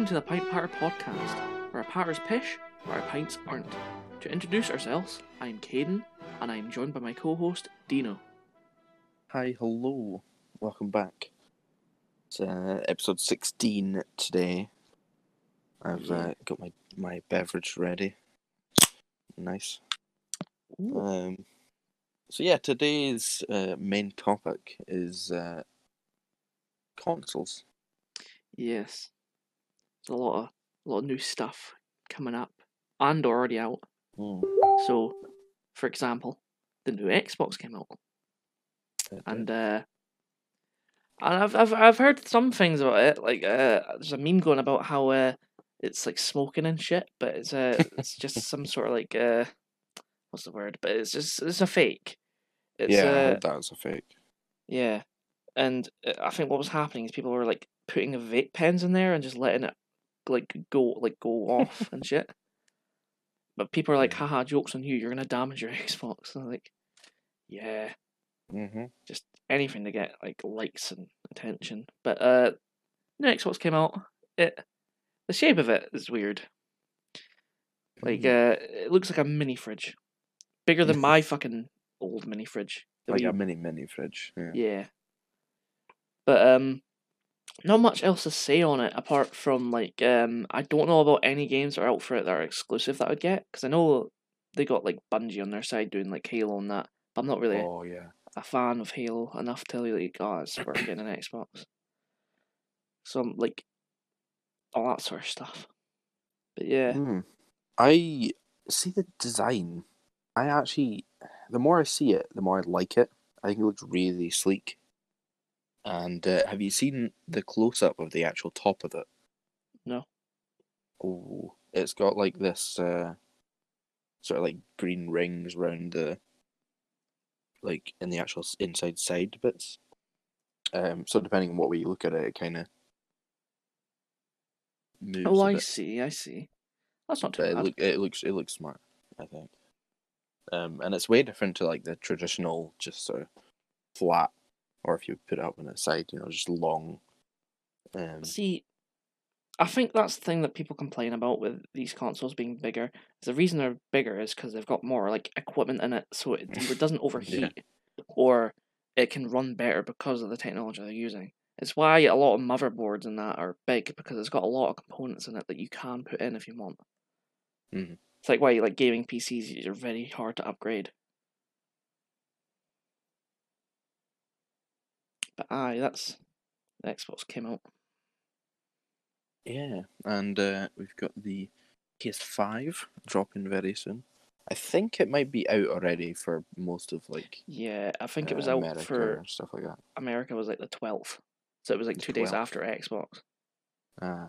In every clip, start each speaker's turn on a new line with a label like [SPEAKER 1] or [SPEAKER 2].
[SPEAKER 1] Welcome to the Pint Patter podcast, where our patters pish, where our pints aren't. To introduce ourselves, I'm Caden, and I'm joined by my co-host Dino.
[SPEAKER 2] Hi, hello, welcome back. It's uh, episode 16 today. I've uh, got my, my beverage ready. Nice.
[SPEAKER 1] Ooh.
[SPEAKER 2] Um, so, yeah, today's uh, main topic is uh, consoles.
[SPEAKER 1] Yes, a lot of a lot of new stuff coming up and already out.
[SPEAKER 2] Mm.
[SPEAKER 1] So, for example, the new Xbox came out, and uh, and I've I've I've heard some things about it. Like, uh, there's a meme going about how uh, it's like smoking and shit, but it's uh, it's just some sort of like uh, what's the word? But it's just it's a fake. It's,
[SPEAKER 2] yeah,
[SPEAKER 1] uh,
[SPEAKER 2] that was a fake.
[SPEAKER 1] yeah, and uh, I think what was happening is people were like putting vape pens in there and just letting it like go like go off and shit. But people are like, haha, jokes on you, you're gonna damage your Xbox. And I'm like, yeah,
[SPEAKER 2] hmm
[SPEAKER 1] just anything to get like likes and attention. But uh new Xbox came out. It the shape of it is weird. Like uh it looks like a mini fridge. Bigger than my fucking old mini fridge.
[SPEAKER 2] like
[SPEAKER 1] we
[SPEAKER 2] a mini mini fridge. Yeah.
[SPEAKER 1] Yeah. But um not much else to say on it apart from like um I don't know about any games that are out for it that are exclusive that I would get because I know they got like Bungie on their side doing like Halo and that, but I'm not really
[SPEAKER 2] Oh yeah.
[SPEAKER 1] a fan of Halo enough to tell you like oh it's worth getting an Xbox. So I'm like all that sort of stuff. But yeah,
[SPEAKER 2] Hmm. I see the design. I actually, the more I see it, the more I like it. I think it looks really sleek. And uh, have you seen the close up of the actual top of it?
[SPEAKER 1] No.
[SPEAKER 2] Oh, it's got like this uh, sort of like green rings round the, like in the actual inside side bits. Um, so depending on what way you look at it, it kind of moves.
[SPEAKER 1] oh I see, I see. That's not too
[SPEAKER 2] But it
[SPEAKER 1] bad.
[SPEAKER 2] look it looks it looks smart, I think. Um, and it's way different to like the traditional just sort of flat, or if you put it up on its side, you know, just long. Um,
[SPEAKER 1] See, I think that's the thing that people complain about with these consoles being bigger. Is the reason they're bigger is because they've got more like equipment in it, so it either doesn't overheat or it can run better because of the technology they're using. It's why a lot of motherboards and that are big because it's got a lot of components in it that you can put in if you want.
[SPEAKER 2] Mhm.
[SPEAKER 1] It's like why like gaming PCs are very hard to upgrade. But aye, that's the Xbox came out.
[SPEAKER 2] yeah, and uh, we've got the PS5 dropping very soon. I think it might be out already for most of like
[SPEAKER 1] Yeah, I think it was
[SPEAKER 2] uh,
[SPEAKER 1] out
[SPEAKER 2] America
[SPEAKER 1] for
[SPEAKER 2] stuff like that.
[SPEAKER 1] America was like the twelfth, so it was like
[SPEAKER 2] The
[SPEAKER 1] two days after Xbox,
[SPEAKER 2] Uh,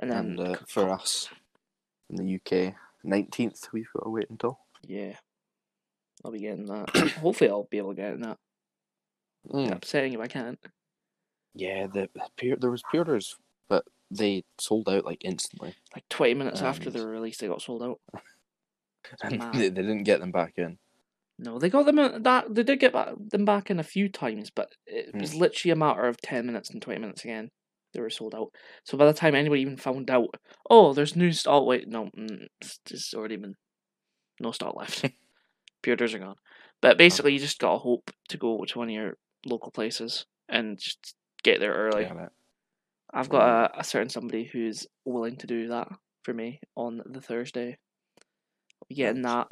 [SPEAKER 1] and then
[SPEAKER 2] and uh, for us in the UK, nineteenth, we've got to wait until.
[SPEAKER 1] yeah, I'll be getting that. Hopefully, I'll be able to get that.
[SPEAKER 2] Mm.
[SPEAKER 1] Upsetting if I can't.
[SPEAKER 2] Yeah, the the there was pre-orders, but they sold out like instantly,
[SPEAKER 1] Like twenty minutes after
[SPEAKER 2] And-
[SPEAKER 1] they were released, they got sold out.
[SPEAKER 2] and they, they didn't get them back in.
[SPEAKER 1] No, they got them in, that they did get back, them back in a few times, but it
[SPEAKER 2] Hmm.
[SPEAKER 1] was literally a matter of ten minutes and twenty minutes again. They were sold out. So by the time anybody even found out, oh, there's new stock. Wait, no, mm, it's just already been no stock left. Pre-orders are gone. But basically, you just gotta hope to go to one of your local places and just get there early. I've got a, a certain somebody who's willing to do that for me on the Thursday. I'll be getting that,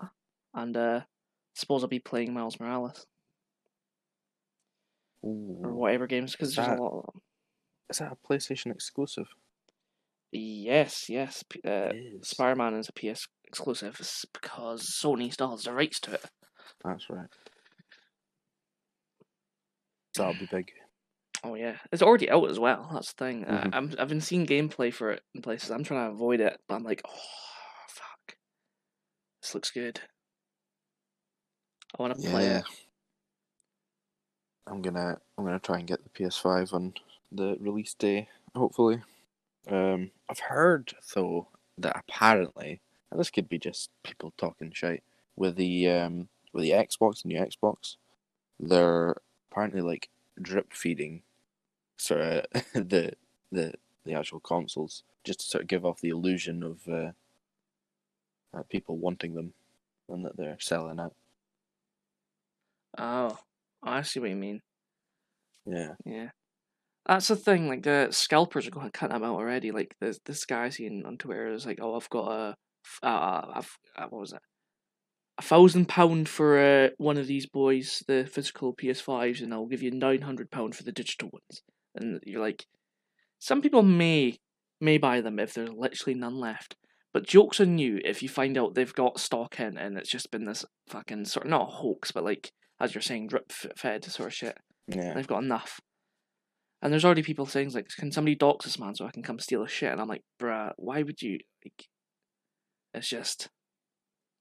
[SPEAKER 1] and uh, suppose I'll be playing Miles Morales or whatever games because there's
[SPEAKER 2] that-
[SPEAKER 1] a lot. Of them.
[SPEAKER 2] Is that a PlayStation exclusive?
[SPEAKER 1] Yes, yes. Uh. Spider Man is a PS exclusive because Sony still has the rights to it.
[SPEAKER 2] That's right. So that'll be big.
[SPEAKER 1] Oh yeah, it's already out as well. That's the thing. Uh,
[SPEAKER 2] Mhm.
[SPEAKER 1] I'm I've been seeing gameplay for it in places. I'm trying to avoid it, but I'm like, oh fuck, this looks good. I want to play
[SPEAKER 2] Yeah.
[SPEAKER 1] it.
[SPEAKER 2] I'm gonna I'm gonna try and get the PS5 on the release day, hopefully. Um, I've heard though that apparently, and this could be just people talking shit with the um with the Xbox, new Xbox, they're apparently like drip feeding sort of the the the actual consoles, just to sort of give off the illusion of uh, uh, people wanting them and that they're selling out.
[SPEAKER 1] Oh, I see what you mean.
[SPEAKER 2] Yeah.
[SPEAKER 1] Yeah. That's the thing, like the scalpers are going to cut them out already. Like this this guy seen on Twitter is like, oh, I've got a, uh, I've, uh, what was it, a thousand pound for uh, one of these boys, the physical PS5s, and I'll give you nine hundred pound for the digital ones. And you're like, some people may may buy them if there's literally none left. But jokes on you if you find out they've got stock in and it's just been this fucking sort of not a hoax, but like as you're saying, drip fed sort of shit.
[SPEAKER 2] Yeah.
[SPEAKER 1] They've got enough. And there's already people saying like, "Can somebody dox this man so I can come steal his shit?" And I'm like, "Bruh, why would you?" Like, it's just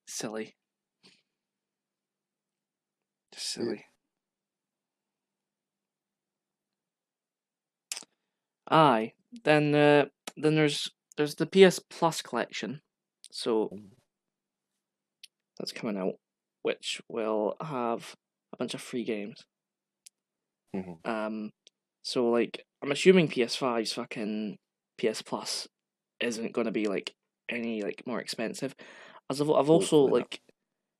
[SPEAKER 1] silly. Silly. Aye. Then uh, then there's there's the PS Plus collection, so
[SPEAKER 2] Mm.
[SPEAKER 1] that's coming out, which will have a bunch of free games.
[SPEAKER 2] Mhm.
[SPEAKER 1] Um, so like I'm assuming PS5's fucking PS Plus isn't gonna be like any like more expensive, as I've I've also like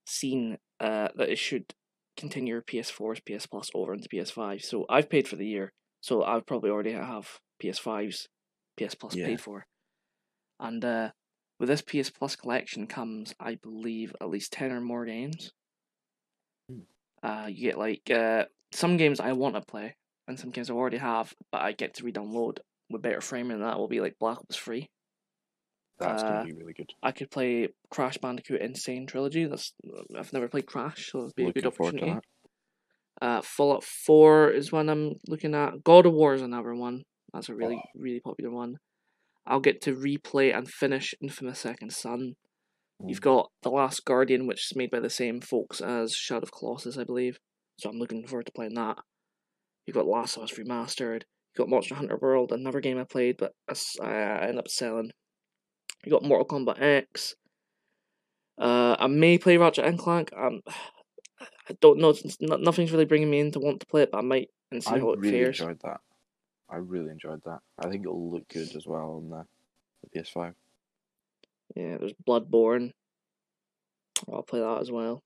[SPEAKER 1] seen uh that it should continue PS4's PS Plus over into PS5. So I've paid for the year, so I probably already have PS5's PS Plus
[SPEAKER 2] Yeah.
[SPEAKER 1] paid for, and uh with this PS Plus collection comes I believe at least ten or more games.
[SPEAKER 2] Hmm.
[SPEAKER 1] Uh, you get like uh some games I want to play and some games I already have, but I get to re-download with better framing. And that will be like Black Ops Free.
[SPEAKER 2] That's
[SPEAKER 1] Uh,
[SPEAKER 2] gonna be really good.
[SPEAKER 1] I could play Crash Bandicoot N. Sane Trilogy. That's I've never played Crash, so it'd be a good
[SPEAKER 2] Looking forward to
[SPEAKER 1] opportunity.
[SPEAKER 2] that.
[SPEAKER 1] Uh, Fallout Four is one I'm looking at. God of War is another one. That's a really
[SPEAKER 2] Oh.
[SPEAKER 1] really popular one. I'll get to replay and finish Infamous Second Son. You've
[SPEAKER 2] Mm.
[SPEAKER 1] got The Last Guardian, which is made by the same folks as Shadow of Colossus, I believe. So I'm looking forward to playing that. You've got Last of Us Remastered. You've got Monster Hunter World, another game I played, but I ended up selling. You got Mortal Kombat X. Uh, I may play Ratchet and Clank. Um, I don't know. Not, nothing's really bringing me in to want to play it, but I might and see
[SPEAKER 2] I
[SPEAKER 1] how it
[SPEAKER 2] really
[SPEAKER 1] fares.
[SPEAKER 2] enjoyed that. I really enjoyed that. I think it'll look good as well on the, the PS5.
[SPEAKER 1] Yeah, there's Bloodborne. I'll play that as well.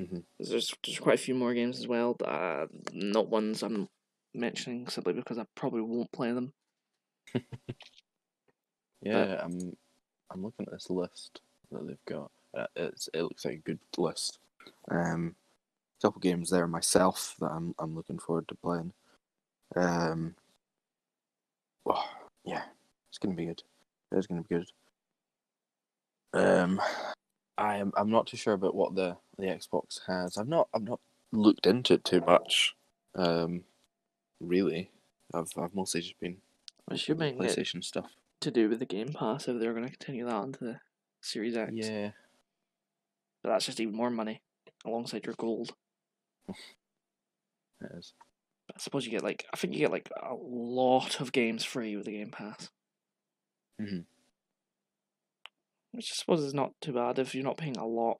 [SPEAKER 2] Mhm.
[SPEAKER 1] There's there's quite a few more games as well. but, Uh, not ones I'm mentioning simply because I probably won't play them.
[SPEAKER 2] Yeah, I'm. I'm looking at this list that they've got. Uh, it's it looks like a good list. Um, a couple games there myself that I'm I'm looking forward to playing. Um, oh, yeah, it's gonna be good. It's gonna be good. Um, I am I'm not too sure about what the the Xbox has. I've not I've not looked into it too much. Um, really, I've I've mostly just been
[SPEAKER 1] assuming it
[SPEAKER 2] PlayStation stuff.
[SPEAKER 1] To do with the Game Pass if they're going to continue that onto the Series X.
[SPEAKER 2] Yeah,
[SPEAKER 1] But that's just even more money alongside your gold.
[SPEAKER 2] it is.
[SPEAKER 1] I suppose you get like I think you get like a lot of games free with the Game Pass.
[SPEAKER 2] Mhm.
[SPEAKER 1] Which I suppose is not too bad if you're not paying a lot.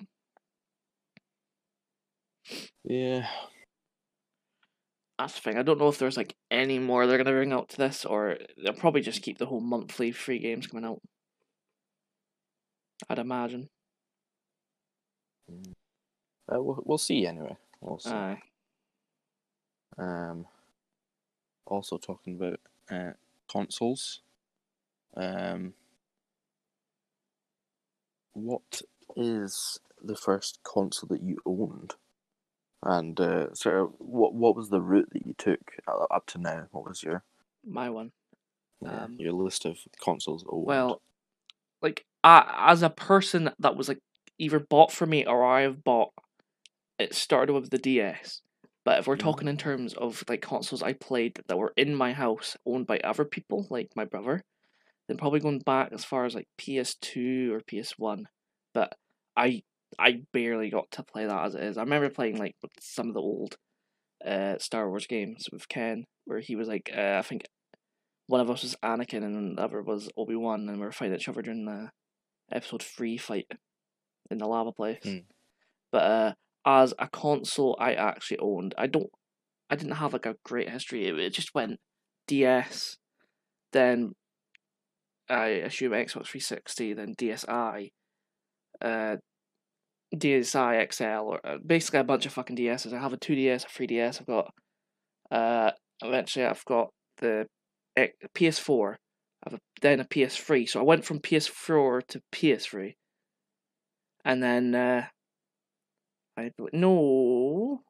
[SPEAKER 2] Yeah,
[SPEAKER 1] That's the thing. I don't know if there's like any more they're gonna bring out to this, or they'll probably just keep the whole monthly free games coming out. I'd imagine.
[SPEAKER 2] Uh, we'll, we'll see anyway. We'll see.
[SPEAKER 1] Aye.
[SPEAKER 2] Um, also talking about uh, consoles. Um, what is the first console that you owned? And uh, sort of what what was the route that you took uh, up to now? What was your
[SPEAKER 1] My one.
[SPEAKER 2] uh,
[SPEAKER 1] Um,
[SPEAKER 2] your list of consoles owned?
[SPEAKER 1] Well, like I, as a person that was like either bought for me or I have bought, it started with the DS. But if we're talking in terms of like consoles I played that were in my house, owned by other people, like my brother, then probably going back as far as like PS2 or PS1. But I I barely got to play that as it is. I remember playing like some of the old uh Star Wars games with Ken, where he was like uh, I think one of us was Anakin and the other was Obi Wan, and we were fighting each other during the episode three fight in the lava place.
[SPEAKER 2] Hmm.
[SPEAKER 1] But uh, as a console, I actually owned. I don't. I didn't have like a great history. It, it just went DS, then I assume Xbox 360, then DSi, uh, DSi XL, or uh, basically a bunch of fucking DSs. I have a 2DS, a 3DS. I've got, uh, eventually I've got the PS4. I've a, then a PS3. So I went from PS4 to PS3, and then uh, I no,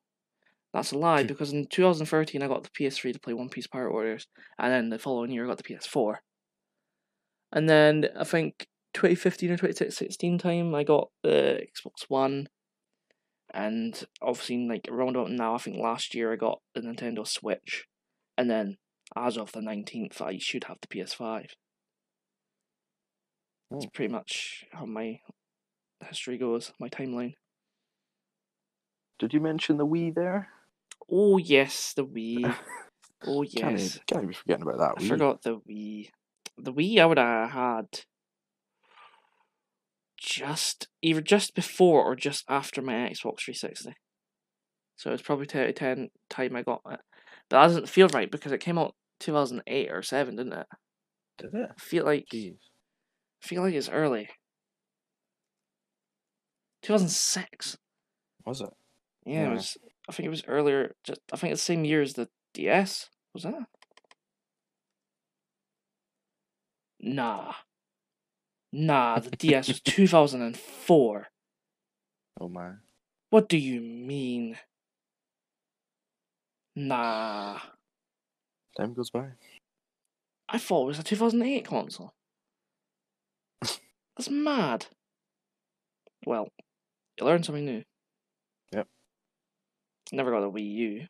[SPEAKER 1] that's a lie because in 2013 I got the PS3 to play One Piece Pirate Warriors, and then the following year I got the PS4. And then I think 2015 or 2016 time I got the Xbox One, and obviously like around about now I think last year I got the Nintendo Switch, and then as of the 19th I should have the PS5. That's
[SPEAKER 2] Oh.
[SPEAKER 1] pretty much how my history goes, my timeline.
[SPEAKER 2] Did you mention the Wii there?
[SPEAKER 1] Oh yes, the Wii. Oh
[SPEAKER 2] Can't,
[SPEAKER 1] yes.
[SPEAKER 2] can't be forgetting about that
[SPEAKER 1] I
[SPEAKER 2] Wii.
[SPEAKER 1] forgot the Wii. The Wii I would have had just either just before or just after my Xbox 360. So it was probably 2010 time I got it. But that doesn't feel right because it came out 2008 or 7, didn't it?
[SPEAKER 2] Did it?
[SPEAKER 1] I feel like
[SPEAKER 2] Jeez.
[SPEAKER 1] I feel like it's early. 2006.
[SPEAKER 2] Was it?
[SPEAKER 1] Yeah, it was I think it was earlier just I think it's the same year as the DS. Was that? Nah. Nah, the DS was 2004.
[SPEAKER 2] Oh my.
[SPEAKER 1] What do you mean? Nah.
[SPEAKER 2] Time goes by.
[SPEAKER 1] I thought it was a 2008 console. That's mad. Well, you learn something new.
[SPEAKER 2] Yep.
[SPEAKER 1] Never got a Wii U.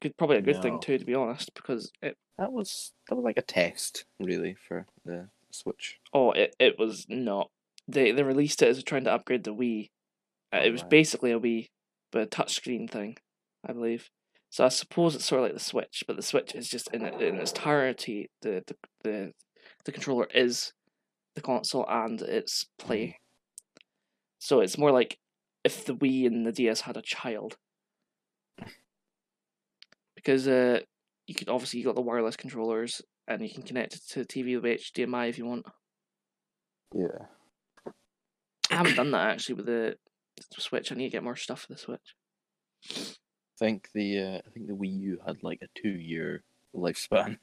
[SPEAKER 1] Good, probably a good thing too, to be honest, because it.
[SPEAKER 2] That was that was like a test, really, for the Switch.
[SPEAKER 1] Oh, it, it was not. They they released it as trying to upgrade the Wii. Uh, it was
[SPEAKER 2] Alright.
[SPEAKER 1] basically a Wii, but a touchscreen thing, I believe. So I suppose it's sort of like the Switch, but the Switch is just in in its entirety. The, the the the controller is the console and its play. So it's more like if the Wii and the DS had a child. Because uh, you could obviously you got the wireless controllers and you can connect it to the TV with HDMI if you want.
[SPEAKER 2] Yeah.
[SPEAKER 1] I haven't done that actually with the Switch. I need to get more stuff for the Switch.
[SPEAKER 2] I think the uh, I think the Wii U had like a two year lifespan.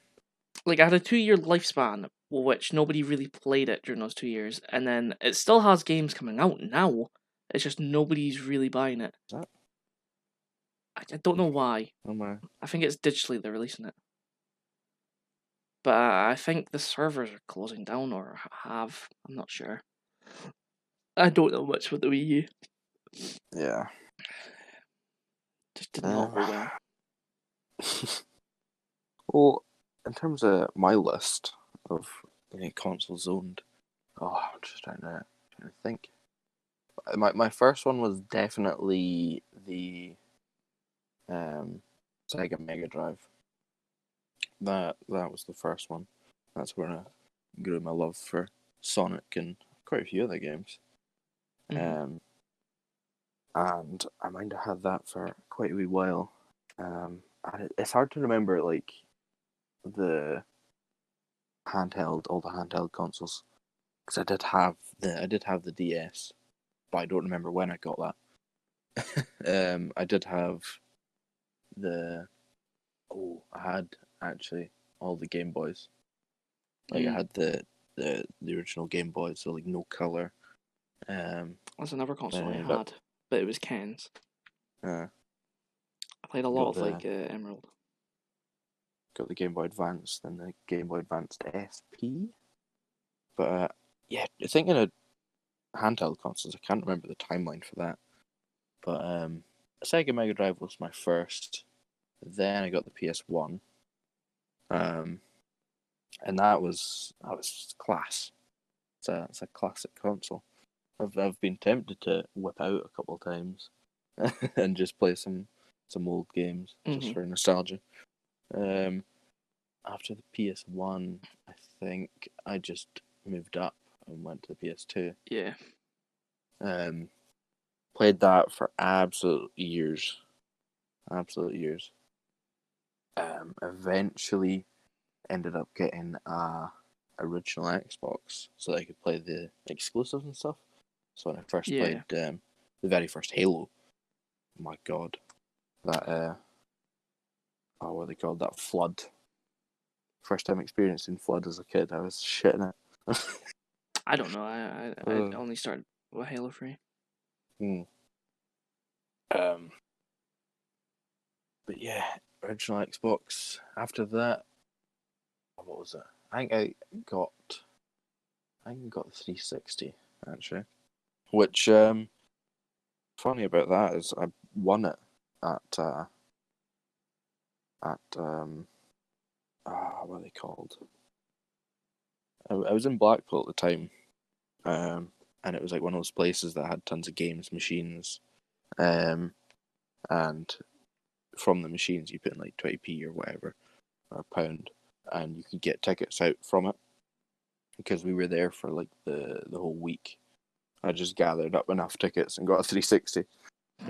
[SPEAKER 1] Like I had a two year lifespan, which nobody really played it during those two years, and then it still has games coming out now. It's just nobody's really buying it.
[SPEAKER 2] Is that-
[SPEAKER 1] I, I don't know why.
[SPEAKER 2] Oh my.
[SPEAKER 1] I think it's digitally they're releasing it. But uh, I think the servers are closing down or have. I'm not sure. I don't know much with the Wii U.
[SPEAKER 2] Yeah.
[SPEAKER 1] Just did not go
[SPEAKER 2] Uh,
[SPEAKER 1] well.
[SPEAKER 2] well, in terms of my list of any consoles owned, oh, I'm just trying to trying to think. Uh, My my first one was definitely the um Sega Mega Drive. That that was the first one. That's where I grew my love for Sonic and quite a few other games.
[SPEAKER 1] Mhm.
[SPEAKER 2] Um, and I might have had that for quite a wee while. Um, and it, it's hard to remember like the handheld, all the handheld consoles, because I did have the I did have the DS, but I don't remember when I got that. um, I did have the oh, I had actually all the Game Boys. Like
[SPEAKER 1] Mm.
[SPEAKER 2] I had the the the original Game Boy, so like no color. Um,
[SPEAKER 1] That's another console I
[SPEAKER 2] uh,
[SPEAKER 1] had, but it was Ken's.
[SPEAKER 2] uh,
[SPEAKER 1] I played a lot of like uh, Emerald.
[SPEAKER 2] got the Game Boy Advance, then the Game Boy Advance SP. But uh, yeah, thinking of handheld consoles, I can't remember the timeline for that. But um, Sega Mega Drive was my first. Then I got the PS One. Um, and that was that was class. It's a it's a classic console. I've I've been tempted to whip out a couple of times, and just play some some old games just
[SPEAKER 1] Mhm.
[SPEAKER 2] for nostalgia. Um, after the PS One, I think I just moved up and went to the PS Two.
[SPEAKER 1] Yeah.
[SPEAKER 2] Um, played that for absolute years, absolute years. Um, eventually ended up getting a original Xbox so that I could play the exclusives and stuff. So when I first
[SPEAKER 1] Yeah.
[SPEAKER 2] played um, the very first Halo, my god, that uh, oh, what are they called? That flood. First time experiencing flood as a kid, I was shitting it.
[SPEAKER 1] I don't know. I I,
[SPEAKER 2] Uh.
[SPEAKER 1] I only started with Halo Three.
[SPEAKER 2] Hmm. Um. But yeah, original Xbox. After that, what was it? I think I got. I think I got the 360 actually, which um. Funny about that is I won it at uh. At um. Ah, what are they called? I, I was in Blackpool at the time, um, and it was like one of those places that had tons of games machines, um, and from the machines you put in like twenty p or whatever, or a pound, and you could get tickets out from it. Because we were there for like the the whole week, I just gathered up enough tickets and got a three sixty,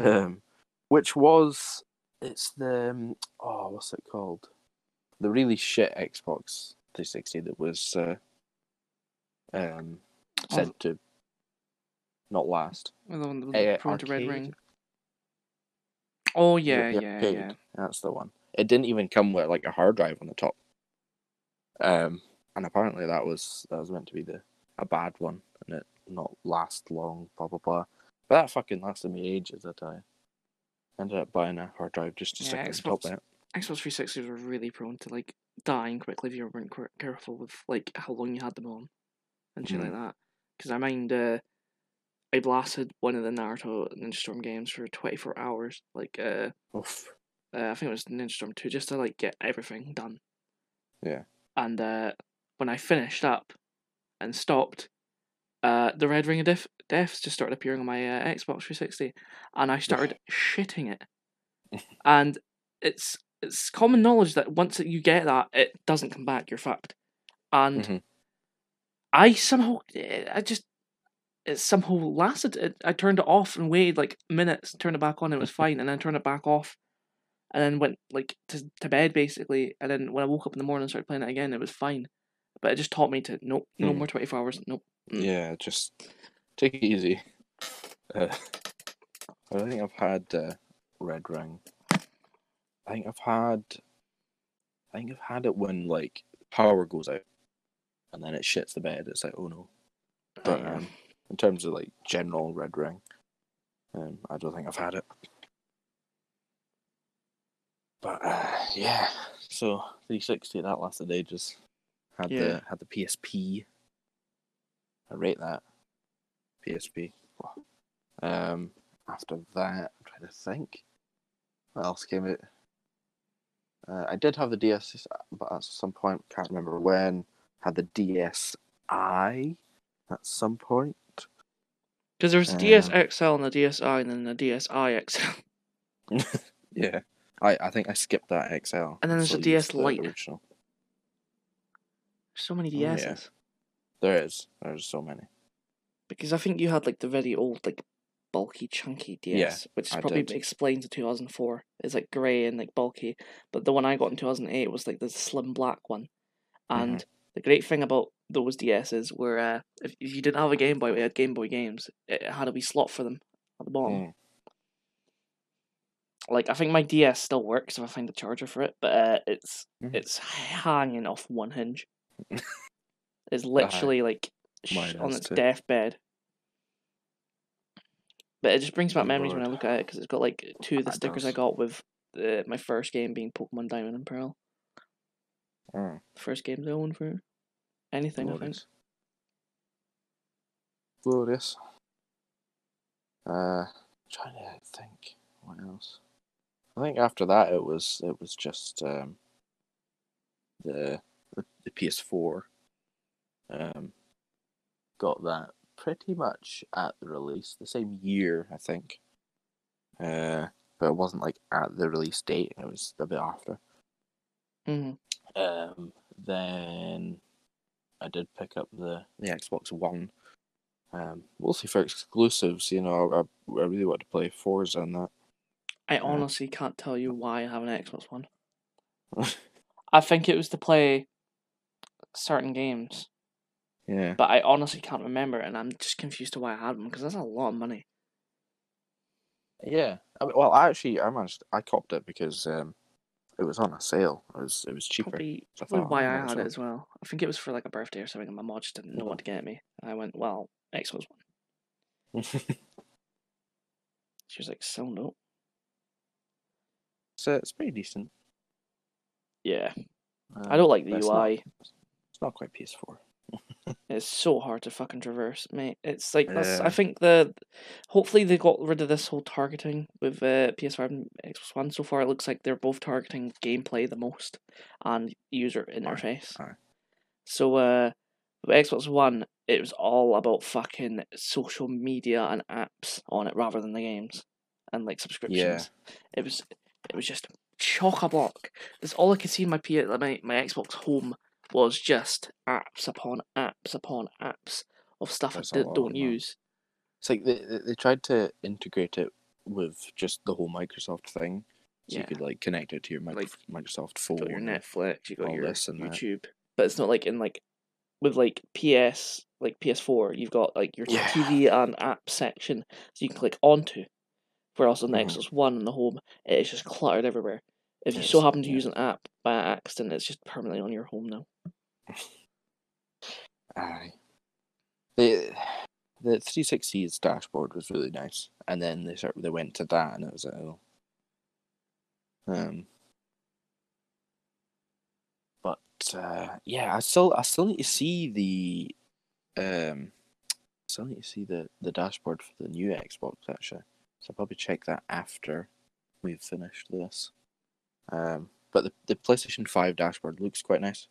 [SPEAKER 2] um, which was it's the um, oh what's it called, the really shit Xbox three sixty that was uh, um said to not last.
[SPEAKER 1] The one that was
[SPEAKER 2] Uh,
[SPEAKER 1] prone to Red? Ring. Oh yeah, yeah,
[SPEAKER 2] arcade,
[SPEAKER 1] yeah.
[SPEAKER 2] That's the one. It didn't even come with like a hard drive on the top. Um, and apparently that was that was meant to be the a bad one and it not last long. Blah blah blah. But that fucking lasted me ages. I tell you. Ended up buying a hard drive just to
[SPEAKER 1] Yeah,
[SPEAKER 2] stick it on top
[SPEAKER 1] Xbox-
[SPEAKER 2] of it.
[SPEAKER 1] Xbox 360s were really prone to like dying quickly if you weren't careful with like how long you had them on and shit like
[SPEAKER 2] Mm.
[SPEAKER 1] that. Because I mind uh, I blasted one of the Naruto Ninja Storm games for 24 hours. Like uh,
[SPEAKER 2] Oof.
[SPEAKER 1] uh, I think it was Ninja Storm 2, just to like get everything done.
[SPEAKER 2] Yeah.
[SPEAKER 1] And uh, when I finished up and stopped, uh, the red ring of death deaths just started appearing on my uh, Xbox 360, and I started shitting it. and it's it's common knowledge that once you get that, it doesn't come back. You're fucked. And
[SPEAKER 2] Mhm.
[SPEAKER 1] I somehow, eh, I just. It somehow lasted. It, I turned it off and waited like minutes, turned it back on, it was fine, and then turned it back off, and then went like to to bed basically. And then when I woke up in the morning and started playing it again, it was fine. But it just taught me to nope, no
[SPEAKER 2] Hmm.
[SPEAKER 1] more twenty four hours. Nope. Mm.
[SPEAKER 2] Yeah, just take it easy. Uh, I don't think I've had uh, Red Ring. I think I've had. I think I've had it when like power goes out, and then it shits the bed. It's like oh no. But um, in terms of like general Red Ring, um, I don't think I've had it. But uh, yeah, so 360 that lasted ages. Had
[SPEAKER 1] Yeah.
[SPEAKER 2] the had the PSP. I rate that. PSP. Um, after that, I'm trying to think. What else came out? Uh, I did have the DS, but at some point, can't remember when. Had the DSi at some point.
[SPEAKER 1] Because there's a
[SPEAKER 2] Um,
[SPEAKER 1] DS XL and a DSi, and then a DSi XL.
[SPEAKER 2] Yeah, I, I think I skipped that XL.
[SPEAKER 1] And then there's
[SPEAKER 2] still
[SPEAKER 1] a DS
[SPEAKER 2] used the
[SPEAKER 1] Lite.
[SPEAKER 2] Original.
[SPEAKER 1] So many
[SPEAKER 2] Oh, yeah.
[SPEAKER 1] DSs.
[SPEAKER 2] There is. There's so many.
[SPEAKER 1] Because I think you had like the very old, like bulky, chunky DS,
[SPEAKER 2] Yeah,
[SPEAKER 1] which
[SPEAKER 2] I
[SPEAKER 1] probably
[SPEAKER 2] did.
[SPEAKER 1] explains the 2004. It's like grey and like bulky. But the one I got in 2008 was like the slim black one. And
[SPEAKER 2] Mm-hmm.
[SPEAKER 1] the great thing about those DSs were uh, if, if you didn't have a Game Boy, we had Game Boy games, it had a wee slot for them at the bottom.
[SPEAKER 2] Mm.
[SPEAKER 1] Like I think my DS still works if I find a charger for it, but uh, it's
[SPEAKER 2] Mhm.
[SPEAKER 1] it's hanging off one hinge. it's literally like sh-
[SPEAKER 2] Mine
[SPEAKER 1] on its
[SPEAKER 2] too.
[SPEAKER 1] deathbed. But it just brings back
[SPEAKER 2] Good
[SPEAKER 1] memories when I look at it because it's got like two of the
[SPEAKER 2] That
[SPEAKER 1] stickers I got with uh, my first game being Pokemon Diamond and Pearl.
[SPEAKER 2] Mm.
[SPEAKER 1] First games I owned for anything, I think.
[SPEAKER 2] Glorious. Glorious. Uh, trying to think what else. I think after that it was it was just um, the the, the PS4. Um, got that pretty much at the release, the same year I think. Uh, but it wasn't like at the release date. It was a bit after.
[SPEAKER 1] hmm
[SPEAKER 2] Um, then I did pick up the, the Xbox One. Um, mostly for exclusives, you know. I, I really want to play Forza and that.
[SPEAKER 1] I honestly can't tell you why I have an Xbox One. I think it was to play certain games
[SPEAKER 2] Yeah.
[SPEAKER 1] but I honestly can't remember, and I'm just confused to why I had them because that's a lot of money.
[SPEAKER 2] Yeah. I mean, well, I actually, I managed. I copped it because um, it was on a sale. It was it was cheaper.
[SPEAKER 1] Probably,
[SPEAKER 2] So I
[SPEAKER 1] probably why I had it as well. I think it was for like a birthday or something, and my mom just didn't know what to get me. I went, well, Xbox One. She was like, so no.
[SPEAKER 2] so it's pretty decent.
[SPEAKER 1] Yeah, I
[SPEAKER 2] Um,
[SPEAKER 1] don't like the
[SPEAKER 2] it's not-
[SPEAKER 1] UI.
[SPEAKER 2] It's not quite PS4.
[SPEAKER 1] It's so hard to fucking traverse, mate. It's like that's. I think the hopefully they got rid of this whole targeting with uh, PS5 and Xbox One. So far, it looks like they're both targeting gameplay the most and user interface. So uh, with Xbox One, it was all about fucking social media and apps on it rather than the games and like subscriptions. It was it was just chock a block. That's all I could see in my P my my Xbox Home was just apps upon apps upon apps of stuff
[SPEAKER 2] That's
[SPEAKER 1] I
[SPEAKER 2] a
[SPEAKER 1] d-
[SPEAKER 2] lot,
[SPEAKER 1] don't
[SPEAKER 2] man.
[SPEAKER 1] use.
[SPEAKER 2] It's like they they they tried to integrate it with just the whole Microsoft thing, so
[SPEAKER 1] Yeah.
[SPEAKER 2] you could like connect it to your
[SPEAKER 1] Like,
[SPEAKER 2] Microsoft phone.
[SPEAKER 1] You got your Netflix, you got
[SPEAKER 2] all
[SPEAKER 1] your
[SPEAKER 2] this and that.
[SPEAKER 1] YouTube, but it's not like in like with like PS like PS4. You've got like your
[SPEAKER 2] Yeah.
[SPEAKER 1] TV and app section, so you can click onto. Whereas on the
[SPEAKER 2] Mhm.
[SPEAKER 1] Xbox One and the Home, it is just cluttered everywhere. If you so happen to use an app by accident, it's just permanently on your home now.
[SPEAKER 2] Aye. The the 360's dashboard was really nice, and then they sort they went to that, and it was like, oh. Um. But uh, yeah, I still I still need to see the, um, still need to see the the dashboard for the new Xbox actually. So I'll probably check that after we've finished this. Um, but the the PlayStation Five dashboard looks quite nice.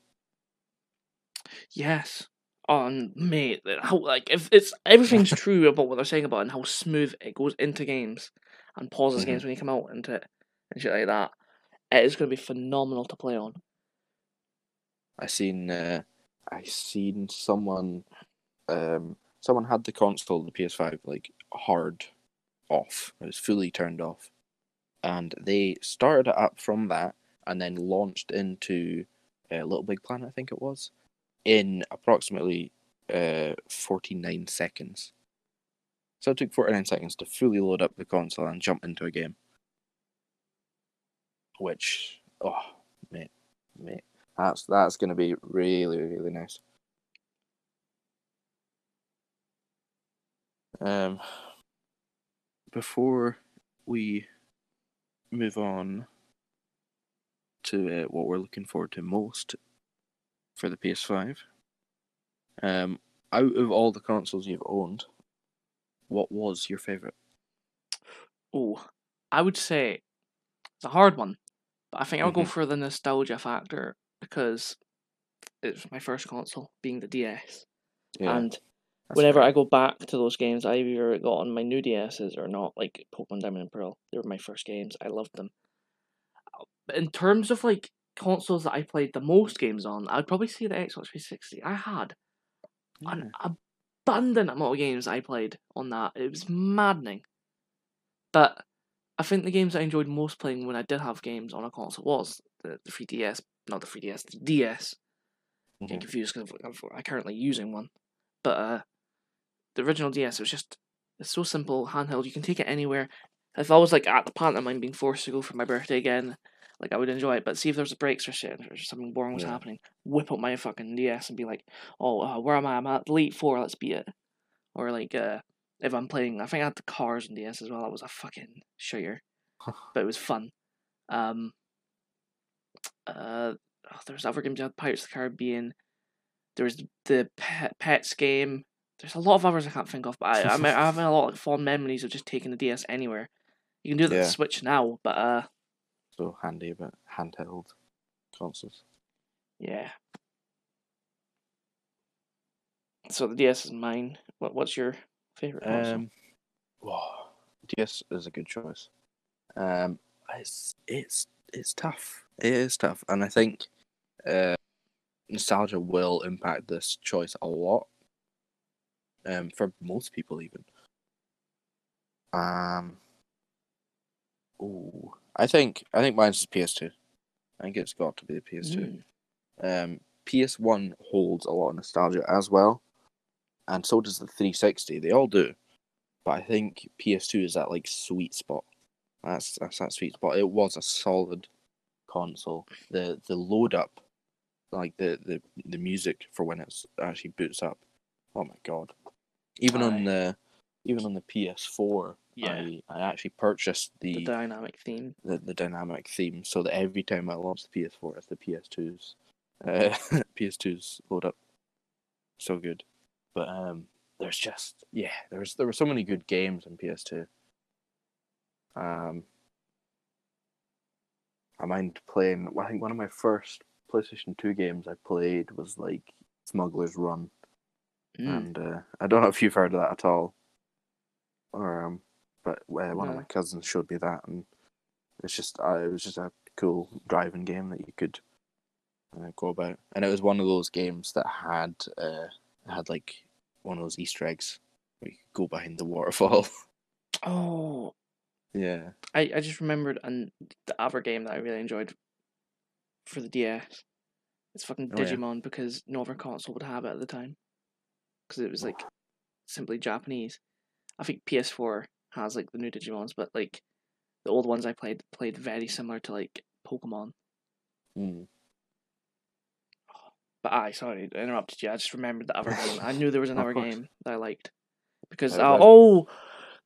[SPEAKER 1] Yes. On mate, how like if it's everything's true about what they're saying about it and how smooth it goes into games and pauses
[SPEAKER 2] Mhm.
[SPEAKER 1] games when you come out into it and shit like that, it is going to be phenomenal to play on.
[SPEAKER 2] I seen uh, I seen someone um someone had the console, the PS5, like hard off. It was fully turned off. And they started it up from that and then launched into uh, Little Big Planet, I think it was, in approximately uh 49 seconds. So it took 49 seconds to fully load up the console and jump into a game. Which oh mate, mate. That's that's gonna be really really nice. Um, before we move on to uh, what we're looking forward to most for the PS5, um, out of all the consoles you've owned, what was your favorite?
[SPEAKER 1] Oh, I would say it's a hard one, but I think I'll go
[SPEAKER 2] Mhm.
[SPEAKER 1] for the nostalgia factor because it's my first console, being the DS, and
[SPEAKER 2] that's
[SPEAKER 1] whenever
[SPEAKER 2] fair.
[SPEAKER 1] I go back to those games, I either got on my new DSs or not, like Pokemon Diamond and Pearl. They were my first games. I loved them. In terms of like consoles that I played the most games on, I'd probably say the Xbox 360. I had
[SPEAKER 2] Yeah.
[SPEAKER 1] an abundant amount of games I played on that. It was maddening. But I think the games I enjoyed most playing when I did have games on a console was the, the 3DS, not the 3DS, the DS. Getting
[SPEAKER 2] Mhm.
[SPEAKER 1] confused because I'm I'm currently using one. But uh, the original DS was just it's so simple, handheld. You can take it anywhere. If I was like at the pantomime being forced to go for my birthday again, like I would enjoy it. But see if there's breaks or shit or something boring was
[SPEAKER 2] Yeah.
[SPEAKER 1] happening, whip out my fucking DS and be like, "Oh, uh, where am I? I'm at Elite Four. Let's beat it." Or like, uh, if I'm playing, I think I had the Cars in DS as well. That was a fucking shooter, but it was fun. Um. Uh, oh, there's other games. Had Pirates of the Caribbean. There was the pet, Pets game. There's a lot of others I can't think of, but I, I'm, I'm having a lot of fond memories of just taking the DS anywhere. You can do that
[SPEAKER 2] Yeah.
[SPEAKER 1] Switch now, but uh,
[SPEAKER 2] So handy but handheld consoles.
[SPEAKER 1] yeah. So the DS is mine. What What's your favorite console?
[SPEAKER 2] Um, wow, DS is a good choice. Um, it's it's it's tough. It is tough, and I think uh, nostalgia will impact this choice a lot. Um, for most people, even. Um. Oh, I think I think mine's the PS2. I think it's got to be the PS2.
[SPEAKER 1] Mm.
[SPEAKER 2] Um, PS1 holds a lot of nostalgia as well, and so does the 360. They all do, but I think PS2 is that like sweet spot. That's that's that sweet spot. It was a solid console. The the load up, like the the the music for when it's actually boots up. Oh my god! Even on the even on the PS4,
[SPEAKER 1] Yeah.
[SPEAKER 2] I I actually purchased
[SPEAKER 1] The dynamic theme.
[SPEAKER 2] the, the dynamic theme so that every time I launch the PS4, it's the PS2's uh, PS2's load up. So good, but um, there's just yeah, there's there were so many good games on PS2. Um, I mind playing. I think one of my first PlayStation Two games I played was like Smuggler's Run,
[SPEAKER 1] Mm.
[SPEAKER 2] and uh, I don't know if you've heard of that at all. Or um, but uh, one of my cousins showed me that, and it's just uh, it was just a cool driving game that you could uh, go about, and it was one of those games that had uh had like one of those Easter eggs where you could go behind the waterfall.
[SPEAKER 1] Oh,
[SPEAKER 2] yeah,
[SPEAKER 1] I, I just remembered and the other game that I really enjoyed for the DS. It's fucking
[SPEAKER 2] Oh, yeah.
[SPEAKER 1] Digimon because no other console would have it at the time. Because it was like simply Japanese. I think PS4 has like the new Digimons, but like the old ones I played played very similar to like Pokemon.
[SPEAKER 2] mm.
[SPEAKER 1] But I sorry, I interrupted you. I just remembered the other game. I knew there was another game that I liked because
[SPEAKER 2] Uh,
[SPEAKER 1] uh, oh,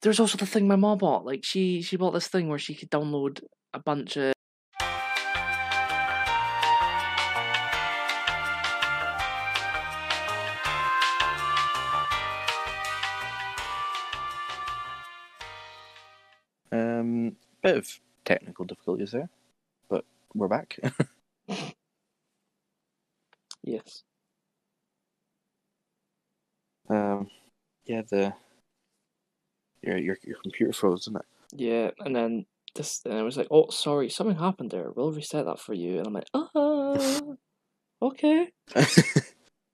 [SPEAKER 1] there's also the thing my mom bought. Like she she bought this thing where she could download a bunch of
[SPEAKER 2] bit of technical difficulties there, but we're back.
[SPEAKER 1] yes.
[SPEAKER 2] um, yeah, the your your your computer froze, isn't it?
[SPEAKER 1] Yeah, and then this, and I was like, "Oh, sorry, something happened there. We'll reset that for you." And I'm like, "Ah, okay."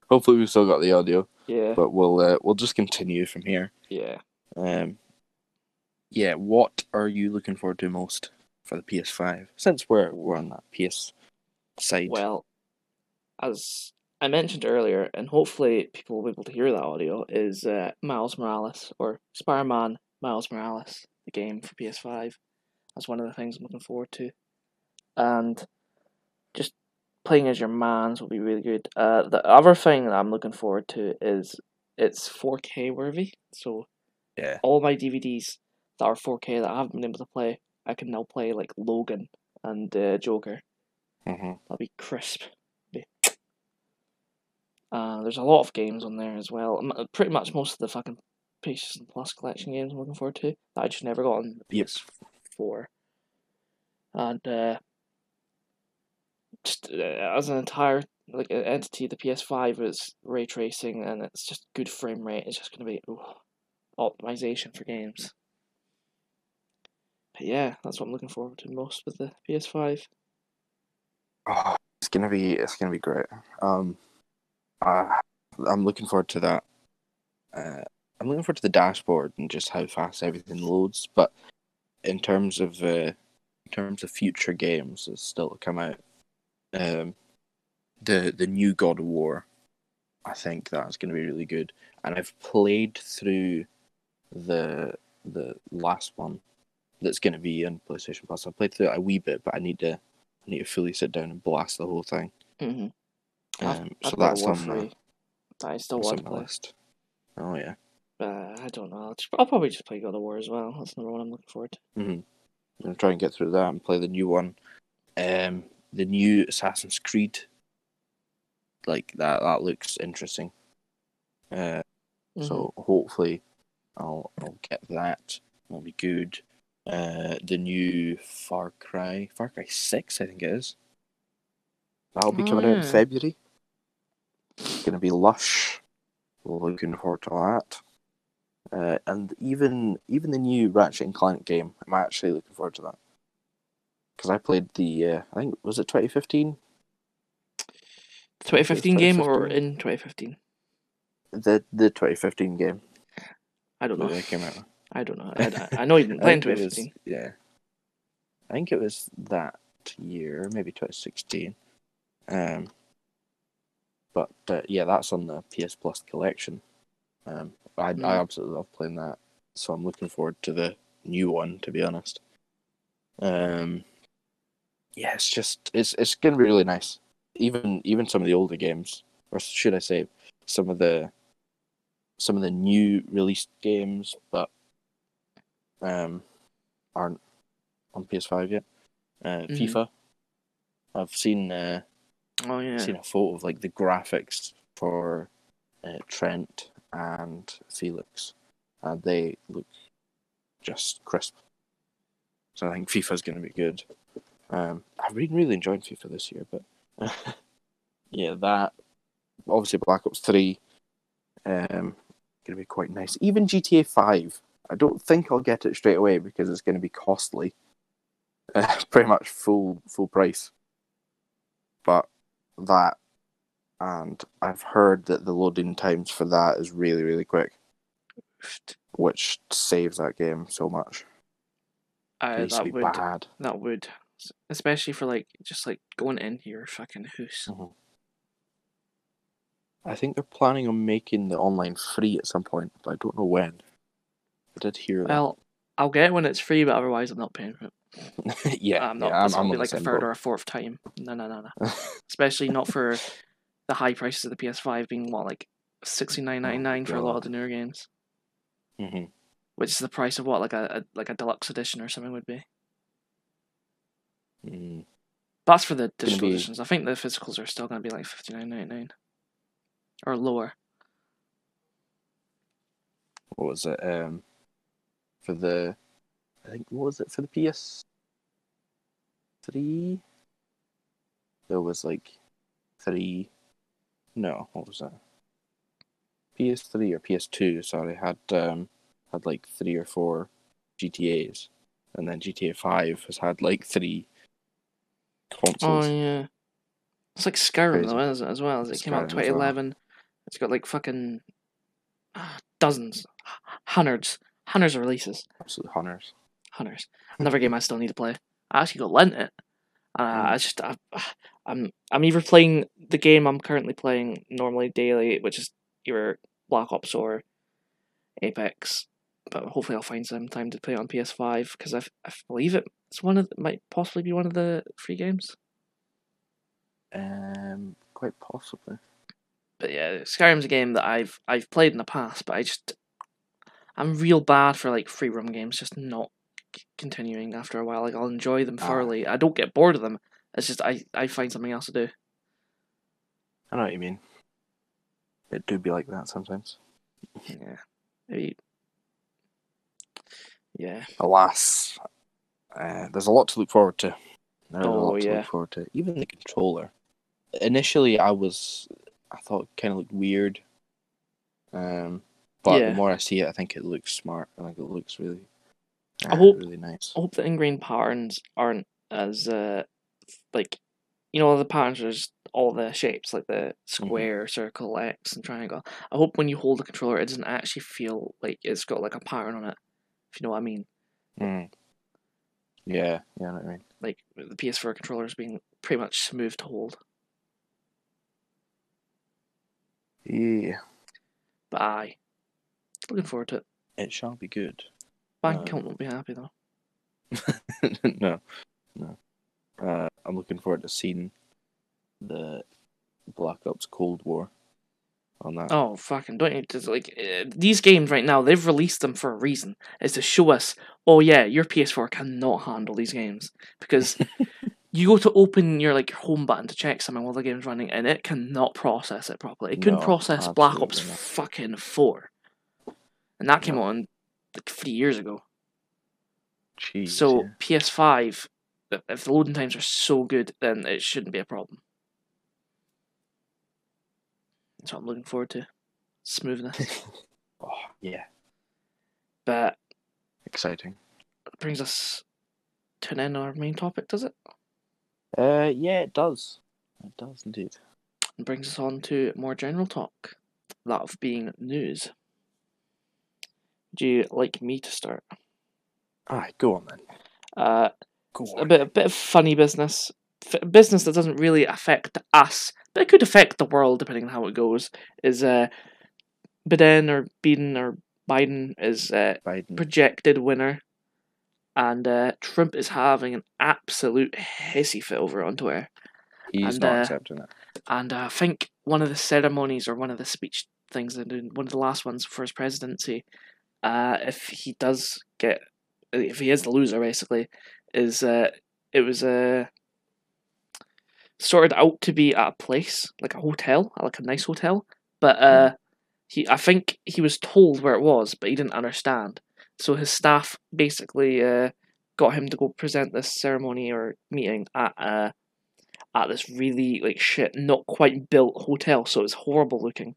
[SPEAKER 2] Hopefully, we've still got the audio,
[SPEAKER 1] Yeah,
[SPEAKER 2] but we'll uh, we'll just continue from here.
[SPEAKER 1] yeah.
[SPEAKER 2] Um, yeah, what are you looking forward to most for the PS5? Since we're we're on that PS side.
[SPEAKER 1] Well, as I mentioned earlier, and hopefully people will be able to hear that audio, is uh, Miles Morales or Spider-Man Miles Morales, the game for PS5. That's one of the things I'm looking forward to, and just playing as your mans will be really good. Uh, the other thing that I'm looking forward to is it's 4K worthy, so
[SPEAKER 2] yeah,
[SPEAKER 1] all my DVDs that are 4K that I haven't been able to play, I can now play like Logan and uh, Joker.
[SPEAKER 2] hmm
[SPEAKER 1] That'll be crisp. Uh, there's a lot of games on there as well. Pretty much most of the fucking PlayStation Plus collection games I'm looking forward to that I just never got on the
[SPEAKER 2] Yep.
[SPEAKER 1] PS4. And uh, just uh, as an entire like entity, the PS5 is ray tracing and it's just good frame rate. It's just gonna be ooh, optimization for games. But yeah, that's what I'm looking forward to most with the PS5.
[SPEAKER 2] Oh, it's gonna be it's gonna be great. Um, uh, I'm looking forward to that. Uh, I'm looking forward to the dashboard and just how fast everything loads. But in terms of uh, in terms of future games that's still to come out, um, the the new God of War, I think that's going to be really good. And I've played through the the last one that's going to be on PlayStation Plus. I played through it a wee bit, but I need to I need to fully sit down and blast the whole thing.
[SPEAKER 1] Mm-hmm.
[SPEAKER 2] Um,
[SPEAKER 1] I've
[SPEAKER 2] so
[SPEAKER 1] a
[SPEAKER 2] that's on
[SPEAKER 1] my, that I still want to
[SPEAKER 2] the
[SPEAKER 1] play.
[SPEAKER 2] list. Oh yeah.
[SPEAKER 1] Uh, I don't know. I'll, just, I'll probably just play God of War as well. That's another one I'm looking forward to.
[SPEAKER 2] hmm I'm gonna try and get through that and play the new one. Um, the new Assassin's Creed. Like that, that looks interesting. Uh, so hopefully, I'll I'll get that. It'll be good. Uh, the new Far Cry, Far Cry Six, I think it is. That'll be
[SPEAKER 1] Oh,
[SPEAKER 2] coming out in. February. It's gonna be lush. Looking forward to that. Uh, and even even the new Ratchet and Clank game, I'm actually looking forward to that. Because I played the, uh, I think was it 2015,
[SPEAKER 1] 2015 game or in 2015?
[SPEAKER 2] the the 2015 game
[SPEAKER 1] I don't know.
[SPEAKER 2] that came out.
[SPEAKER 1] I don't know. I, I, I know you didn't play in
[SPEAKER 2] think it was- yeah, I think it was that year, maybe 2016. Um, but uh, yeah, that's on the PS Plus collection. Um, I I
[SPEAKER 1] Mm.
[SPEAKER 2] absolutely love playing that, so I'm looking forward to the new one. To be honest, um, yeah, it's just it's it's gonna be really nice. Even even some of the older games, or should I say, some of the some of the new released games, but um, aren't on PS5 yet. Uh,
[SPEAKER 1] Mhm.
[SPEAKER 2] FIFA. I've seen uh,
[SPEAKER 1] Oh yeah.
[SPEAKER 2] seen a photo of like the graphics for uh, Trent and Felix, and they look just crisp. So I think FIFA's going to be good. Um, I've been really enjoying FIFA this year, but yeah, that obviously Black Ops Three, um, going to be quite nice. Even GTA Five, I don't think I'll get it straight away because it's going to be costly, uh, pretty much full full price. But that, and I've heard that the loading times for that is really really quick, which saves that game so much.
[SPEAKER 1] Uh, that would
[SPEAKER 2] bad.
[SPEAKER 1] that would especially for like just like going in your fucking house.
[SPEAKER 2] I think they're planning on making the online free at some point, but I don't know when. I did hear that.
[SPEAKER 1] Well, I'll get it when it's free, but otherwise I'm not paying for it.
[SPEAKER 2] yeah,
[SPEAKER 1] I'm not.
[SPEAKER 2] yeah, I'm, I'm
[SPEAKER 1] be like a third
[SPEAKER 2] boat.
[SPEAKER 1] or a fourth time. No, no, no, no. Especially not for the high prices of the PS5 being what like sixty nine ninety nine for a lot of the newer games,
[SPEAKER 2] Mhm.
[SPEAKER 1] which is the price of what like a, a like a deluxe edition or something would be.
[SPEAKER 2] Mm.
[SPEAKER 1] But that's for the digital
[SPEAKER 2] be-
[SPEAKER 1] editions. I think the physicals are still going to be like fifty nine ninety nine or lower.
[SPEAKER 2] What was it? Um, for the, I think what was it for the PS three? There was like three. No, what was that? PS3 or PS2? Sorry, had um had like three or four GTA's, and then GTA Five has had like three consoles.
[SPEAKER 1] Oh yeah, it's like Skyrim
[SPEAKER 2] Crazy.
[SPEAKER 1] though, isn't it? As well as it came out twenty eleven. Well. It's got like fucking ah, dozens, hundreds, hundreds of releases.
[SPEAKER 2] Absolutely, hunters.
[SPEAKER 1] Hunters. Another game I still need to play. I actually got lent it. Uh,
[SPEAKER 2] Hmm.
[SPEAKER 1] I just I, I'm I'm either playing the game I'm currently playing normally daily, which is either Black Ops or Apex, but hopefully I'll find some time to play it on PS5 because I believe it- it's one of the, might possibly be one of the free games.
[SPEAKER 2] Um, quite possibly.
[SPEAKER 1] But yeah, Skyrim's a game that I've I've played in the past, but I just I'm real bad for like free roam games, just not continuing after a while. Like I'll enjoy them
[SPEAKER 2] Ah.
[SPEAKER 1] thoroughly. I don't get bored of them. It's just I I find something else to do.
[SPEAKER 2] I know what you mean. It do be like that sometimes.
[SPEAKER 1] Yeah, maybe. Yeah.
[SPEAKER 2] Alas, uh, there's a lot to look forward to. There's a
[SPEAKER 1] Oh,
[SPEAKER 2] lot to
[SPEAKER 1] yeah.
[SPEAKER 2] look forward to. Even the controller. Initially, I was, I thought it kind of looked weird. Um, but
[SPEAKER 1] Yeah.
[SPEAKER 2] the more I see it, I think it looks smart. I think it looks really,
[SPEAKER 1] I
[SPEAKER 2] uh,
[SPEAKER 1] hope-
[SPEAKER 2] really nice.
[SPEAKER 1] I hope the ingrained patterns aren't as uh like you know the patterns are just all the shapes like the square, circle, X, and triangle. I hope when you hold the controller, it doesn't actually feel like it's got like a pattern on it. If you know what I mean.
[SPEAKER 2] Mm. Yeah, yeah, I know what I mean.
[SPEAKER 1] Like the PS4 controllers being pretty much smooth to hold.
[SPEAKER 2] Yeah,
[SPEAKER 1] But I looking forward to it.
[SPEAKER 2] it shall be good.
[SPEAKER 1] Bank
[SPEAKER 2] Uh,
[SPEAKER 1] account won't be happy though.
[SPEAKER 2] no, no. Uh, I'm looking forward to seeing the Black Ops Cold War on that.
[SPEAKER 1] Oh fucking! Don't you just like uh, these games right now? They've released them for a reason. Is to show us, oh yeah, your PS4 cannot handle these games because you go to open your like home button to check something while the game's running, and it cannot process it properly. It couldn't
[SPEAKER 2] No,
[SPEAKER 1] process Black Ops
[SPEAKER 2] not.
[SPEAKER 1] fucking four, and that came
[SPEAKER 2] No.
[SPEAKER 1] on like three years ago.
[SPEAKER 2] Jeez,
[SPEAKER 1] so
[SPEAKER 2] yeah.
[SPEAKER 1] PS5, if- the loading times are so good, then it shouldn't be a problem. That's what I'm looking forward to. Smoothness.
[SPEAKER 2] oh, yeah,
[SPEAKER 1] but
[SPEAKER 2] exciting.
[SPEAKER 1] brings us to an end our main topic, does it?
[SPEAKER 2] Uh, yeah, it does. It does indeed.
[SPEAKER 1] And brings us on to more general talk. That of being news. Do you like me to start?
[SPEAKER 2] Alright, go on then.
[SPEAKER 1] Uh,
[SPEAKER 2] Go
[SPEAKER 1] a bit, a bit of funny business. F- business that doesn't really affect us, but it could affect the world depending on how it goes. Is uh, Biden or Biden or Biden is uh,
[SPEAKER 2] Biden.
[SPEAKER 1] projected winner, and uh, Trump is having an absolute hissy fit over on Twitter.
[SPEAKER 2] He's
[SPEAKER 1] and,
[SPEAKER 2] not
[SPEAKER 1] uh,
[SPEAKER 2] accepting it.
[SPEAKER 1] And uh, I think one of the ceremonies or one of the speech things, they're doing, one of the last ones for his presidency, uh, if he does get, if he is the loser, basically, is uh, it was uh, sorted out to be at a place like a hotel, like a nice hotel, but uh, he, I think he was told where it was, but he didn't understand. So his staff basically uh, got him to go present this ceremony or meeting at uh, at this really like shit, not quite built hotel. So it was horrible looking.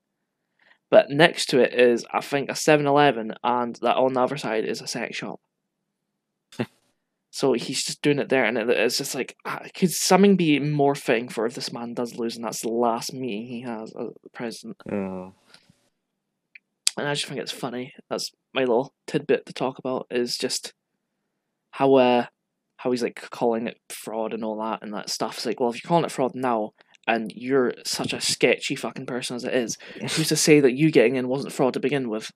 [SPEAKER 1] But next to it is, I think, a 7-Eleven, and that on the other side is a sex shop. so he's just doing it there, and it, it's just like, ah, could something be more fitting for if this man does lose, and that's the last meeting he has as president?
[SPEAKER 2] Oh.
[SPEAKER 1] and I just think it's funny. That's my little tidbit to talk about is just how uh how he's like calling it fraud and all that and that stuff. It's like, well, if you're calling it fraud now and you're such a sketchy fucking person as it is, who's to say that you getting in wasn't fraud to begin with?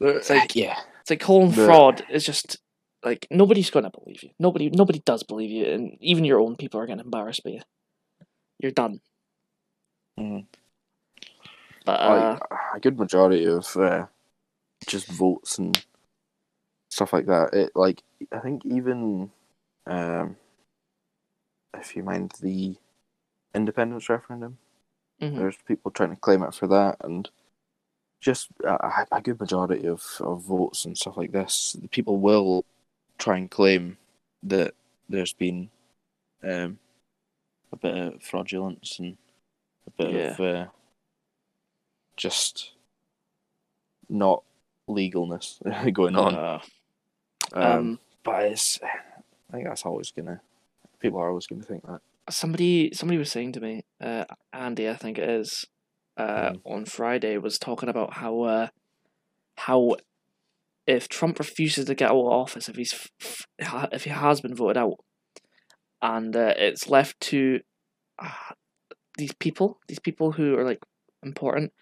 [SPEAKER 2] It's
[SPEAKER 1] like-
[SPEAKER 2] yeah.
[SPEAKER 1] It's like calling
[SPEAKER 2] The-
[SPEAKER 1] fraud is just like nobody's gonna believe you. Nobody nobody does believe you, and even your own people are getting embarrassed by you. You're done.
[SPEAKER 2] Mhm.
[SPEAKER 1] But uh,
[SPEAKER 2] like, a good majority of uh, just votes and stuff like that. It like I think even um, if you mind the independence referendum,
[SPEAKER 1] mhm.
[SPEAKER 2] there's people trying to claim it for that, and just a, a good majority of, of votes and stuff like this, the people will try and claim that there's been um, a bit of fraudulence and a bit of uh, just not legalness going on.
[SPEAKER 1] Uh,
[SPEAKER 2] Um,
[SPEAKER 1] um,
[SPEAKER 2] but it's, I think that's always gonna. People are always gonna think that.
[SPEAKER 1] somebody somebody was saying to me, uh, Andy, I think it is, uh,
[SPEAKER 2] Mm.
[SPEAKER 1] on Friday was talking about how uh, how if Trump refuses to get out of office, if he's if he has been voted out, and uh, it's left to uh, these people, these people who are like important.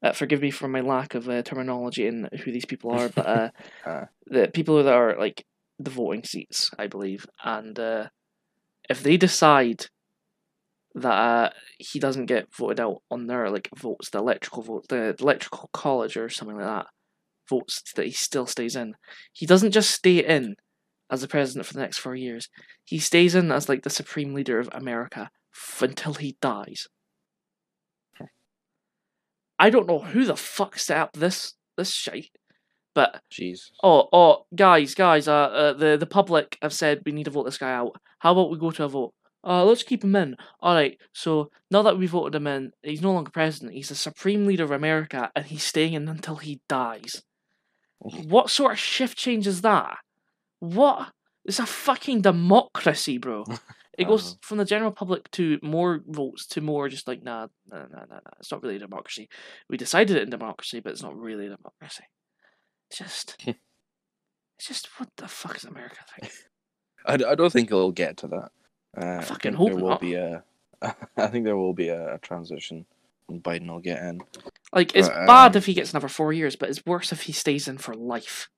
[SPEAKER 1] Uh, forgive me for my lack of uh, terminology and who these people are, but uh,
[SPEAKER 2] Uh.
[SPEAKER 1] the people that are like the voting seats, I believe, and uh, if they decide that uh, he doesn't get voted out on their like votes, the electrical vote, the electrical college or something like that, votes that he still stays in. He doesn't just stay in as the president for the next four years. He stays in as like the supreme leader of America f- until he dies. I don't know who the fuck set up this this shite, but
[SPEAKER 2] Jeez.
[SPEAKER 1] Oh, oh, guys, guys, uh, uh, the the public have said we need to vote this guy out. How about we go to a vote? Uh, let's keep him in. All right. So now that we voted him in, he's no longer president. He's the supreme leader of America, and he's staying in until he dies. What sort of shift change is that? What? It's a fucking democracy, bro. It goes
[SPEAKER 2] Uh-huh.
[SPEAKER 1] from the general public to more votes to more just like nah, nah, nah, nah, nah. It's not really a democracy. We decided it in democracy, but it's not really a democracy. It's just, it's just what the fuck is America like?
[SPEAKER 2] I, I, I don't think it'll get to that. Uh, I
[SPEAKER 1] fucking
[SPEAKER 2] think
[SPEAKER 1] hope
[SPEAKER 2] there will
[SPEAKER 1] not.
[SPEAKER 2] be a. I think there will be a, a transition, and Biden will get in.
[SPEAKER 1] Like it's
[SPEAKER 2] But,
[SPEAKER 1] bad
[SPEAKER 2] um,
[SPEAKER 1] if he gets another four years, but it's worse if he stays in for life,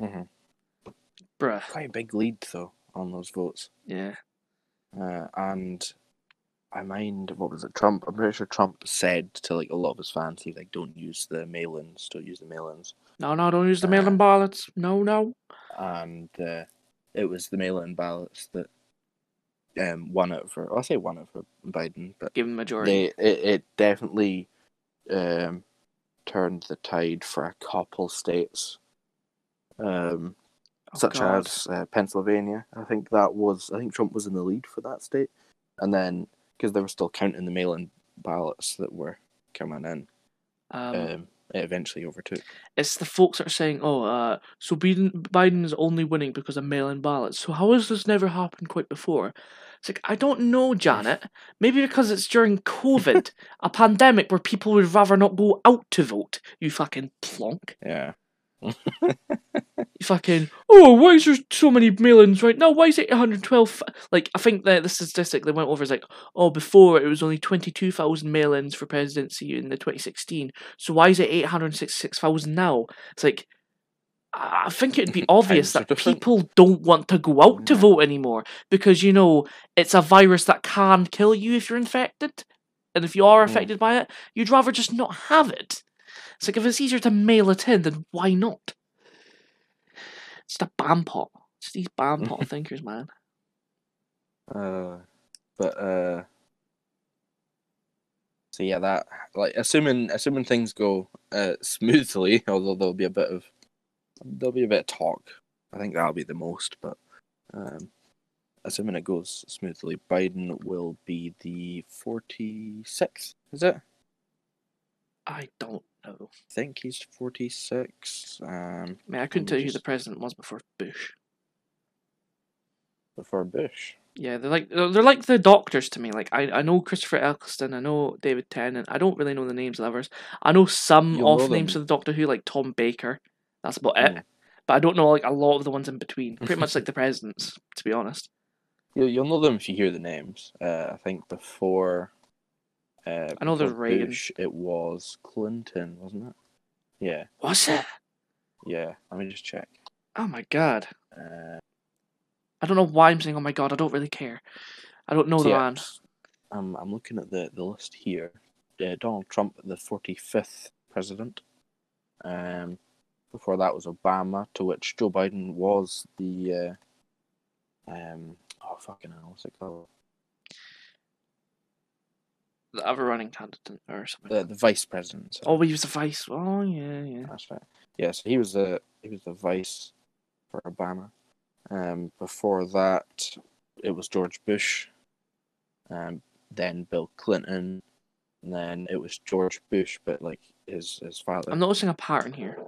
[SPEAKER 2] Mm-hmm.
[SPEAKER 1] bruh.
[SPEAKER 2] Quite a big lead though on those votes,
[SPEAKER 1] Yeah,
[SPEAKER 2] uh, and I mind what was it? Trump. I'm pretty sure Trump said to like a lot of his fans, he like don't use the mail-ins, don't use the mail-ins,
[SPEAKER 1] no, no, don't use the
[SPEAKER 2] Uh,
[SPEAKER 1] mail-in ballots. No, no.
[SPEAKER 2] and uh, it was the mail-in ballots that um won it for. I say won it for Biden, but
[SPEAKER 1] given majority.
[SPEAKER 2] they it, it definitely um turned the tide for a couple states um
[SPEAKER 1] Oh,
[SPEAKER 2] such
[SPEAKER 1] God.
[SPEAKER 2] as uh, Pennsylvania I think that was I think Trump was in the lead for that state and then because they were still counting the mail-in ballots that were coming in
[SPEAKER 1] um,
[SPEAKER 2] um it eventually overtook
[SPEAKER 1] it's the folks that are saying, "Oh, uh, so Biden Biden is only winning because of mail-in ballots. So how has this never happened quite before?" It's like I don't know, Janet. Maybe because it's during COVID, a pandemic where people would rather not go out to vote. You fucking plonk.
[SPEAKER 2] yeah
[SPEAKER 1] fucking oh why is there so many mail-ins right now? Why is it 112 like i think that the statistic they went over is like oh before it was only 22,000 mail-ins for presidency in the 2016 so why is it 866,000 now? It's like i think it'd be obvious that
[SPEAKER 2] different.
[SPEAKER 1] people don't want to go out to vote anymore because you know it's a virus that can kill you if you're infected. And if you are
[SPEAKER 2] Mm.
[SPEAKER 1] affected by it you'd rather just not have it it's like if it's easier to mail it in then why not it's the bam pot. It's these bam pot thinkers, man.
[SPEAKER 2] Uh, but uh, so yeah, that like assuming assuming things go uh smoothly, although there'll be a bit of there'll be a bit of talk. I think that'll be the most, but um, assuming it goes smoothly, Biden will be the forty sixth. Is it?
[SPEAKER 1] I don't know.
[SPEAKER 2] I think he's forty six. Um,
[SPEAKER 1] I mean, I couldn't tell you who the president was before Bush.
[SPEAKER 2] before Bush.
[SPEAKER 1] Yeah, they're like they're like the doctors to me. Like I, I know Christopher Eccleston, I know David Tennant. I don't really know the names of others. I know some
[SPEAKER 2] You'll
[SPEAKER 1] off
[SPEAKER 2] know
[SPEAKER 1] names of the Doctor Who, like Tom Baker. That's about it.
[SPEAKER 2] Mm.
[SPEAKER 1] But I don't know like a lot of the ones in between. Pretty much like the presidents, to be honest.
[SPEAKER 2] You'll you'll know them if you hear the names. Uh, I think before. Uh,
[SPEAKER 1] I know there's Reagan.
[SPEAKER 2] Bush, it was Clinton, wasn't it? Yeah,
[SPEAKER 1] Was it?
[SPEAKER 2] yeah. Let me just check.
[SPEAKER 1] Oh my god.
[SPEAKER 2] Uh,
[SPEAKER 1] I don't know why I'm saying oh my god, I don't really care. I don't know the
[SPEAKER 2] yeah,
[SPEAKER 1] man.
[SPEAKER 2] I'm I'm looking at the, the list here. Uh, Donald Trump, the forty fifth president. Um, before that was Obama, to which Joe Biden was the. Uh, um. Oh fucking hell! What's it called?
[SPEAKER 1] The other running candidate or something.
[SPEAKER 2] The the vice president. sorry.
[SPEAKER 1] Oh, he was the vice. Oh yeah, yeah.
[SPEAKER 2] That's right. Yeah, so he was the he was the vice for Obama. Um, before that, it was George Bush. Um, then Bill Clinton, and then it was George Bush, but like his his father.
[SPEAKER 1] I'm noticing a pattern here.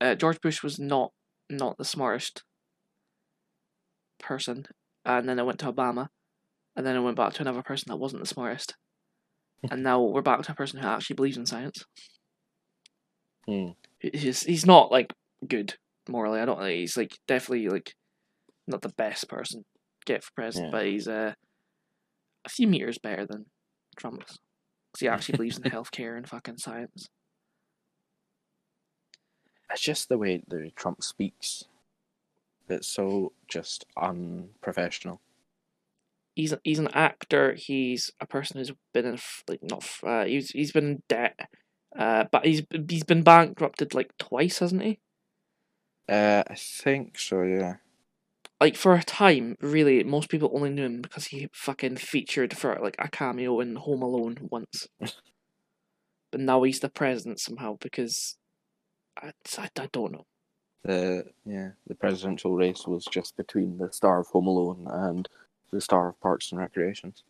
[SPEAKER 1] Uh, George Bush was not not the smartest person, and then I went to Obama, and then I went back to another person that wasn't the smartest, and now we're back to a person who actually believes in science.
[SPEAKER 2] Hmm.
[SPEAKER 1] He's he's not like good morally. I don't think he's like definitely like not the best person to get for president,
[SPEAKER 2] Yeah.
[SPEAKER 1] but he's uh, a few meters better than Trump. Because he actually believes in healthcare and fucking science.
[SPEAKER 2] It's just the way that Trump speaks. It's so just unprofessional.
[SPEAKER 1] He's he's an actor. He's a person who's been in like not uh, he's he's been in debt, uh, but he's he's been bankrupted like twice, hasn't he?
[SPEAKER 2] Uh, I think so. Yeah.
[SPEAKER 1] Like for a time, really, most people only knew him because he fucking featured for like a cameo in Home Alone once. but now he's the president somehow because I, I, I don't know.
[SPEAKER 2] The yeah the presidential race was just between the star of Home Alone and the star of Parks and Recreations.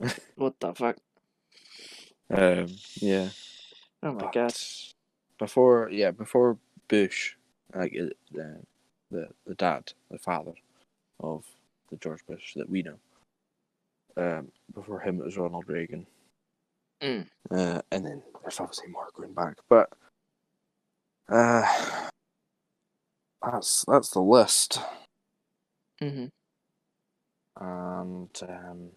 [SPEAKER 1] What the fuck?
[SPEAKER 2] Um, yeah.
[SPEAKER 1] Oh my
[SPEAKER 2] but
[SPEAKER 1] god!
[SPEAKER 2] Before, yeah, before Bush, like uh, the the the dad, the father of the George Bush that we know. Um, before him, it was Ronald Reagan.
[SPEAKER 1] Mm.
[SPEAKER 2] Uh, and then there's obviously more going back, but uh, that's that's the list.
[SPEAKER 1] Hmm
[SPEAKER 2] And um,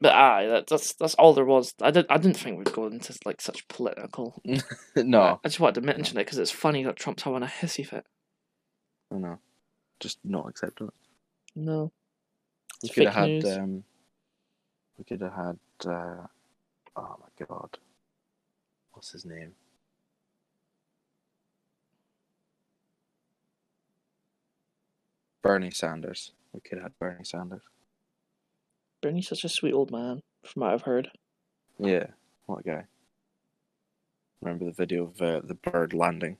[SPEAKER 1] But aye, that, that's that's all there was. I didn't I didn't think we'd go into like such political.
[SPEAKER 2] no,
[SPEAKER 1] I just wanted to mention it because it's funny that Trump's having a hissy fit.
[SPEAKER 2] no, just not accepting it.
[SPEAKER 1] No.
[SPEAKER 2] We could have had. Um, we could have had. Uh, oh my god, what's his name? Bernie Sanders. We could have Bernie Sanders.
[SPEAKER 1] Bernie's such a sweet old man, from what I've heard.
[SPEAKER 2] Yeah, what a guy. Remember the video of uh, the bird landing?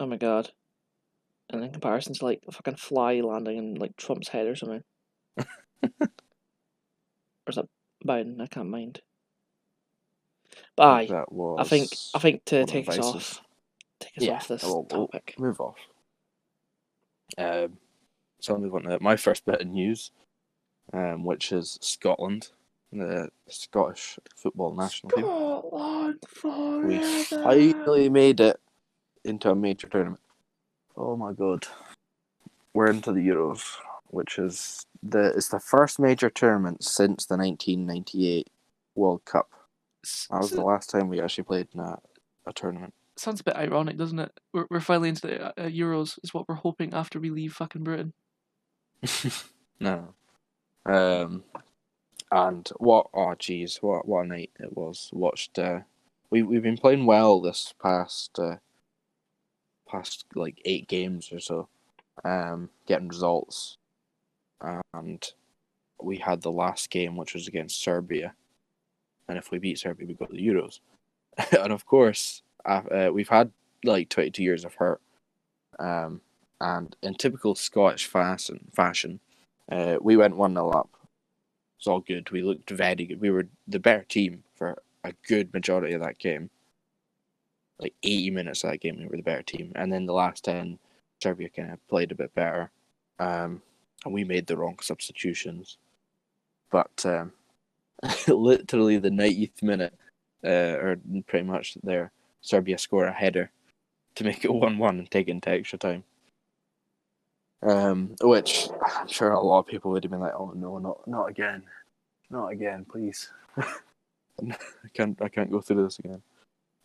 [SPEAKER 1] Oh my god. And in comparison to like a fucking fly landing in like Trump's head or something. or is that Biden? I can't mind. But aye,
[SPEAKER 2] that was.
[SPEAKER 1] I think I think to
[SPEAKER 2] one of the
[SPEAKER 1] take us off take us
[SPEAKER 2] Yeah,
[SPEAKER 1] off this
[SPEAKER 2] we'll- we'll
[SPEAKER 1] topic.
[SPEAKER 2] move off. Um, so I'll move on to my first bit of news, um, which is Scotland, the Scottish football national team.
[SPEAKER 1] Scotland
[SPEAKER 2] We finally made it into a major tournament. Oh my god. We're into the Euros, which is the it's the first major tournament since the 1998 World Cup. That was
[SPEAKER 1] s-
[SPEAKER 2] the last time we actually played in a, a tournament.
[SPEAKER 1] sounds a bit ironic, doesn't it? We're we're finally into the uh, Euros. Is what we're hoping after we leave fucking Britain.
[SPEAKER 2] no. Um, and what? Oh, jeez, what what a night it was. Watched. Uh, we we've been playing well this past uh, past like eight games or so. Um, getting results, and we had the last game, which was against Serbia, and if we beat Serbia, we go to the Euros. and of course, uh, we've had like twenty two years of hurt. Um, and in typical Scottish fashion, fashion, uh, we went one 0 up. It's all good. We looked very good. We were the better team for a good majority of that game. Like eighty minutes of that game, we were the better team, and then the last ten, Serbia kind of played a bit better, um, and we made the wrong substitutions. But um, literally the ninetieth minute, uh, or pretty much there, Serbia score a header to make it one-one and take it into extra time. Um, which I'm sure a lot of people would have been like, "Oh no, not not again, not again, please." I can't I can't go through this again.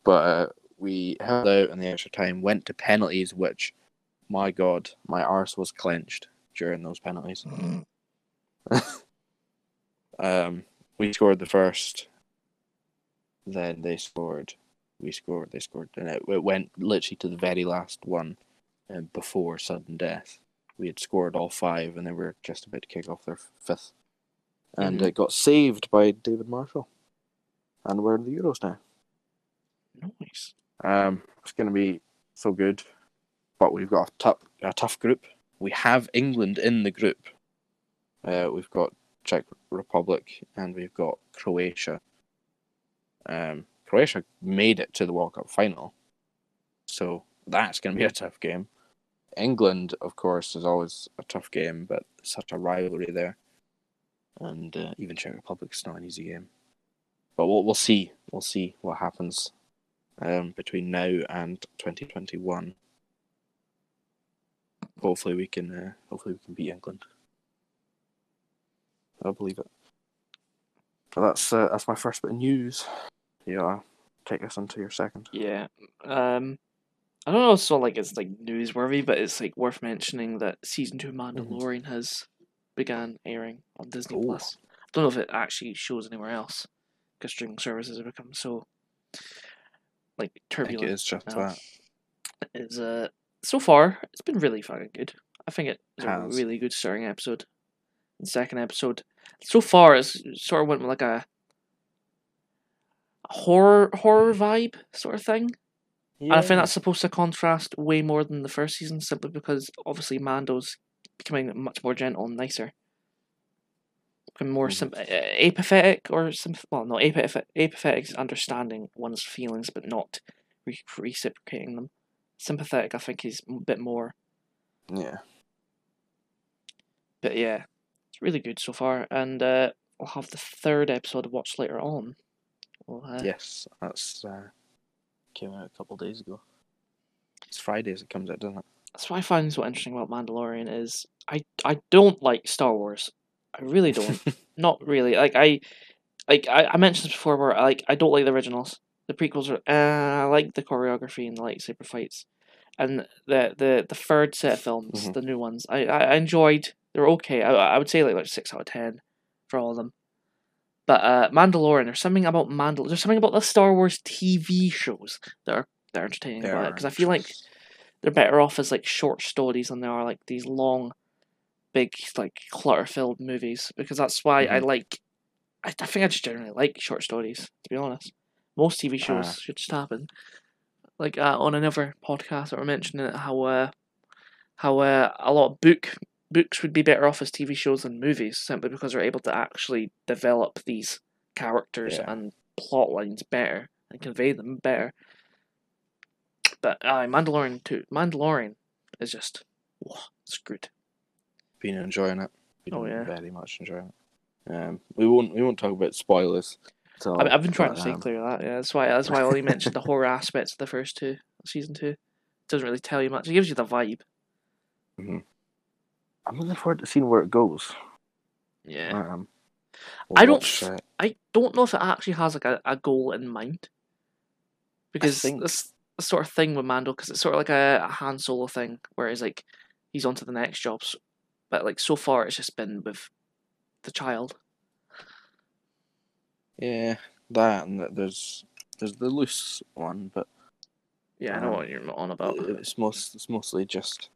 [SPEAKER 2] But uh, we held out in the extra time, went to penalties, which, my God, my arse was clenched during those penalties. Um, we scored the first, then they scored. We scored. They scored, and it, it went literally to the very last one, um, before sudden death. We had scored all five, and they were just about to kick off their fifth, and
[SPEAKER 1] Mhm.
[SPEAKER 2] it got saved by David Marshall, and we're in the Euros now.
[SPEAKER 1] Nice.
[SPEAKER 2] Um, it's going to be so good, but we've got a tough, a tough group. We have England in the group. Uh, we've got Czech Republic and we've got Croatia. Um, Croatia made it to the World Cup final, so that's going to be a tough game. England, of course, is always a tough game, but such a rivalry there, and uh, even Czech Republic is not an easy game. But we'll we'll see. We'll see what happens um, between now and 2021. Hopefully we can. Uh, hopefully we can beat England. I believe it. But that's uh, that's my first bit of news. Yeah, take us into your second.
[SPEAKER 1] Yeah. Um, I don't know. So like it's like newsworthy, but it's like worth mentioning that season two of Mandalorian has began airing on Disney
[SPEAKER 2] Ooh.
[SPEAKER 1] Plus. I don't know if it actually shows anywhere else because streaming services have become so like
[SPEAKER 2] I think
[SPEAKER 1] turbulent.
[SPEAKER 2] it is just
[SPEAKER 1] now.
[SPEAKER 2] that.
[SPEAKER 1] Is uh so far it's been really fucking good. I think it was a really good starting episode. And second episode, so far it's sort of went with like a horror horror vibe sort of thing. And I think that's supposed to contrast way more than the first season, simply because obviously Mando's becoming much more gentle and nicer. Becoming more sim- uh, apathetic or some well, no apathetic. Apathetic is understanding one's feelings but not re- reciprocating them. Sympathetic, I think, is a bit more.
[SPEAKER 2] yeah.
[SPEAKER 1] But yeah, it's really good so far, and uh, we'll have the third episode to watch later on. We'll, uh,
[SPEAKER 2] Yes, that's uh, came out a couple of days ago. It's Fridays it comes out, doesn't it?
[SPEAKER 1] that's what I find so interesting about Mandalorian is I I don't like Star Wars. I really don't. Not really. Like I, like I, I mentioned this before, where I like I don't like the originals. The prequels are. Uh, I like the choreography and the lightsaber fights, and the the the third set of films,
[SPEAKER 2] Mhm.
[SPEAKER 1] the new ones, I, I I enjoyed. They're okay. I I would say like like six out of ten for all of them. But uh, Mandalorian, there's something about Mandal. There's something about the Star Wars TV shows that are that are entertaining about it because I feel like they're better off as like short stories than they are like these long, big like clutter filled movies. Because that's why I
[SPEAKER 2] Mhm.
[SPEAKER 1] like. I, I think I just generally like short stories. To be honest, most TV shows
[SPEAKER 2] Ah.
[SPEAKER 1] should just happen. Like uh, on another podcast, I were mentioning how uh, how uh, a lot of book books would be better off as TV shows than movies, simply because they're able to actually develop these characters
[SPEAKER 2] Yeah.
[SPEAKER 1] and plot lines better and convey them better. But uh, Mandalorian too. Mandalorian is just, whoa, it's good.
[SPEAKER 2] been enjoying it. Been
[SPEAKER 1] Oh, yeah.
[SPEAKER 2] very much enjoying it. Um, we won't we won't talk about spoilers. So,
[SPEAKER 1] I, I've been trying to stay
[SPEAKER 2] um,
[SPEAKER 1] clear of that. Yeah, that's why. That's why I only mentioned the horror aspects of the first two season two. It doesn't really tell you much. It gives you the vibe.
[SPEAKER 2] I'm looking forward to seeing where it goes.
[SPEAKER 1] Yeah.
[SPEAKER 2] Um,
[SPEAKER 1] I don't I don't know if it actually has like a, a goal in mind. Because
[SPEAKER 2] think-
[SPEAKER 1] this sort of thing with Mando, because it's sort of like a, a Han Solo thing, whereas like he's on to the next jobs, but like so far it's just been with the child.
[SPEAKER 2] yeah, that and that there's there's the loose one, but
[SPEAKER 1] Yeah, I know
[SPEAKER 2] Um,
[SPEAKER 1] what you're on about.
[SPEAKER 2] it's most it's mostly just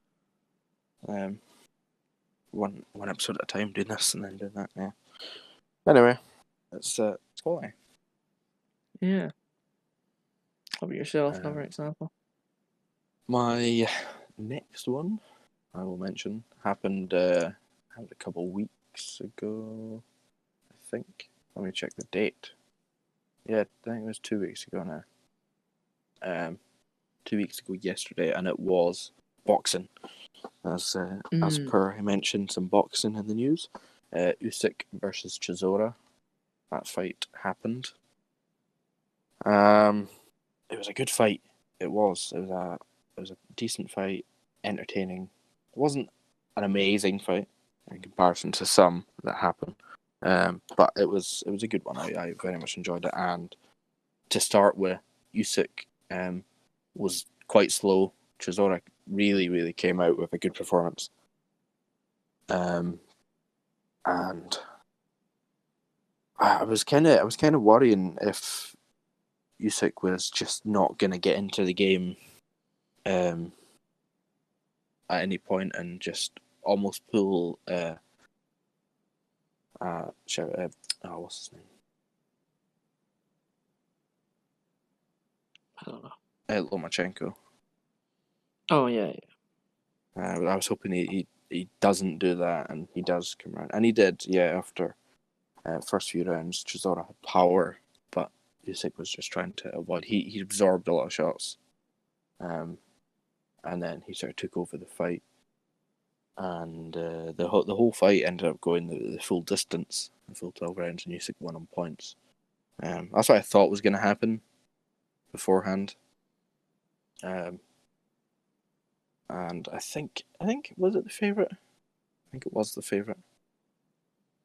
[SPEAKER 2] um one one episode at a time doing this and then doing that. Yeah. Anyway, it's uh, it's quality.
[SPEAKER 1] Yeah. How about yourself? Another
[SPEAKER 2] Um,
[SPEAKER 1] example.
[SPEAKER 2] My next one I will mention happened uh happened a couple weeks ago, I think. Let me check the date. Yeah, I think it was two weeks ago now. Um, two weeks ago yesterday, and it was boxing. As uh, as
[SPEAKER 1] Mm.
[SPEAKER 2] per I mentioned, some boxing in the news. Uh, Usyk versus Chisora. That fight happened. Um, it was a good fight. It was. It was a it was a decent fight, entertaining. It wasn't an amazing fight in comparison to some that happen, um, but it was it was a good one. I, I very much enjoyed it. And to start with, Usyk um, was quite slow. Chisora really really came out with a good performance. Um, and I was kind of I was kind of worrying if Usyk was just not gonna get into the game um, at any point and just almost pull uh, uh, shout, uh oh what's his name
[SPEAKER 1] I don't know.
[SPEAKER 2] uh, Lomachenko.
[SPEAKER 1] Oh yeah, yeah.
[SPEAKER 2] Uh, I was hoping he, he he doesn't do that and he does come around. And he did yeah after uh, first few rounds Chisora had power but Usyk was just trying to avoid he he absorbed a lot of shots. Um and then he sort of took over the fight. And uh, the whole the whole fight ended up going the, the full distance the full 12 rounds and Usyk won on points. Um that's what I thought was going to happen beforehand. Um and I think I think was it the favorite? I think it was the favorite.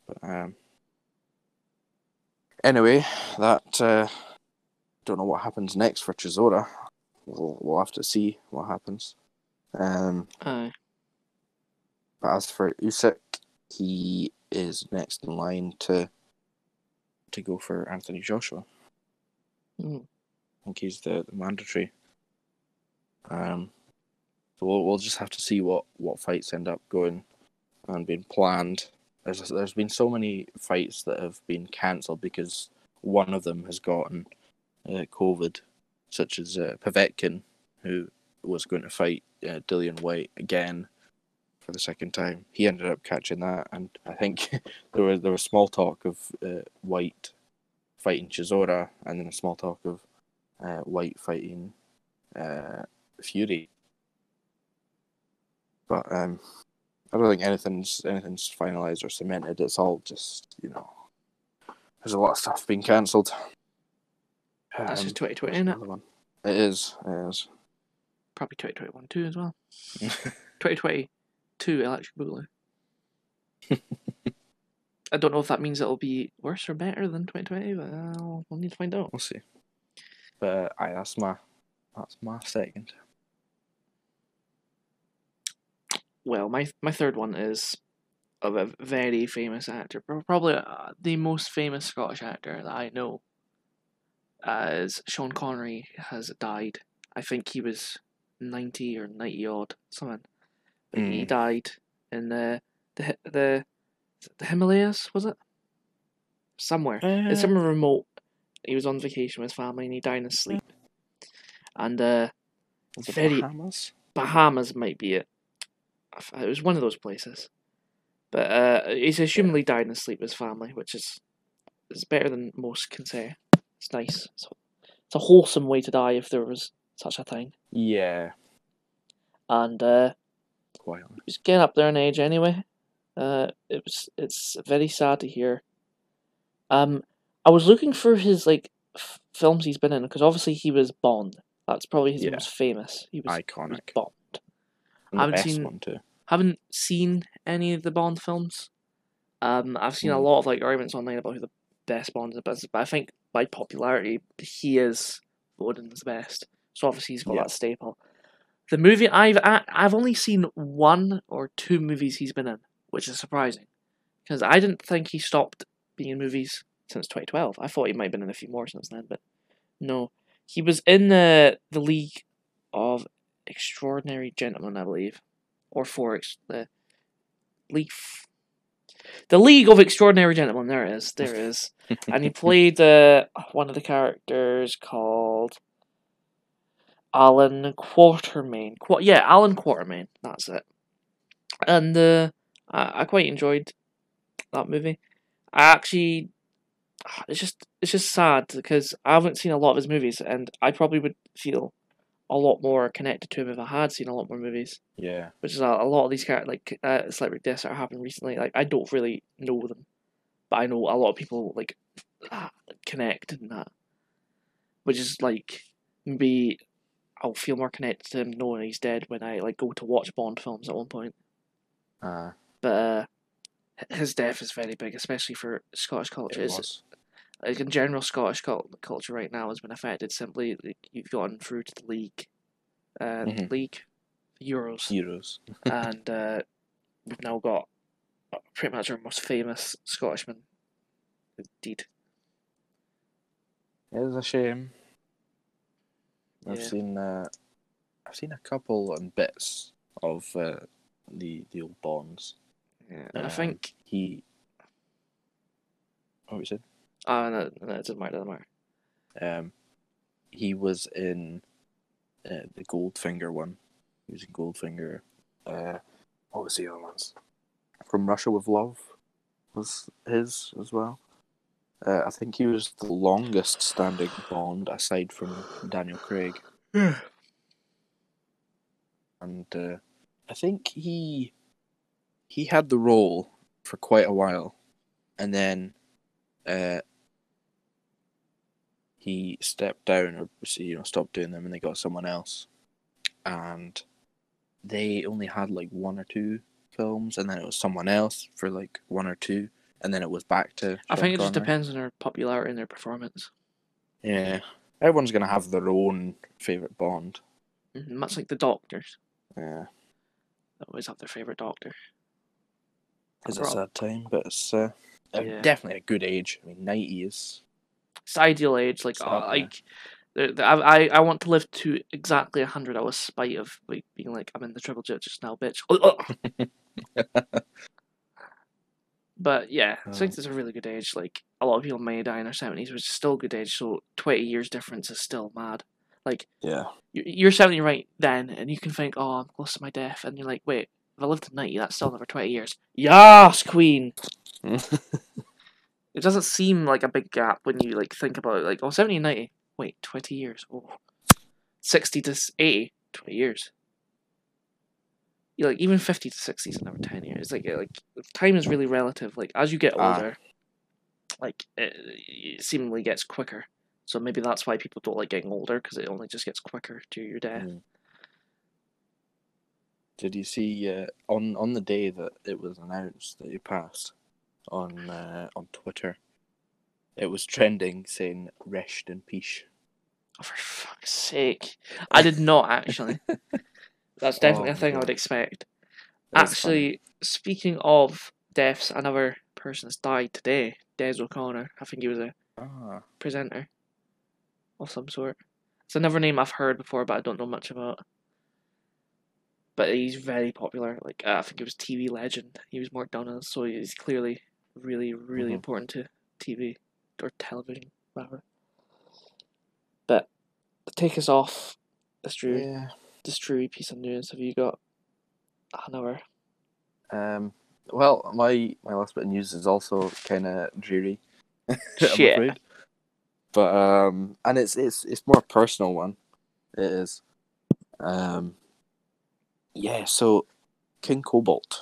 [SPEAKER 2] But um. Anyway, that uh, don't know what happens next for Chisora. We'll we'll have to see what happens. Um,
[SPEAKER 1] Aye.
[SPEAKER 2] but as for Usyk, he is next in line to to go for Anthony Joshua.
[SPEAKER 1] Mm.
[SPEAKER 2] I think he's the, the mandatory. Um, so we'll, we'll just have to see what, what fights end up going and being planned. There's there's been so many fights that have been cancelled because one of them has gotten uh, COVID, such as uh, Povetkin, who was going to fight uh, Dillian Whyte again for the second time. He ended up catching that, and I think there was there was small talk of uh, Whyte fighting Chisora, and then a small talk of uh, Whyte fighting uh, Fury. But um, I don't think anything's anything's finalized or cemented. It's all just you know, there's a lot of stuff being cancelled.
[SPEAKER 1] That's
[SPEAKER 2] Um,
[SPEAKER 1] just 2020, isn't it?
[SPEAKER 2] one. It is. It is.
[SPEAKER 1] Probably 2021 too as well. 2022 Electric Boogaloo. I don't know if that means it'll be worse or better than 2020, but uh, we'll, need to find out.
[SPEAKER 2] We'll see. But aye, that's my that's my second.
[SPEAKER 1] Well, my my third one is of a very famous actor, probably uh, the most famous Scottish actor that I know. As Sean Connery has died, I think he was ninety or ninety odd, something. But he
[SPEAKER 2] Mm.
[SPEAKER 1] died in the the the the Himalayas, was it? Somewhere. It's
[SPEAKER 2] Uh,
[SPEAKER 1] somewhere remote. He was on vacation with his family and he died in his sleep. And uh, very-
[SPEAKER 2] Bahamas?
[SPEAKER 1] Bahamas might be it. It was one of those places. But uh, he's assumedly died in his sleep with his family, which is is better than most can say. It's nice. It's, it's a wholesome way to die if there was such a thing.
[SPEAKER 2] Yeah,
[SPEAKER 1] And uh,
[SPEAKER 2] quite.
[SPEAKER 1] he's getting up there in age anyway. Uh, it was it's very sad to hear. Um, I was looking for his like f- films he's been in because obviously he was Bond, That's probably his
[SPEAKER 2] Yeah.
[SPEAKER 1] most famous. He was, he was
[SPEAKER 2] Iconic.
[SPEAKER 1] Bond.
[SPEAKER 2] And
[SPEAKER 1] I haven't seen-
[SPEAKER 2] one too.
[SPEAKER 1] Haven't seen any of the Bond films. Um, I've seen a
[SPEAKER 2] Hmm.
[SPEAKER 1] lot of like arguments online about who the best Bond is, but but I think by popularity he is the best. So obviously he's got
[SPEAKER 2] Yeah.
[SPEAKER 1] that staple. The movie I've I, I've only seen one or two movies he's been in, which is surprising, because I didn't think he stopped being in movies since 2012. I thought he might have been in a few more since then, but no, he was in the the League of Extraordinary Gentlemen, I believe, or for the Leaf. The League of Extraordinary Gentlemen. There it is. There it is. and he played uh, one of the characters called Allan Quatermain. Qu- yeah, Allan Quatermain. That's it. And uh, I, I quite enjoyed that movie. I actually, it's just it's just sad because I haven't seen a lot of his movies, and I probably would feel a lot more connected to him if I had seen a lot more movies.
[SPEAKER 2] Yeah.
[SPEAKER 1] Which is a, a lot of these characters, like uh, celebrity deaths that happened recently. Like I don't really know them, but I know a lot of people like ah, connect and that, which is like maybe I'll feel more connected to him knowing he's dead when I like go to watch Bond films at one point.
[SPEAKER 2] Uh,
[SPEAKER 1] But uh, his death is very big, especially for Scottish culture.
[SPEAKER 2] it was.
[SPEAKER 1] Like in general, Scottish cul- culture right now has been affected simply. Like, you've gotten through to the league, uh,
[SPEAKER 2] Mhm.
[SPEAKER 1] league, Euros,
[SPEAKER 2] Heroes.
[SPEAKER 1] and uh, we've now got uh, pretty much our most famous Scottishman. Indeed,
[SPEAKER 2] It is a shame. I've
[SPEAKER 1] Yeah.
[SPEAKER 2] seen uh, I've seen a couple and bits of uh, the the old Bonds.
[SPEAKER 1] yeah. and I
[SPEAKER 2] Um,
[SPEAKER 1] think.
[SPEAKER 2] He. What was it?
[SPEAKER 1] Ah, no, no, it doesn't matter. Doesn't matter.
[SPEAKER 2] Um, he was in uh, the Goldfinger one. He was in Goldfinger. Uh, what was the other ones? From Russia with Love was his as well. Uh, I think he was the longest standing Bond aside from Daniel Craig. and uh, I think he he had the role for quite a while, and then uh, he stepped down or you know stopped doing them, and they got someone else, and they only had like one or two films, and then it was someone else for like one or two, and then it was back to.
[SPEAKER 1] I think it just depends on their popularity and their performance.
[SPEAKER 2] Yeah, everyone's gonna have their own favorite Bond.
[SPEAKER 1] Mhm, Much like the doctors,
[SPEAKER 2] Yeah,
[SPEAKER 1] they always have their favorite doctor.
[SPEAKER 2] it's a
[SPEAKER 1] Rob.
[SPEAKER 2] sad time, but it's uh, uh,
[SPEAKER 1] Yeah.
[SPEAKER 2] definitely a good age. I mean, ninety is.
[SPEAKER 1] It's ideal age. Like, uh, like, I, I- I want to live to exactly hundred. out of spite of like being like I'm in the triple jet just now, bitch. but yeah, I think
[SPEAKER 2] Oh.
[SPEAKER 1] it's a really good age. Like a lot of people may die in their seventies, which is still a good age. So twenty years difference is still mad. Like
[SPEAKER 2] Yeah.
[SPEAKER 1] you- you're seventy right then, and you can think, oh, I'm close to my death, and you're like, wait, if I live to ninety, that's still another twenty years. Yes, Queen. It doesn't seem like a big gap when you like think about it. Like, oh, 70 and 90. Wait, 20 years. Oh. 60 to s- 80, 20 years. You like even 50 to 60 is another 10 years. Like, like time is really relative. Like as you get
[SPEAKER 2] Ah.
[SPEAKER 1] older, like it, it seemingly gets quicker. So maybe that's why people don't like getting older because it only just gets quicker to your death.
[SPEAKER 2] Mm. Did you see uh, on on the day that it was announced that he passed on uh, on Twitter? It was trending saying "Rest in peace."
[SPEAKER 1] Oh, for fuck's sake! I did not actually. That's definitely
[SPEAKER 2] Oh
[SPEAKER 1] a thing I would expect.
[SPEAKER 2] That's
[SPEAKER 1] Actually, speaking of deaths, another person has died today. Des O'Connor. I think he was a.
[SPEAKER 2] Ah,
[SPEAKER 1] presenter of some sort. It's another name I've heard before, but I don't know much about. But he's very popular. Like uh, I think he was TV legend. He was Mark Donald, so he's clearly really, really
[SPEAKER 2] Mhm.
[SPEAKER 1] important to TV or television, whatever. But to take us off this dreary,
[SPEAKER 2] yeah.
[SPEAKER 1] this dreary piece of news, have you got another?
[SPEAKER 2] Um. Well, my my last bit of news is also kind of dreary. I'm
[SPEAKER 1] Shit.
[SPEAKER 2] afraid. But um, and it's it's it's more a personal one. It is. Um. Yeah. So, King Cobalt,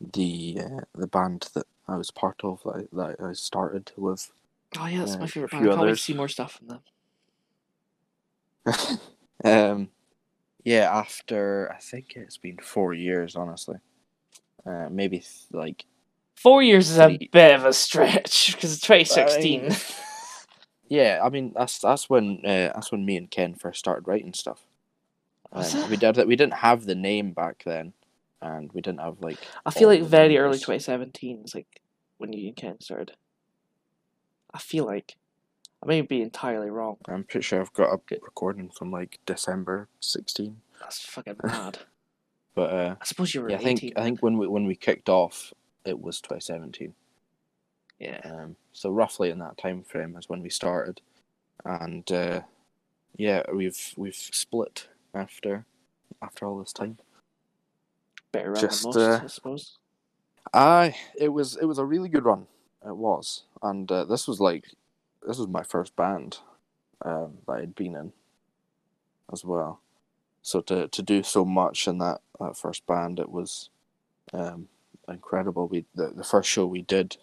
[SPEAKER 2] the uh, the band that I was part of, I, that I started with.
[SPEAKER 1] Oh yeah, that's
[SPEAKER 2] Uh,
[SPEAKER 1] my favorite band. I can't wait to see more stuff from them.
[SPEAKER 2] um, yeah, after I think it's been four years, honestly. Uh, maybe th- like
[SPEAKER 1] Four years is a bit of a stretch because 2016.
[SPEAKER 2] I- yeah. I mean, that's that's when uh, that's when me and Ken first started writing stuff. Um, we did we didn't have the name back then, and we didn't have like.
[SPEAKER 1] I feel like very early 2017 is like when you started. I feel like I may be entirely wrong.
[SPEAKER 2] I'm pretty sure I've got a
[SPEAKER 1] Good.
[SPEAKER 2] recording from like December 16.
[SPEAKER 1] That's fucking mad.
[SPEAKER 2] But uh,
[SPEAKER 1] I suppose you were
[SPEAKER 2] yeah, I
[SPEAKER 1] 18.
[SPEAKER 2] think I think when we when we kicked off, it was 2017.
[SPEAKER 1] Yeah.
[SPEAKER 2] Um, so roughly in that time frame is when we started, and uh, yeah, we've we've split after after all this time.
[SPEAKER 1] Better run
[SPEAKER 2] just,
[SPEAKER 1] than most,
[SPEAKER 2] uh,
[SPEAKER 1] I suppose.
[SPEAKER 2] I it was it was a really good run. It was, and uh, this was like this was my first band um, that I'd been in as well. So to to do so much in that, that first band, it was um, incredible. We the, the first show we did.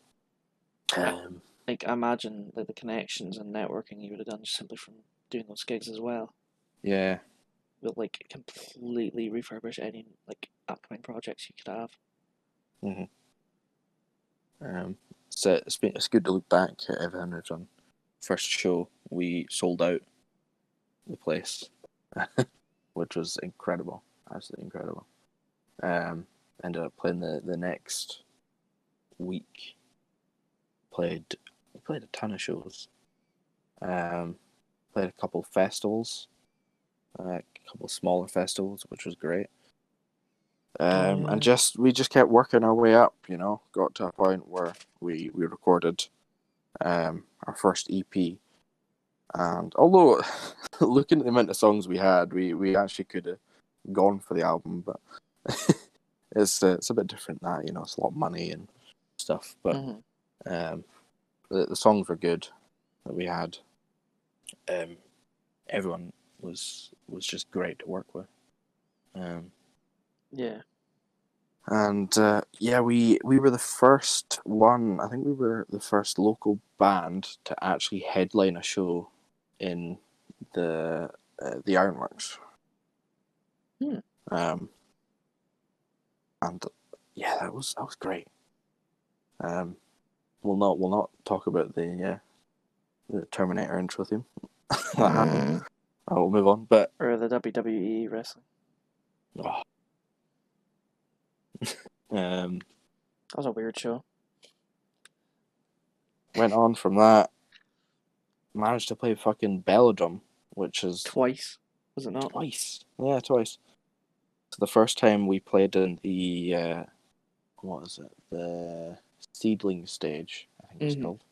[SPEAKER 2] Um,
[SPEAKER 1] Like, I imagine that the connections and networking you would have done just simply from doing those gigs as well
[SPEAKER 2] yeah,
[SPEAKER 1] will like completely refurbish any like upcoming projects you could have.
[SPEAKER 2] Um, so it's been it's good to look back at everything we've done. First show we sold out the place, which was incredible, absolutely incredible. Um, ended up playing the the next week. Played played a ton of shows. Um, played a couple festivals, uh, a couple smaller festivals, which was great. Um, and just we just kept working our way up, you know. Got to a point where we we recorded um, our first EP, and although looking at the amount of songs we had, we, we actually could have gone for the album, but it's uh, it's a bit different that you know it's a lot of money and stuff, but
[SPEAKER 1] Mhm.
[SPEAKER 2] um, the the songs were good that we had. Um, everyone was was just great to work with. Um,
[SPEAKER 1] Yeah.
[SPEAKER 2] and uh, yeah, we we were the first one. I think we were the first local band to actually headline a show in the uh, the Ironworks.
[SPEAKER 1] Hmm.
[SPEAKER 2] Um, and yeah, that was that was great. Um, we'll not we'll not talk about the uh, the Terminator intro theme. that happened. I will move on, but
[SPEAKER 1] Or the WWE wrestling.
[SPEAKER 2] oh. um,
[SPEAKER 1] That was a weird show.
[SPEAKER 2] went on from that. Managed to play fucking Belladrum, which is
[SPEAKER 1] Twice. Was it not?
[SPEAKER 2] twice. Yeah, twice. So the first time we played in the uh, what is it? The seedling stage, I think it's
[SPEAKER 1] Mhm.
[SPEAKER 2] called.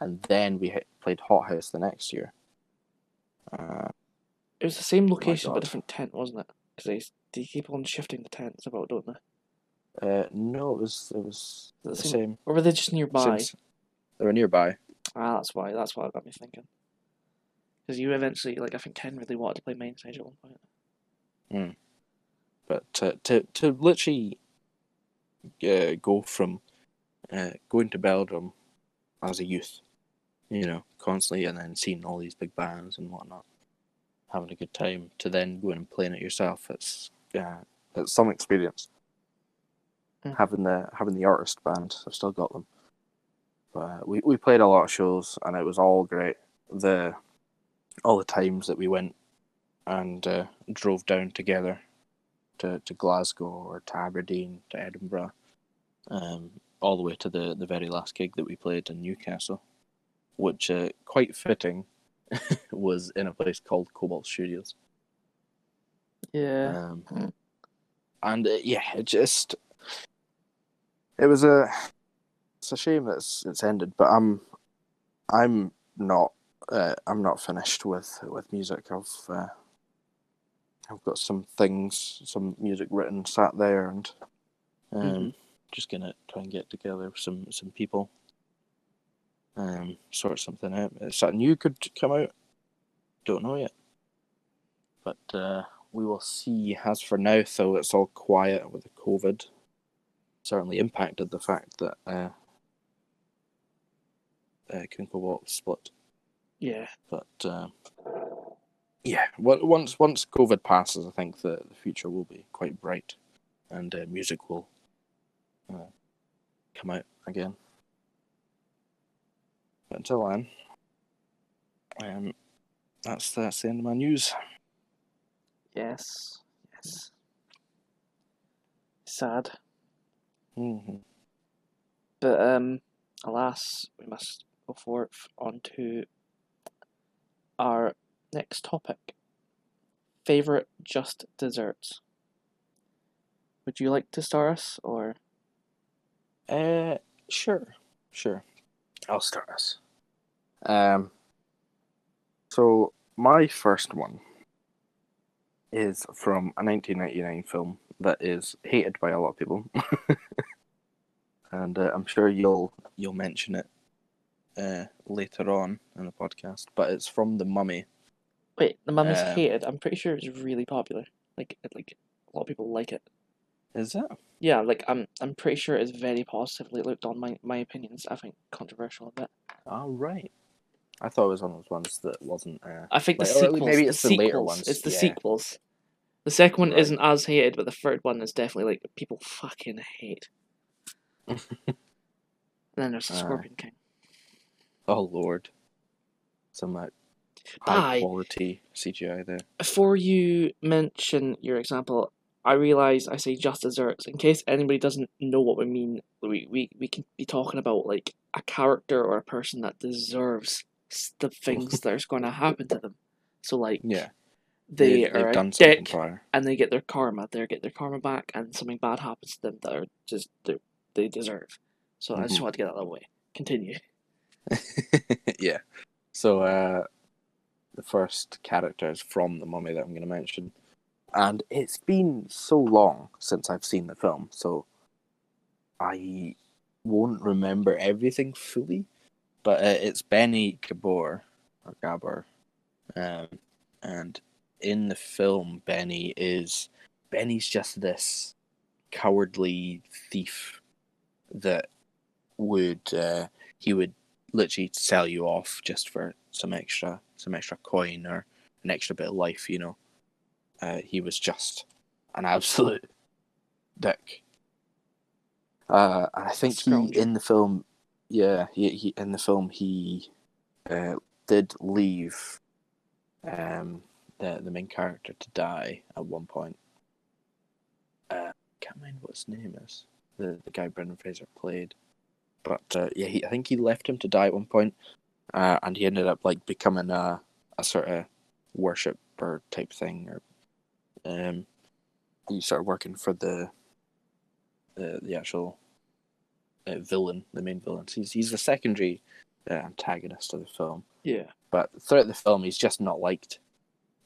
[SPEAKER 2] And then we hit, played Hot House the next year. Uh,
[SPEAKER 1] It was the same
[SPEAKER 2] my
[SPEAKER 1] location but
[SPEAKER 2] God.
[SPEAKER 1] different tent, wasn't it? Because they, they keep on shifting the tents about, don't they?
[SPEAKER 2] uh, no, it was it was
[SPEAKER 1] The
[SPEAKER 2] the
[SPEAKER 1] same-
[SPEAKER 2] same.
[SPEAKER 1] Or were they just nearby?
[SPEAKER 2] since- They were nearby.
[SPEAKER 1] Ah, that's why. That's why it got me thinking. Because you eventually, like, I think Ken really wanted to play main stage at one point.
[SPEAKER 2] But to to, to literally uh, go from uh, going to Belladrum as a youth, you know, constantly, and then seeing all these big bands and whatnot, having a good time, to then going and playing it yourself, it's yeah, it's some experience.
[SPEAKER 1] Mm.
[SPEAKER 2] Having the having the artist band, I've still got them. But uh, we we played a lot of shows, and it was all great. The all the times that we went and uh, drove down together to, to Glasgow or to Aberdeen to Edinburgh, um, all the way to the, the very last gig that we played in Newcastle, which uh, quite fitting was in a place called Cobalt Studios.
[SPEAKER 1] Yeah.
[SPEAKER 2] Um,
[SPEAKER 1] Mm.
[SPEAKER 2] and uh, yeah, it just it was a it's a shame that it's, it's ended, but I'm I'm not uh, I'm not finished with with music. I've uh, I've got some things, some music written, sat there, and um,
[SPEAKER 1] Mhm.
[SPEAKER 2] just gonna try and get together with some some people, um, sort something out. If something new could come out. Don't know yet, but uh, we will see. As for now, though, it's all quiet with the COVID. Certainly impacted the fact that uh, uh, Cobalt split,
[SPEAKER 1] Yeah.
[SPEAKER 2] but uh, yeah, well, once once COVID passes, I think the, the future will be quite bright, and uh, music will uh, come out again. But until then, um, that's that's the end of my news.
[SPEAKER 1] Yes. Yes. Sad.
[SPEAKER 2] hmm
[SPEAKER 1] But um alas, we must go forth on to our next topic. Favorite just desserts. Would you like to start us or
[SPEAKER 2] Uh, sure, sure. I'll start us. Um, so my first one is from a 1999 film that is hated by a lot of people, and uh, I'm sure you'll you'll mention it uh, later on in the podcast. But it's from The Mummy.
[SPEAKER 1] wait, the mummy's
[SPEAKER 2] Um,
[SPEAKER 1] hated. I'm pretty sure it's really popular. Like like a lot of people like it.
[SPEAKER 2] Is it?
[SPEAKER 1] Yeah, like I'm I'm pretty sure it's very positively looked on. My my opinion's I think controversial a bit.
[SPEAKER 2] Oh right. I thought it was one of those ones that wasn't. Uh,
[SPEAKER 1] I think the
[SPEAKER 2] Like, or
[SPEAKER 1] sequels.
[SPEAKER 2] maybe
[SPEAKER 1] the
[SPEAKER 2] it's the later
[SPEAKER 1] sequels,
[SPEAKER 2] ones,
[SPEAKER 1] It's the
[SPEAKER 2] yeah.
[SPEAKER 1] sequels. The second one
[SPEAKER 2] Right.
[SPEAKER 1] isn't as hated, but the third one is definitely like people fucking hate. and then there's the
[SPEAKER 2] Uh,
[SPEAKER 1] Scorpion King.
[SPEAKER 2] oh Lord. Some uh, high
[SPEAKER 1] Aye.
[SPEAKER 2] quality CGI there.
[SPEAKER 1] Before you mention your example, I realise I say just desserts. In case anybody doesn't know what we mean, we, we, we can be talking about like a character or a person that deserves the things that is going to happen to them. So like
[SPEAKER 2] Yeah.
[SPEAKER 1] they are
[SPEAKER 2] done
[SPEAKER 1] dick
[SPEAKER 2] prior.
[SPEAKER 1] and they get their karma. They get their karma back, and something bad happens to them that are just they they deserve. So I just
[SPEAKER 2] Mhm.
[SPEAKER 1] want to get that out of the way. Continue.
[SPEAKER 2] yeah. So uh, the first character is from the mummy that I'm going to mention, and it's been so long since I've seen the film, so I won't remember everything fully. But uh, it's Beni Gabor or Gabor, um, and in the film, Beni is Beni's just this cowardly thief that would uh, he would literally sell you off just for some extra some extra coin or an extra bit of life you know uh, he was just an absolute dick. Uh, and i think he in the film yeah he, he in the film he uh, did leave um, the, the main character to die at one point. Uh, can't remember what his name is. The, the guy brendan fraser played. But uh, yeah, he, I think he left him to die at one point, uh, and he ended up like becoming a a sort of worshipper type thing, or um, he started working for the the, the actual uh, villain, the main villain. So he's he's the secondary uh, antagonist of the film,
[SPEAKER 1] Yeah.
[SPEAKER 2] but throughout the film, he's just not liked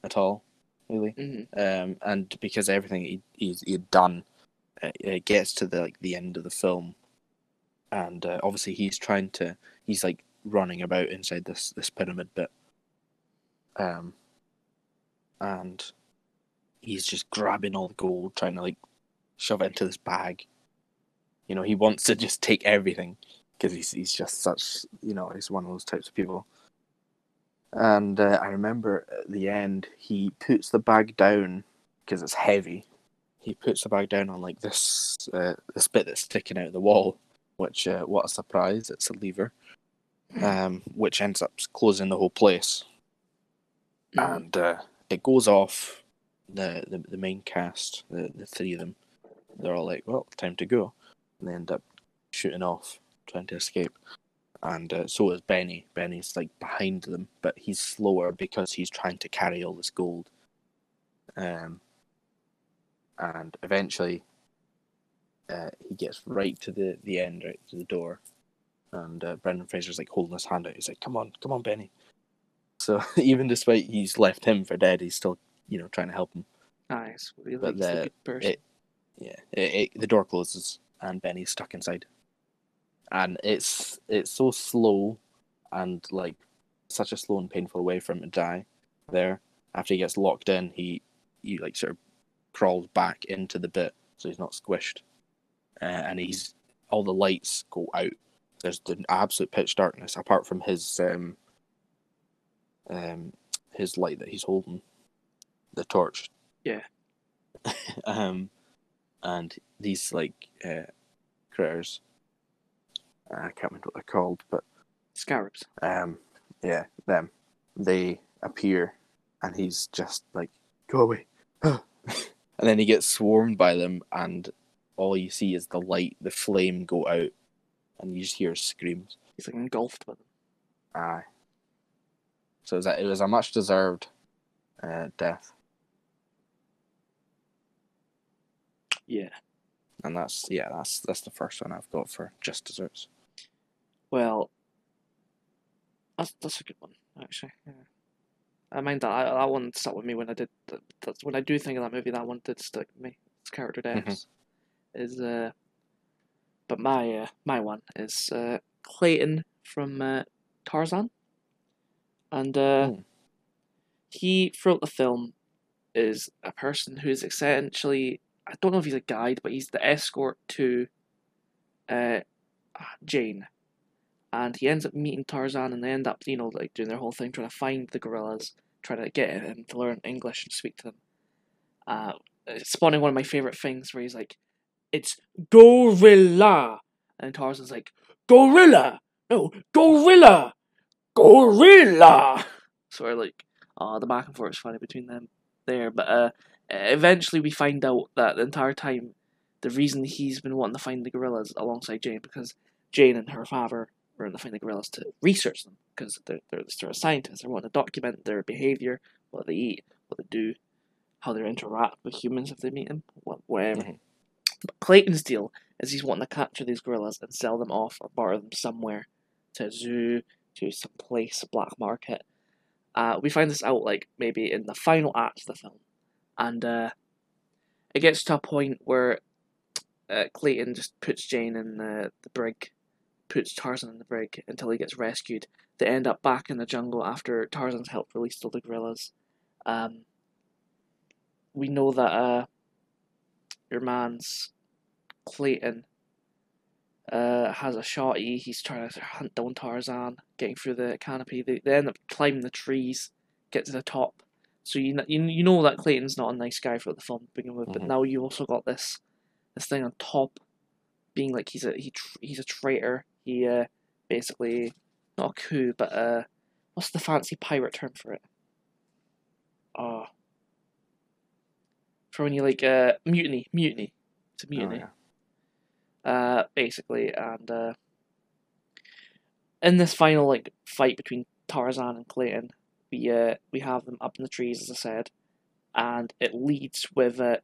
[SPEAKER 2] at all, really.
[SPEAKER 1] Hmm
[SPEAKER 2] um, and because everything he he's, he'd done, uh, it gets to the like the end of the film, and uh, obviously he's trying to he's like running about inside this this pyramid bit, um, and he's just grabbing all the gold, trying to like shove it into this bag. You know, he wants to just take everything because he's he's just such you know he's one of those types of people. And uh, I remember at the end, he puts the bag down because it's heavy. He puts the bag down on like this uh, this bit that's sticking out of the wall, which uh, what a surprise! It's a lever, um, which ends up closing the whole place,
[SPEAKER 1] Mhm.
[SPEAKER 2] and uh, it goes off. The, the the main cast, the the three of them, they're all like, "Well, time to go," and they end up shooting off, trying to escape and uh, so is Beni. Beni's like behind them, but he's slower because he's trying to carry all this gold. Um, and eventually, uh, he gets right to the the end, right to the door, and uh, Brendan Fraser's like holding his hand out. He's like, "Come on, come on, Beni." So even despite he's left him for dead, he's still you know trying to help him.
[SPEAKER 1] Nice. Really
[SPEAKER 2] But
[SPEAKER 1] the
[SPEAKER 2] the-
[SPEAKER 1] good person.
[SPEAKER 2] it- Yeah, it, it, the door closes and Beni's stuck inside, and it's it's so slow, and like such a slow and painful way for him to die. There, after he gets locked in, he he like sort of crawls back into the bit so he's not squished, uh, and he's all the lights go out. There's the absolute pitch darkness apart from his um um his light that he's holding, the torch.
[SPEAKER 1] Yeah.
[SPEAKER 2] um, and these like uh, critters. I can't remember what they're called, but
[SPEAKER 1] Scarabs.
[SPEAKER 2] um, yeah, them. They appear, and he's just like, "Go away," and then he gets swarmed by them, and all you see is the light, the flame go out, and you just hear screams.
[SPEAKER 1] He's like engulfed by them.
[SPEAKER 2] Aye. So it was a, it was a much deserved uh, death,
[SPEAKER 1] Yeah.
[SPEAKER 2] and that's yeah, that's that's the first one I've got for just desserts.
[SPEAKER 1] Well, that's that's a good one actually. Yeah. I mind that I, that one stuck with me when I did. That, that's when I do think of that movie. That one did stick with me. It's character
[SPEAKER 2] Mhm.
[SPEAKER 1] deaths is uh, but my uh, my one is uh, Clayton from uh, Tarzan, and uh,
[SPEAKER 2] Hmm.
[SPEAKER 1] he throughout the film is a person who is essentially I don't know if he's a guide, but he's the escort to uh, Jane, and he ends up meeting Tarzan, and they end up you know like doing their whole thing trying to find the gorillas, trying to get him to learn English and speak to them. Uh, spawning one of my favorite things where he's like, "It's gorilla," and Tarzan's like, "Gorilla, no, gorilla, gorilla." Sort of like, uh, the back and forth is funny between them there, but uh, eventually we find out that the entire time, the reason he's been wanting to find the gorillas alongside Jane because Jane and her father were in to find the gorillas to research them because they're they're sort of scientists. They want to document their behavior, what they eat, what they do, how they interact with humans if they meet them, wha- whatever.
[SPEAKER 2] Mhm.
[SPEAKER 1] But Clayton's deal is he's wanting to capture these gorillas and sell them off or barter them somewhere to a zoo, to some place, black market. Uh, we find this out like maybe in the final act of the film, and uh, it gets to a point where uh, Clayton just puts Jane in the, the brig, puts Tarzan in the brig until he gets rescued. They end up back in the jungle after Tarzan's helped release all the gorillas. Um, we know that uh, your man's Clayton uh, has a shotty. He's trying to hunt down Tarzan, getting through the canopy. They, they end up climbing the trees, get to the top. So you you you know that Clayton's not a nice guy for the film to begin with, but
[SPEAKER 2] Mhm.
[SPEAKER 1] now you also got this this thing on top, being like he's a he tr- he's a traitor. He uh, basically not a coup, but uh, what's the fancy pirate term for it? Oh, for when you like uh mutiny, mutiny. It's a
[SPEAKER 2] Oh,
[SPEAKER 1] mutiny
[SPEAKER 2] yeah.
[SPEAKER 1] uh, basically, and uh, in this final like fight between Tarzan and Clayton, we uh, we have them up in the trees, as I said, and it leads with uh,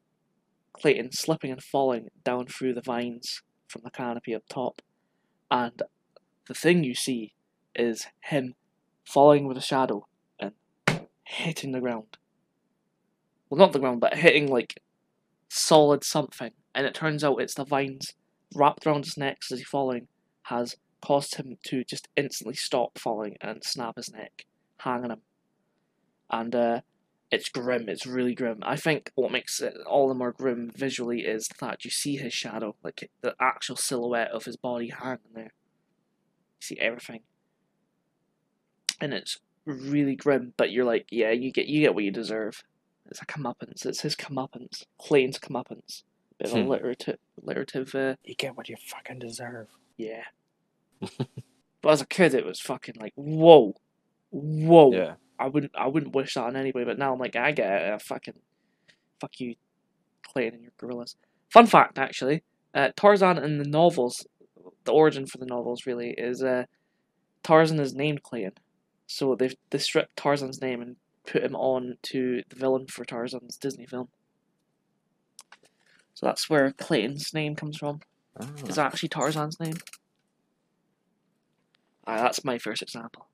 [SPEAKER 1] Clayton slipping and falling down through the vines from the canopy up top, and the thing you see is him falling with a shadow and hitting the ground. Well, not the ground, but hitting like solid something, and it turns out it's the vines wrapped around his neck as he's falling has caused him to just instantly stop falling and snap his neck, hanging him. And uh, it's grim. It's really grim. I think what makes it all the more grim visually is that you see his shadow, like the actual silhouette of his body hanging there. You see everything, and it's really grim. But you're like, yeah, you get you get what you deserve. It's a comeuppance. It's his comeuppance. Clayton's comeuppance. Bit of a
[SPEAKER 2] Hmm.
[SPEAKER 1] alliterative, alliterative uh,
[SPEAKER 2] You get what you fucking deserve.
[SPEAKER 1] yeah. but as a kid, it was fucking like, whoa, whoa.
[SPEAKER 2] Yeah.
[SPEAKER 1] I wouldn't, I wouldn't wish that on anybody. But now I'm like, I get it. uh, fucking, fuck you, Clayton and your gorillas. Fun fact, actually, uh, Tarzan in the novels, the origin for the novels really is uh, Tarzan is named Clayton, so they've they stripped Tarzan's name and put him on to the villain for Tarzan's Disney film. So that's where Clayton's name comes from. Is actually Tarzan's name? Ah, that's my first example.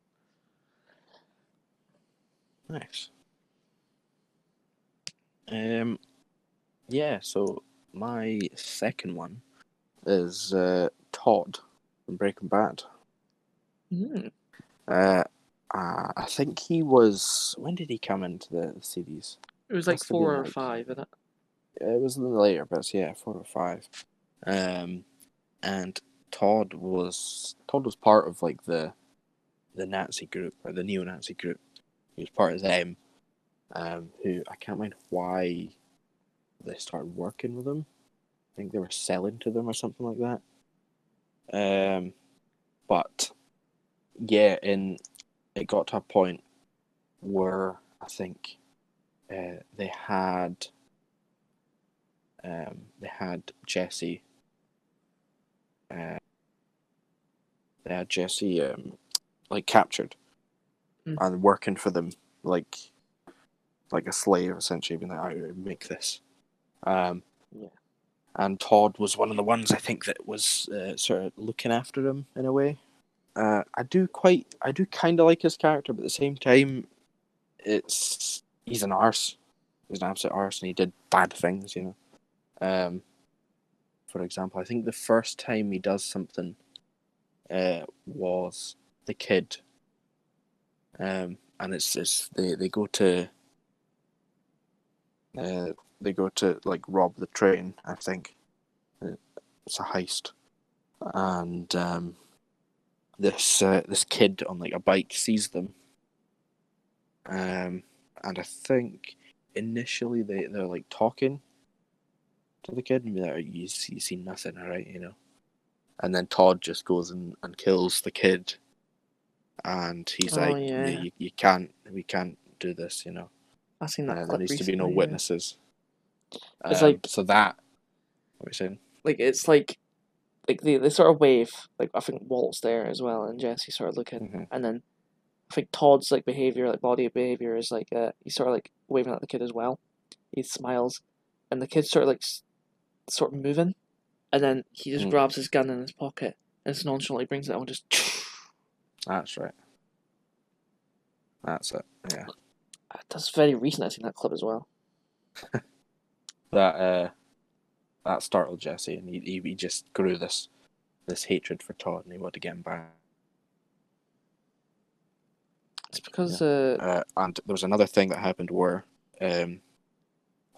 [SPEAKER 2] Nice. Um, yeah. So my second one is uh, Todd from Breaking Bad.
[SPEAKER 1] Mm.
[SPEAKER 2] Uh, uh, I think he was. When did he come into the series?
[SPEAKER 1] It was like
[SPEAKER 2] Must
[SPEAKER 1] four or
[SPEAKER 2] like-
[SPEAKER 1] five, isn't it?
[SPEAKER 2] It was in the later bits, yeah, four or five. Um, and Todd was Todd was part of like the the Nazi group or the neo-Nazi group. He was part of them, um, who I can't mind why they started working with them. I think they were selling to them or something like that. Um, but yeah, and it got to a point where I think uh, they had um, they had Jesse. Uh, they had Jesse um, like captured
[SPEAKER 1] Mm.
[SPEAKER 2] and working for them like like a slave essentially, being like, "I make this." Um,
[SPEAKER 1] Yeah.
[SPEAKER 2] And Todd was one of the ones I think that was uh, sort of looking after him in a way. Uh, I do quite, I do kind of like his character, but at the same time, it's he's an arse. He's an absolute arse, and he did bad things, you know. Um, for example, I think the first time he does something uh, was the kid. Um, and it's, it's they, they go to uh, they go to like rob the train. I think it's a heist, and um, this uh, this kid on like a bike sees them. Um, and I think initially they they're like talking to the kid and be like, "You you see nothing, all right?" You know. And then Todd just goes and, and kills the kid, and he's
[SPEAKER 1] Oh,
[SPEAKER 2] like,
[SPEAKER 1] yeah.
[SPEAKER 2] you, you can't, we can't do this," you know.
[SPEAKER 1] I seen that.
[SPEAKER 2] Uh, there needs to be no
[SPEAKER 1] recently, yeah.
[SPEAKER 2] witnesses.
[SPEAKER 1] It's
[SPEAKER 2] Um,
[SPEAKER 1] like-
[SPEAKER 2] so that. What are you saying?
[SPEAKER 1] Like it's like, like they, they sort of wave. Like I think Walt's there as well, and Jesse sort of looking,
[SPEAKER 2] Mhm.
[SPEAKER 1] and then I think Todd's like behavior, like body behavior, is like uh, he's sort of like waving at the kid as well. He smiles, and the kid's sort of like sort of moving, and then he just
[SPEAKER 2] Mm.
[SPEAKER 1] grabs his gun in his pocket and just nonchalantly brings it out and just.
[SPEAKER 2] That's right. That's it. Yeah.
[SPEAKER 1] That's very recent. I've seen that clip as well.
[SPEAKER 2] That uh, that startled Jesse, and he, he he just grew this this hatred for Todd, and he wanted to get him back.
[SPEAKER 1] It's because uh,
[SPEAKER 2] Uh, and there was another thing that happened where, um,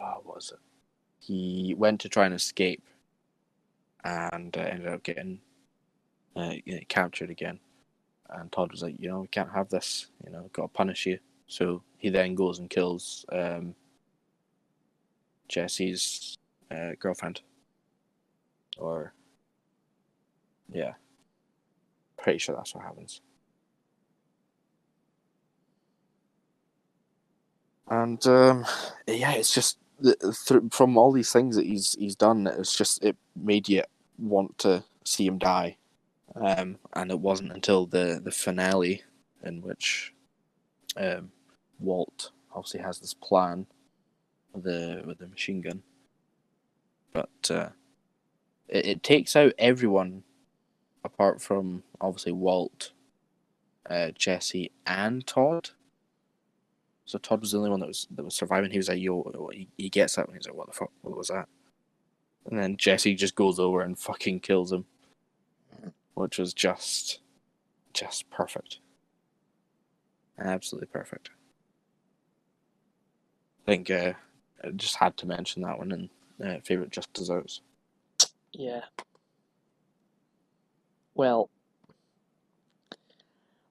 [SPEAKER 2] oh, what was it? He went to try and escape, and uh, ended up getting uh, captured again. And Todd was like, you know, we can't have this. You know, got to punish you. So he then goes and kills um, Jesse's uh, girlfriend, or yeah, pretty sure that's what happens. and um, yeah, it's just from all these things that he's he's done. It's just it made you want to see him die, um, and it wasn't until the the finale in which um, Walt obviously has this plan with the with the machine gun, but uh, it, it takes out everyone apart from obviously Walt, uh, Jesse, and Todd. So Todd was the only one that was that was surviving. He was like, "Yo," he, he gets that, and he's like, "What the fuck? What was that?" And then Jesse just goes over and fucking kills him, which was just, just perfect, absolutely perfect. I think uh, I just had to mention that one in uh, favorite just desserts.
[SPEAKER 1] Yeah. Well,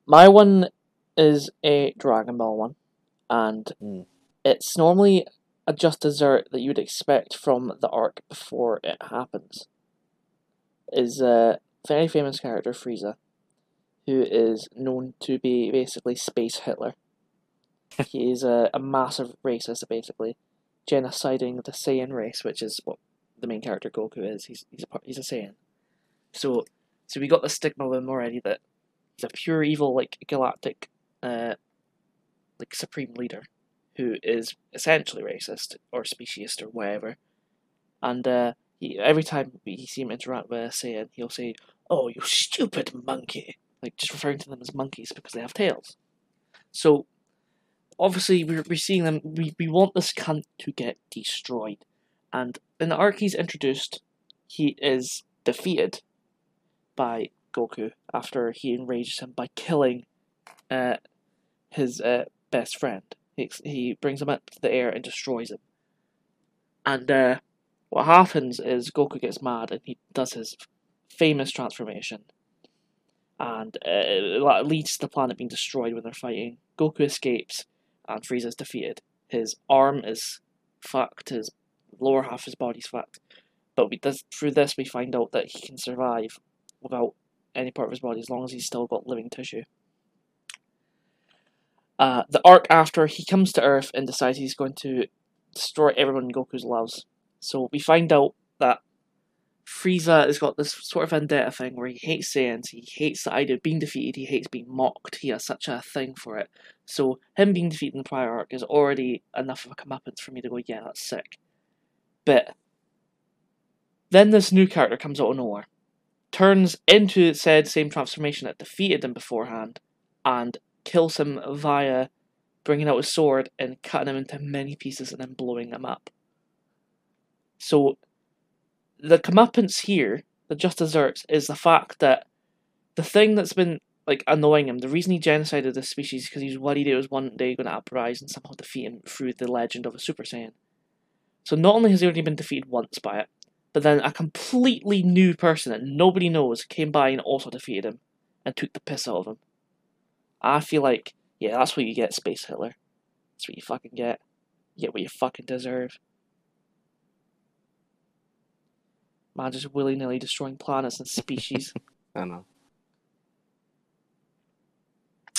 [SPEAKER 1] my one is a Dragon Ball one, and
[SPEAKER 2] Mm.
[SPEAKER 1] it's normally a just dessert that you would expect from the arc before it happens. Is a very famous character Frieza, who is known to be basically space Hitler. he is a, a massive racist, basically, genociding the Saiyan race, which is what the main character Goku is. He's he's a part, he's a Saiyan. So so we got the stigma with him already that he's a pure evil like galactic uh like supreme leader who is essentially racist or speciesist or whatever. And uh he every time we see him interact with a Saiyan, he'll say, Oh, you stupid monkey like just referring to them as monkeys because they have tails. So obviously we're, we're seeing them we, we want this cunt to get destroyed. And in the arc he's introduced, he is defeated by Goku after he enrages him by killing uh, his uh, best friend. He, he brings him up to the air and destroys him. And uh, what happens is Goku gets mad and he does his famous transformation. And uh, leads to the planet being destroyed when they're fighting. Goku escapes and Frieza's defeated. his arm is fucked, his lower half of his body's fucked. But we this, through this we find out that he can survive without any part of his body as long as he's still got living tissue. Uh, the arc after he comes to Earth and decides he's going to destroy everyone Goku's loves. So we find out that Frieza has got this sort of vendetta thing where he hates Saiyans, he hates the idea of being defeated, he hates being mocked, he has such a thing for it. So him being defeated in the prior arc is already enough of a comeuppance for me to go, yeah, that's sick. But then this new character comes out of nowhere, turns into said same transformation that defeated him beforehand, and kills him via bringing out his sword and cutting him into many pieces and then blowing him up. So the comeuppance here, the just desserts, is the fact that the thing that's been like annoying him, the reason he genocided this species is because he was worried it was one day going to uprise and somehow defeat him through the legend of a Super Saiyan. So not only has he already been defeated once by it, but then a completely new person that nobody knows came by and also defeated him and took the piss out of him. I feel like, yeah, that's what you get, Space Hitler. That's what you fucking get. You get what you fucking deserve. Man, just willy nilly destroying planets and species.
[SPEAKER 2] I know.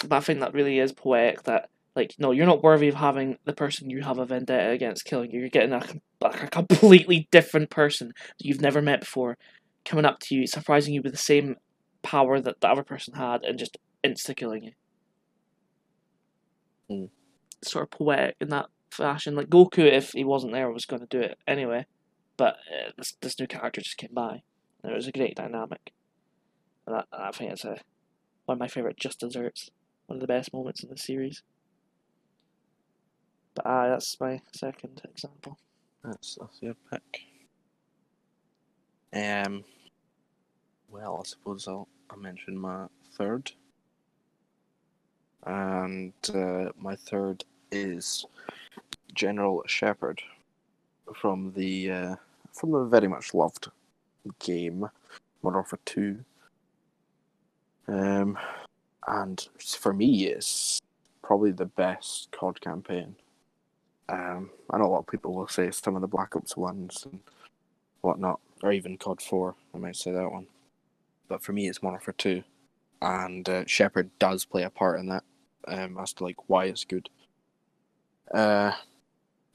[SPEAKER 1] but I think that really is poetic that, like, no, you're not worthy of having the person you have a vendetta against killing you. You're getting a, like, a completely different person that you've never met before coming up to you, surprising you with the same power that the other person had, and just insta killing you.
[SPEAKER 2] Mm.
[SPEAKER 1] Sort of poetic in that fashion. Like Goku, if he wasn't there, was going to do it anyway. But uh, this this new character just came by, and it was a great dynamic. And I, I think it's a one of my favorite just desserts, one of the best moments in the series. But ah, that's my second example.
[SPEAKER 2] That's, that's your pick. Um. Well, I suppose I'll, I'll mention my third. And uh, my third is General Shepard from the uh, from the very much loved game Modern Warfare Two. Um, and for me, it's probably the best COD campaign. Um, I know a lot of people will say some of the Black Ops ones and whatnot, or even COD Four. I might say that one, but for me, it's Modern Warfare Two, and uh, Shepard does play a part in that. Um, as to like why it's good. Uh,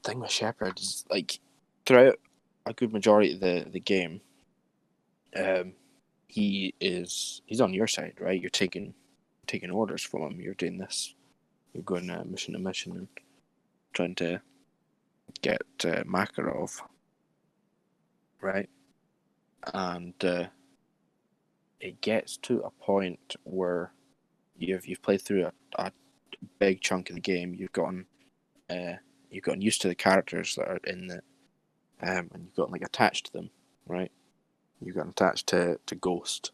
[SPEAKER 2] thing with Shepard is like throughout a good majority of the the game, um, he is he's on your side, right? You're taking taking orders from him. You're doing this. You're going uh, mission to mission and trying to get uh, Makarov, right? And uh, it gets to a point where you've you've played through a, a big chunk of the game. You've gotten uh, you've gotten used to the characters that are in the um, and you've got like attached to them, right? You've gotten attached to to Ghost.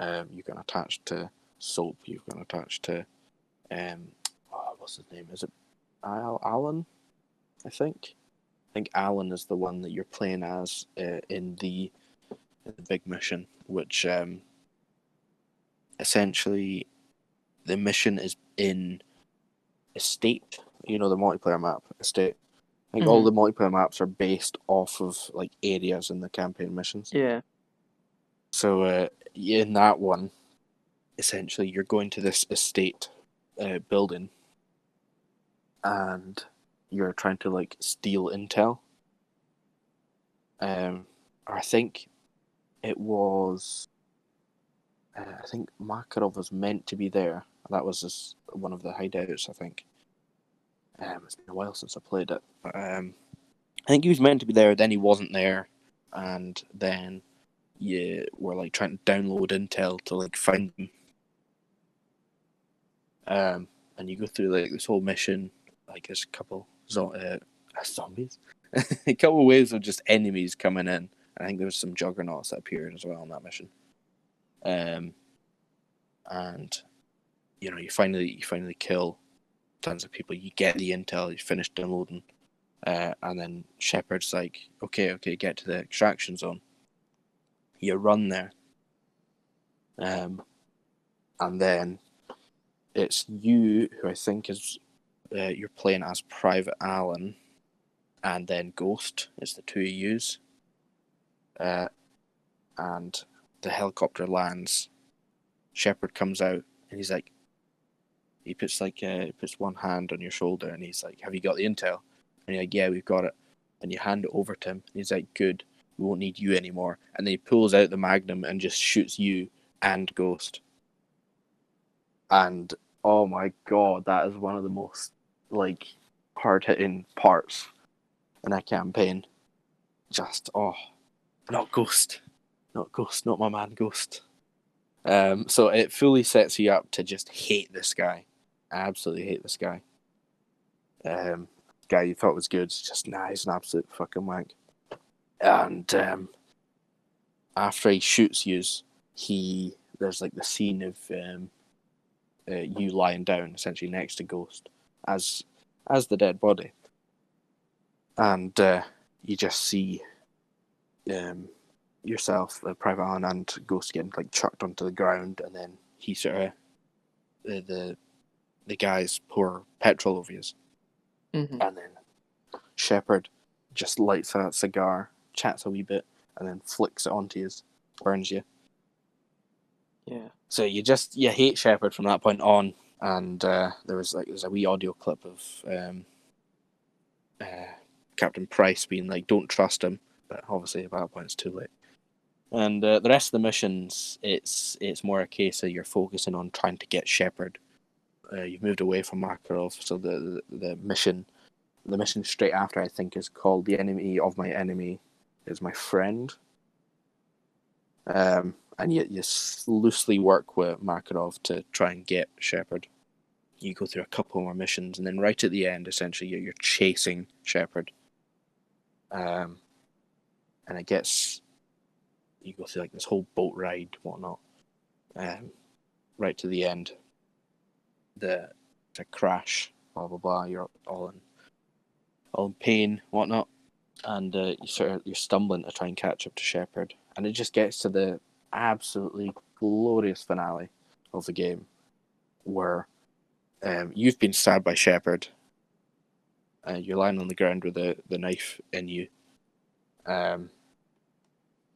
[SPEAKER 2] Um, you've gotten attached to Soap. You've gotten attached to um, oh, what's his name? Is it Al- Allen? I think. I think Allen is the one that you're playing as uh, in the the big mission, which um, essentially the mission is in estate. You know the multiplayer map estate. I think all the multiplayer maps are based off of like areas in the campaign missions.
[SPEAKER 1] Yeah.
[SPEAKER 2] So uh, in that one, essentially, you're going to this estate uh, building, and you're trying to like steal intel. Um, I think it was. Uh, I think Makarov was meant to be there. That was just one of the hideouts, I think. Um, it's been a while since I played it. Um, I think he was meant to be there, then he wasn't there, and then you were like trying to download intel to like find him. Um, and you go through like this whole mission, like there's a couple zo- uh, zombies, a couple waves of just enemies coming in. And I think there was some juggernauts that appeared as well on that mission. Um, and you know you finally you finally kill tons of people. You get the intel, you finish downloading, uh, and then Shepard's like, okay, okay, get to the extraction zone. You run there, um, and then it's you who I think is uh, you're playing as Private Allen, and then Ghost is the two you use. Uh, and the helicopter lands. Shepard comes out, and he's like, he puts like uh, puts one hand on your shoulder, and he's like, "Have you got the intel?" And you're like, "Yeah, we've got it." And you hand it over to him. He's like, "Good, we won't need you anymore." And then he pulls out the Magnum and just shoots you and Ghost. And oh my god, that is one of the most like hard hitting parts in a campaign. Just oh, not Ghost, not Ghost, not my man Ghost. Um, so it fully sets you up to just hate this guy. I absolutely hate this guy. Um, guy you thought was good, just nah, he's an absolute fucking wank. And um, after he shoots you, he there's like the scene of um, uh, you lying down essentially next to Ghost as as the dead body, and uh, you just see um, yourself, uh, Private Allen, and Ghost getting like chucked onto the ground, and then he sort of the the, the guys pour petrol over you,
[SPEAKER 1] Mm-hmm.
[SPEAKER 2] and then Shepard just lights a cigar, chats a wee bit, and then flicks it onto you, burns you.
[SPEAKER 1] Yeah.
[SPEAKER 2] So you just you hate Shepard from that point on, and uh, there was like there's a wee audio clip of um, uh, Captain Price being like, "Don't trust him," but obviously at that point it's too late. And uh, the rest of the missions, it's it's more a case of you're focusing on trying to get Shepard. Uh, you've moved away from Makarov, so the, the the mission, the mission straight after I think is called "The Enemy of My Enemy Is My Friend." Um, and you, you loosely work with Makarov to try and get Shepard. You go through a couple more missions, and then right at the end, essentially, you're, you're chasing Shepard. Um, and it gets you go through like this whole boat ride, whatnot. Um, right to the end, the the crash, blah blah blah. You're all in all in pain, whatnot, and uh, you sort of you're stumbling to try and catch up to Shepard, and it just gets to the absolutely glorious finale of the game, where um, you've been stabbed by Shepard. Uh, you're lying on the ground with the, the knife in you. Um,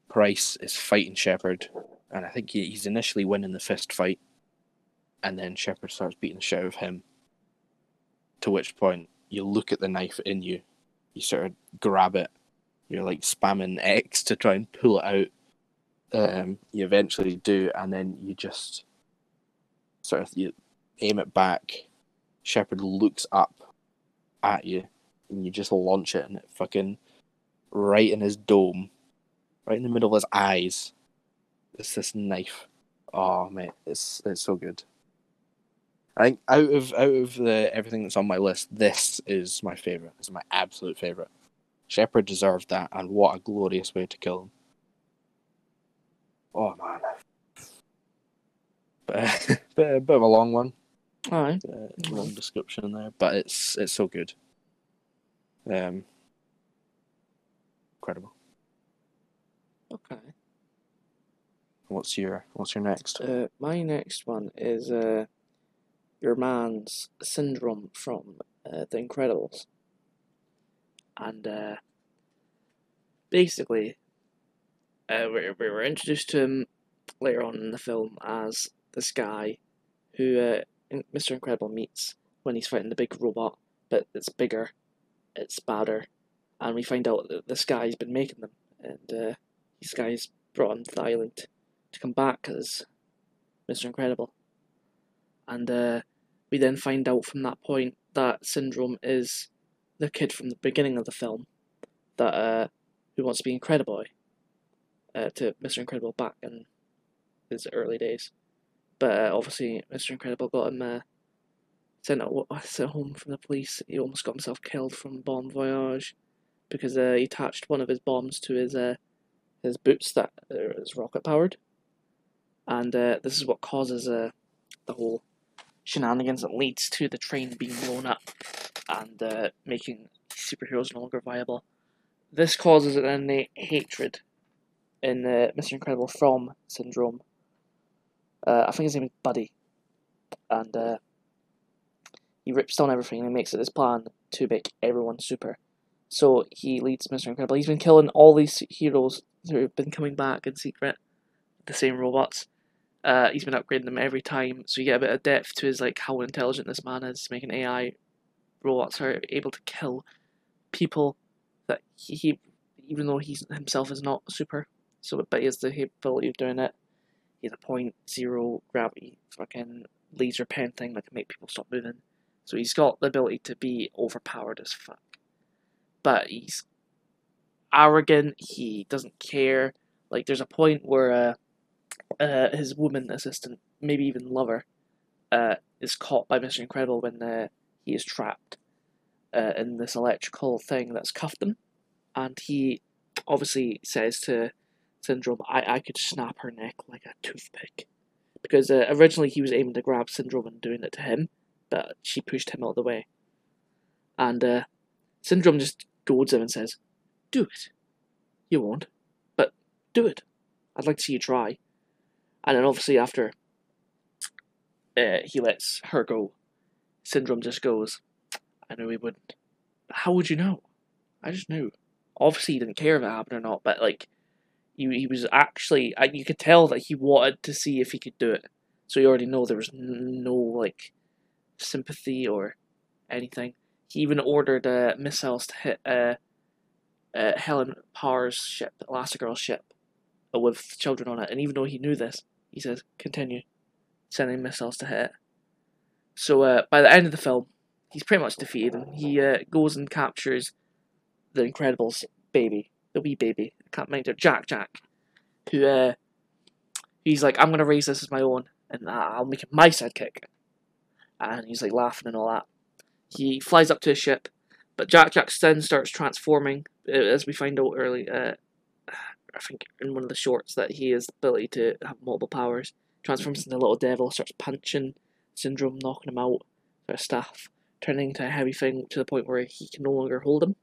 [SPEAKER 2] Price is fighting Shepard, and I think he, he's initially winning the fist fight, and then Shepard starts beating the shit out of him. To which point you look at the knife in you, you sort of grab it, you're like spamming X to try and pull it out. Um, you eventually do, and then you just sort of you aim it back. Shepard looks up at you, and you just launch it, and it fucking right in his dome, right in the middle of his eyes. It's this knife. Oh mate, it's it's so good. I think out of out of the everything that's on my list, this is my favorite. This is my absolute favorite. Shepard deserved that, and what a glorious way to kill him. Oh man, but, bit, a bit of a long one,
[SPEAKER 1] Alright.
[SPEAKER 2] uh, long description there, but it's it's so good. Um, incredible.
[SPEAKER 1] Okay.
[SPEAKER 2] What's your What's your next?
[SPEAKER 1] Uh, my next one is uh, your man's syndrome from uh, The Incredibles. And uh, basically, uh, we, we were introduced to him later on in the film as this guy who uh, Mr. Incredible meets when he's fighting the big robot, but it's bigger, it's badder, and we find out that this guy's been making them, and uh, these guys brought him to the island to come back as Mr. Incredible. And uh, we then find out from that point that Syndrome is the kid from the beginning of the film that uh, who wants to be Incrediboy uh, to Mr. Incredible back in his early days. But uh, obviously, Mr. Incredible got him uh, sent, out, sent home from the police. He almost got himself killed from Bomb Voyage because uh, he attached one of his bombs to his uh, his boots that uh, rocket powered and uh, this is what causes uh, the whole shenanigans that leads to the train being blown up and uh, making superheroes no longer viable. This causes an innate hatred in uh, Mr. Incredible from Syndrome. Uh, I think his name is Buddy, and uh, he rips down everything and he makes it his plan to make everyone super. So he leads Mr. Incredible. He's been killing all these heroes who have been coming back in secret, the same robots. Uh, he's been upgrading them every time, so you get a bit of depth to his like how intelligent this man is, making AI robots are able to kill people that he, he even though he himself is not super, so but he has the ability of doing it. He has a point zero gravity fucking laser pen thing that can make people stop moving. So he's got the ability to be overpowered as fuck. But he's arrogant, he doesn't care. Like there's a point where uh, uh, his woman assistant, maybe even lover, uh, is caught by Mr. Incredible when uh, he is trapped uh, in this electrical thing that's cuffed him. And he obviously says to Syndrome, I, I could snap her neck like a toothpick. Because uh, originally he was aiming to grab Syndrome and doing it to him, but she pushed him out of the way. And uh, Syndrome just goads him and says, Do it. You won't, but do it. I'd like to see you try. And then obviously after uh, he lets her go, Syndrome just goes, I know he wouldn't. How would you know? I just knew. Obviously, he didn't care if it happened or not, but like, he, he was actually, you could tell that he wanted to see if he could do it. So you already know there was no like sympathy or anything. He even ordered uh, missiles to hit uh, uh, Helen Parr's ship, Elastigirl's ship, with children on it. And even though he knew this, he says, continue sending missiles to hit it. So uh, by the end of the film, he's pretty much defeated him. He uh, goes and captures the Incredibles baby, the wee baby. I can't mind Jack Jack, who uh, he's like, I'm gonna raise this as my own, and I'll make it my sidekick. And he's like laughing and all that. He flies up to a ship, but Jack Jack then starts transforming, uh, as we find out early. I think in one of the shorts that he has the ability to have multiple powers. Transforms into a little devil, starts punching Syndrome, knocking him out with a staff, turning into a heavy thing to the point where he can no longer hold him.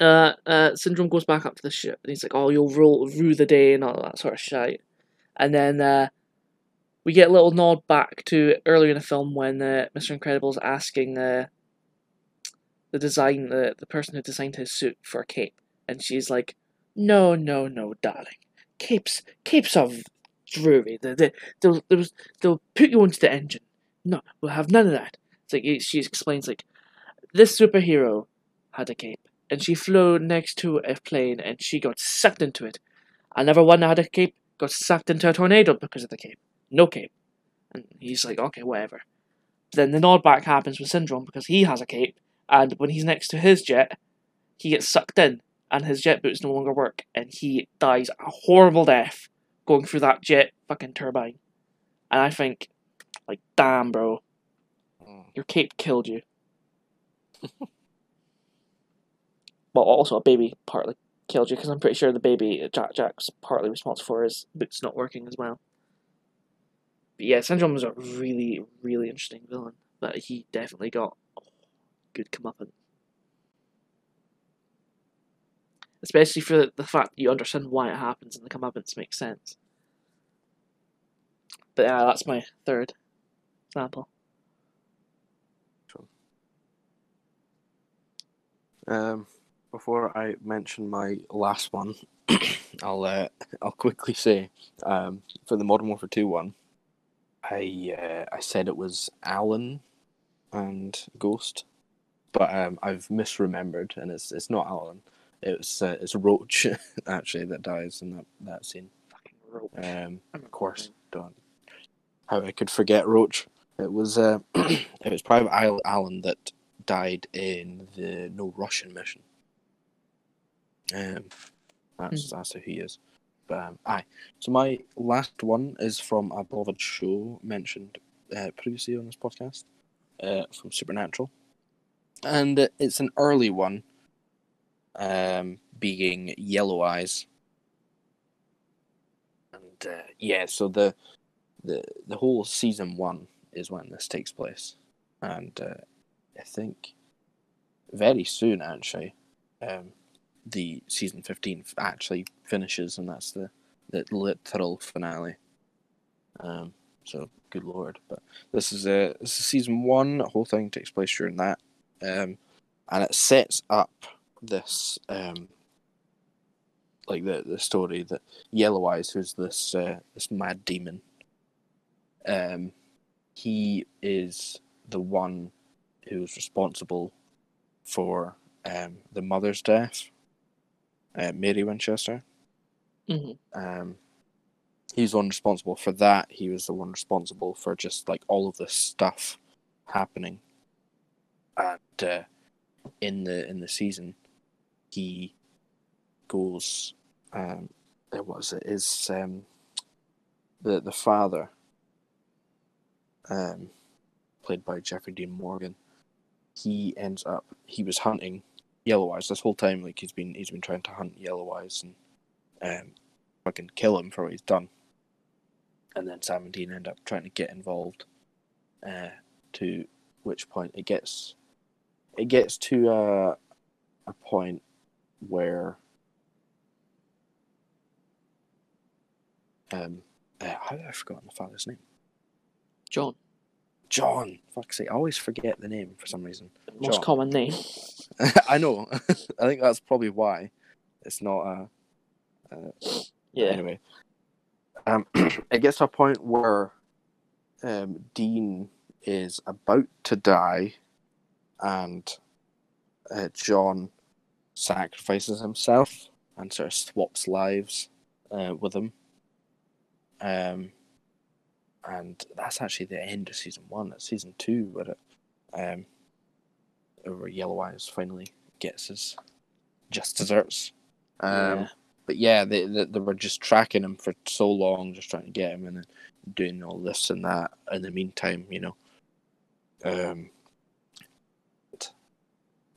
[SPEAKER 1] Uh, uh, Syndrome goes back up to the ship and he's like, "Oh, you'll rule, rue the day and all that sort of shit." And then uh, we get a little nod back to earlier in the film when uh, Mr. Incredible's asking uh, the design, the the person who designed his suit for a cape, and she's like, "No, no, no, darling, capes, capes are dreary. They, they, they'll, they'll, they'll put you into the engine. No, we'll have none of that." Like she explains, like, this superhero had a cape, and she flew next to a plane, and she got sucked into it. Another one that had a cape got sucked into a tornado because of the cape. No cape. And he's like, okay, whatever. Then the nod back happens with Syndrome because he has a cape, and when he's next to his jet, he gets sucked in, and his jet boots no longer work, and he dies a horrible death going through that jet fucking turbine. And I think, like, damn, bro, mm. your cape killed you. well, also a baby partly killed you because I'm pretty sure the baby Jack Jack's partly responsible for his boots not working as well. But yeah, Syndrome was a really, really interesting villain, but he definitely got good comeuppance. Especially for the fact that you understand why it happens and the comeuppance make sense. But yeah, that's my third example.
[SPEAKER 2] Um, before I mention my last one, I'll uh, I'll quickly say um, for the Modern Warfare Two one, I uh, I said it was Alan and Ghost, but um, I've misremembered, and it's it's not Alan. It's uh, it's Roach actually that dies in that that scene.
[SPEAKER 1] Fucking rope.
[SPEAKER 2] Um, of course, don't. How I could forget Roach? It was uh, it was Private Al- Allen that died in the No Russian mission. Um, that's that's who he is. But um, aye. So my last one is from a beloved show mentioned uh, previously on this podcast, uh, from Supernatural, and uh, it's an early one. Um, being Yellow Eyes, and uh, yeah, so the the the whole season one is when this takes place, and uh, I think very soon actually, um, the season fifteen actually finishes, and that's the the literal finale. Um, So good lord. But this is a this is season one. The whole thing takes place during that, um, and it sets up this um, like the the story that Yellow Eyes, who's this uh, this mad demon, um, he is the one who's responsible for um, the mother's death, uh, Mary Winchester.
[SPEAKER 1] Mhm.
[SPEAKER 2] Um, he's the one responsible for that. He was the one responsible for just like all of this stuff happening. And uh, in the in the season, he goes. Um, it was it is um, the the father. Um, played by Jeffrey Dean Morgan. He ends up he was hunting Yellow Eyes this whole time. Like he's been he's been trying to hunt Yellow Eyes and um, fucking kill him for what he's done. And then Sam and Dean end up trying to get involved. Uh, to which point it gets it gets to a a point where um uh, how have I forgotten the father's name?
[SPEAKER 1] John,
[SPEAKER 2] John. Fuck's sake, I always forget the name for some reason.
[SPEAKER 1] most
[SPEAKER 2] John.
[SPEAKER 1] common name.
[SPEAKER 2] I know. I think that's probably why it's not a.
[SPEAKER 1] Yeah.
[SPEAKER 2] Anyway, um, it gets to a point where um, Dean is about to die, and uh, John sacrifices himself and sort of swaps lives uh, with him. Um, and that's actually the end of season one. It's season two where it, um, where Yellow Eyes finally gets his just desserts. Um,
[SPEAKER 1] Yeah.
[SPEAKER 2] But yeah, they, they they were just tracking him for so long, just trying to get him, and then doing all this and that. In the meantime, you know, um,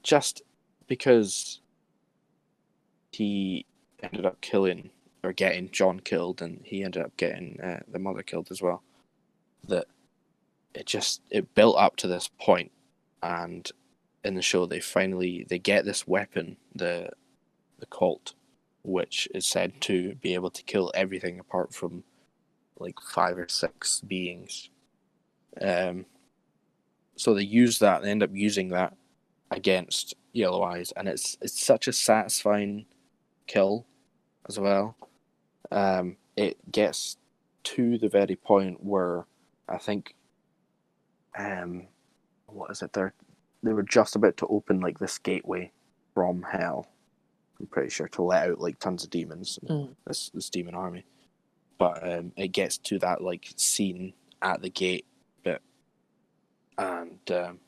[SPEAKER 2] just because he ended up killing or getting John killed, and he ended up getting uh, the mother killed as well. That it just it built up to this point, and in the show they finally they get this weapon, the the Colt, which is said to be able to kill everything apart from like five or six beings. Um, so they use that. They end up using that against Yellow Eyes, and it's it's such a satisfying kill as well. Um, it gets to the very point where I think, um, what is it? They they were just about to open like this gateway from hell. I'm pretty sure to let out like tons of demons,
[SPEAKER 1] Mm.
[SPEAKER 2] this this demon army. But um, it gets to that like scene at the gate bit, and um,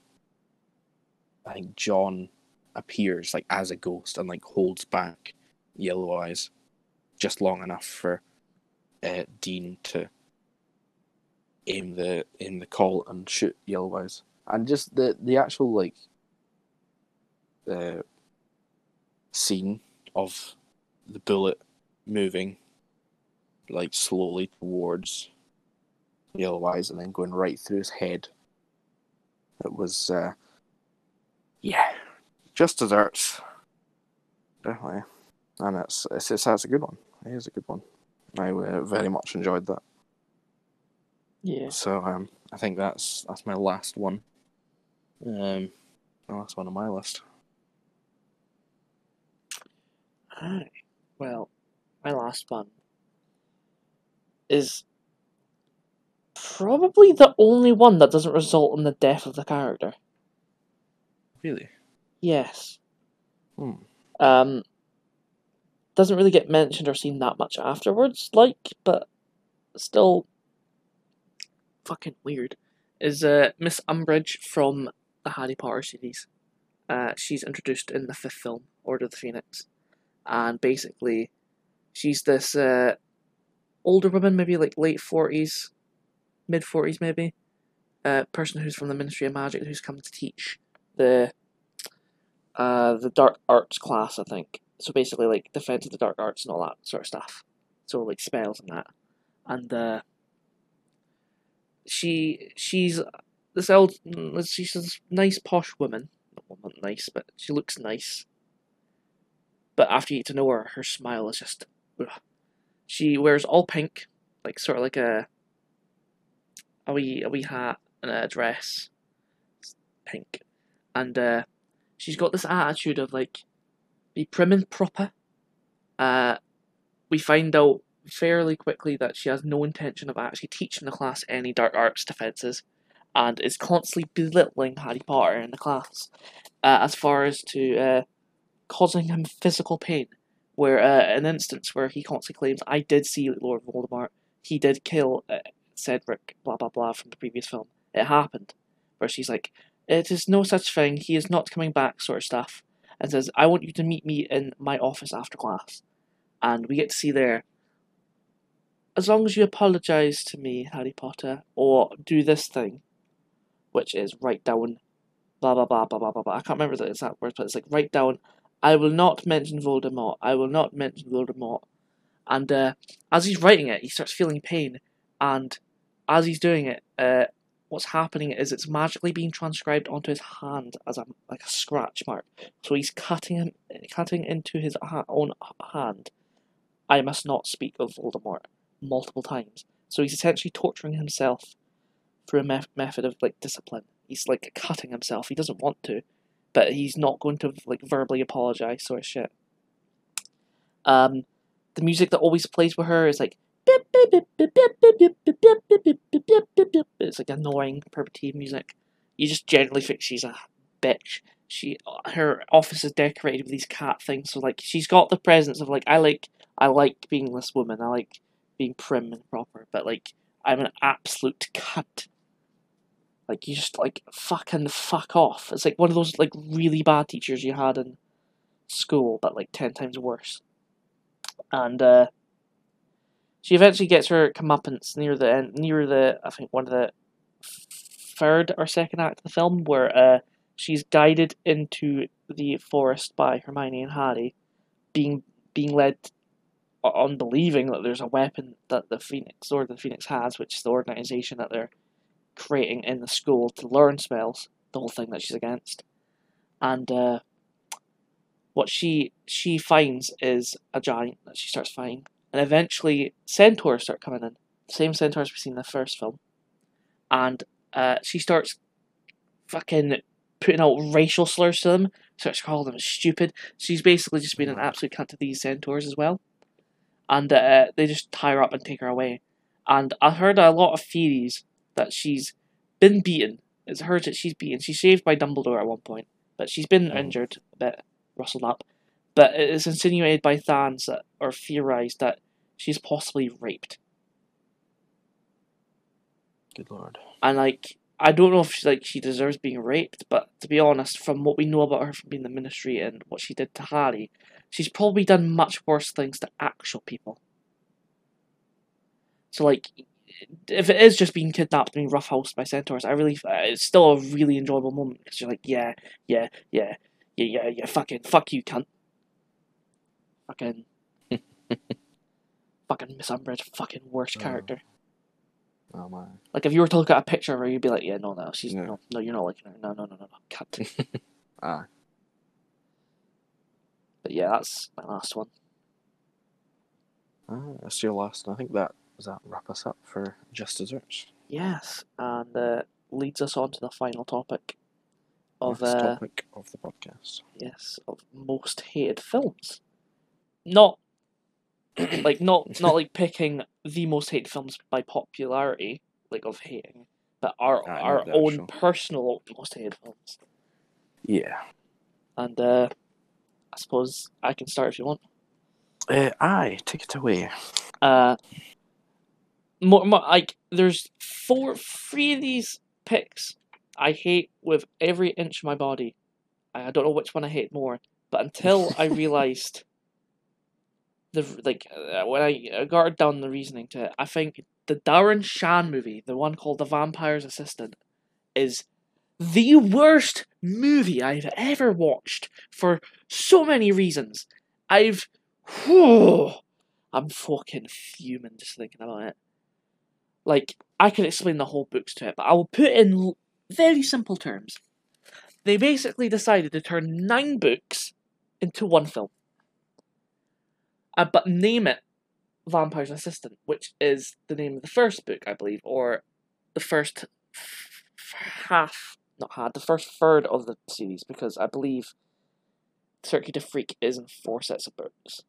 [SPEAKER 2] I think John appears like as a ghost and like holds back Yellow Eyes just long enough for uh, Dean to aim the aim the Colt and shoot Yellow Eyes, and just the the actual like uh, scene of the bullet moving like slowly towards Yellow Eyes and then going right through his head. It was uh, yeah, just desserts. Definitely. And it's, it's, it's that's a good one. It is a good one. I uh, very much enjoyed that.
[SPEAKER 1] Yeah.
[SPEAKER 2] So um, I think that's that's my last one. Um, the last one on my list.
[SPEAKER 1] Alright. Well, my last one is probably the only one that doesn't result in the death of the character.
[SPEAKER 2] Really?
[SPEAKER 1] Yes.
[SPEAKER 2] Hmm.
[SPEAKER 1] Um, doesn't really get mentioned or seen that much afterwards, like, but still fucking weird. Is uh, Miss Umbridge from the Harry Potter series. Uh, she's introduced in the fifth film, Order of the Phoenix, and basically, she's this uh, older woman, maybe like late forties, mid forties, maybe, uh, person who's from the Ministry of Magic who's come to teach the uh, the dark arts class, I think. So basically, like defense of the dark arts and all that sort of stuff. So like spells and that, and uh, she she's this old she's this nice posh woman. Well, not nice, but she looks nice. But after you get to know her, her smile is just. Ugh. She wears all pink, like sort of like a a wee a wee hat and a dress, it's pink, and uh, she's got this attitude of like, be prim and proper. Uh, we find out fairly quickly that she has no intention of actually teaching the class any dark arts defenses, and is constantly belittling Harry Potter in the class, uh, as far as to uh, causing him physical pain. Where uh, an instance where he constantly claims, "I did see Lord Voldemort. He did kill uh, Cedric." Blah blah blah from the previous film. It happened. Where she's like, "It is no such thing. He is not coming back," sort of stuff, and says, "I want you to meet me in my office after class." And we get to see there as long as you apologise to me, Harry Potter, or do this thing, which is write down blah blah blah blah blah blah blah. I can't remember the exact words, but it's like write down I will not mention Voldemort. I will not mention Voldemort. And uh, as he's writing it, he starts feeling pain, and as he's doing it, uh, what's happening is it's magically being transcribed onto his hand as a like a scratch mark. So he's cutting him, cutting into his own hand. I must not speak of Voldemort multiple times. So he's essentially torturing himself through a me- method of like discipline. He's like cutting himself. He doesn't want to, but he's not going to like verbally apologize, sort of shit. Um, the music that always plays with her is like it's like annoying perpetive music. You just generally think she's a bitch. She her office is decorated with these cat things, so like she's got the presence of like I like I like being this woman. I like being prim and proper, but like I'm an absolute cunt. Like you just like fucking fuck off. It's like one of those like really bad teachers you had in school, but like ten times worse. And uh, she eventually gets her comeuppance near the end, near the I think one of the third or second act of the film, where uh, she's guided into the forest by Hermione and Harry, being being led on believing that there's a weapon that the Phoenix or the Phoenix has, which is the organization that they're creating in the school to learn spells, the whole thing that she's against. And uh, what she she finds is a giant that she starts fighting. And eventually centaurs start coming in. Same centaurs we've seen in the first film. And uh, she starts fucking putting out racial slurs to them, starts calling them stupid. She's basically just been an absolute cunt to these centaurs as well and uh, they just tie her up and take her away. And I heard a lot of theories that she's been beaten. It's heard that she's beaten. She's saved by Dumbledore at one point, but she's been
[SPEAKER 2] Oh.
[SPEAKER 1] injured, a bit rustled up. But it is insinuated by fans that, or theorized that she's possibly raped.
[SPEAKER 2] Good lord.
[SPEAKER 1] And like, I don't know if she, like she deserves being raped, but to be honest, from what we know about her from being in the Ministry and what she did to Harry, she's probably done much worse things to actual people. So like, if it is just being kidnapped and being roughhoused by centaurs, I really uh, it's still a really enjoyable moment because you're like, yeah, yeah, yeah, yeah, yeah, yeah, fucking fuck you, cunt. Fucking. fucking Miss Umbridge, fucking worst
[SPEAKER 2] Oh.
[SPEAKER 1] character.
[SPEAKER 2] Oh my.
[SPEAKER 1] Like if you were to look at a picture of her, you'd be like, yeah, no, no, she's
[SPEAKER 2] Yeah.
[SPEAKER 1] no, no, you're not liking her. No, no, no, no, no, cut.
[SPEAKER 2] Ah.
[SPEAKER 1] but yeah, that's my last one.
[SPEAKER 2] Ah, that's your last. and I think that does that wrap us up for just desserts.
[SPEAKER 1] Yes, and uh, leads us on to the final topic of uh,
[SPEAKER 2] topic of the podcast.
[SPEAKER 1] yes of most hated films. Not like not not like picking the most hated films by popularity, like of hating, but our
[SPEAKER 2] Ah,
[SPEAKER 1] our own
[SPEAKER 2] actual.
[SPEAKER 1] personal most hated films.
[SPEAKER 2] Yeah.
[SPEAKER 1] And uh, I suppose I can start if you want.
[SPEAKER 2] Uh, aye, take it away.
[SPEAKER 1] Uh, more, more like there's four, three of these picks I hate with every inch of my body. I I don't know which one I hate more, but until I realized the like uh, when I uh, got down the reasoning to it, I think the Darren Shan movie, the one called The Vampire's Assistant, is the worst movie I've ever watched for so many reasons. I've, whew, I'm fucking fuming just thinking about it. Like I could explain the whole books to it, but I will put in very simple terms. They basically decided to turn nine books into one film, uh, but name it Vampire's Assistant, which is the name of the first book, I believe, or the first f- half, not half, the first third of the series because I believe Cirque Du Freak is in four sets of books.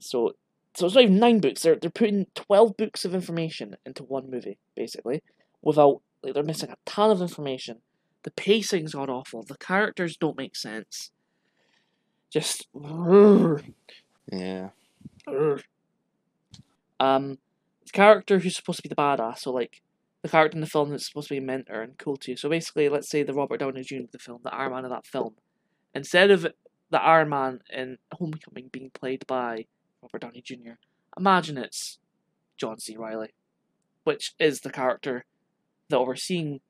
[SPEAKER 1] So, so it's not even nine books. They're they're putting twelve books of information into one movie, basically, without like they're missing a ton of information. The pacing's god awful. The characters don't make sense. Just
[SPEAKER 2] Yeah.
[SPEAKER 1] Um, the character who's supposed to be the badass, so like the character in the film that's supposed to be a mentor and cool to you. So basically, let's say the Robert Downey Jr. of the film, the Iron Man of that film, instead of the Iron Man in Homecoming being played by Robert Downey Jr., imagine it's John C. Reilly, which is the character that we're seeing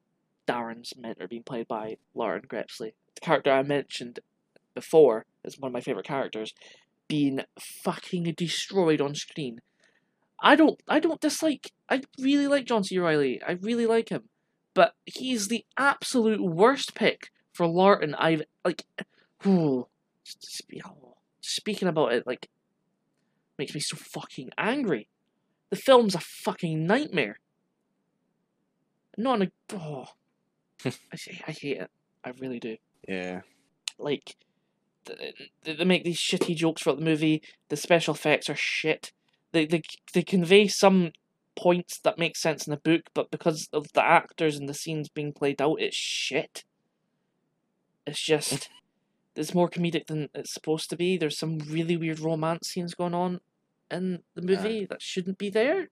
[SPEAKER 1] Darren's mentor being played by Larten Crepsley. The character I mentioned before is one of my favourite characters, being fucking destroyed on screen. I don't I don't dislike I really like John C. Reilly. I really like him. But he's the absolute worst pick for Larten I've like ooh, speaking about it like makes me so fucking angry. The film's a fucking nightmare. Not in a oh, I, I hate it. I really do.
[SPEAKER 2] Yeah.
[SPEAKER 1] Like they, they make these shitty jokes throughout the movie. The special effects are shit. They they they convey some points that make sense in the book, but because of the actors and the scenes being played out, it's shit. It's just it's more comedic than it's supposed to be. There's some really weird romance scenes going on in the movie yeah. that shouldn't be there.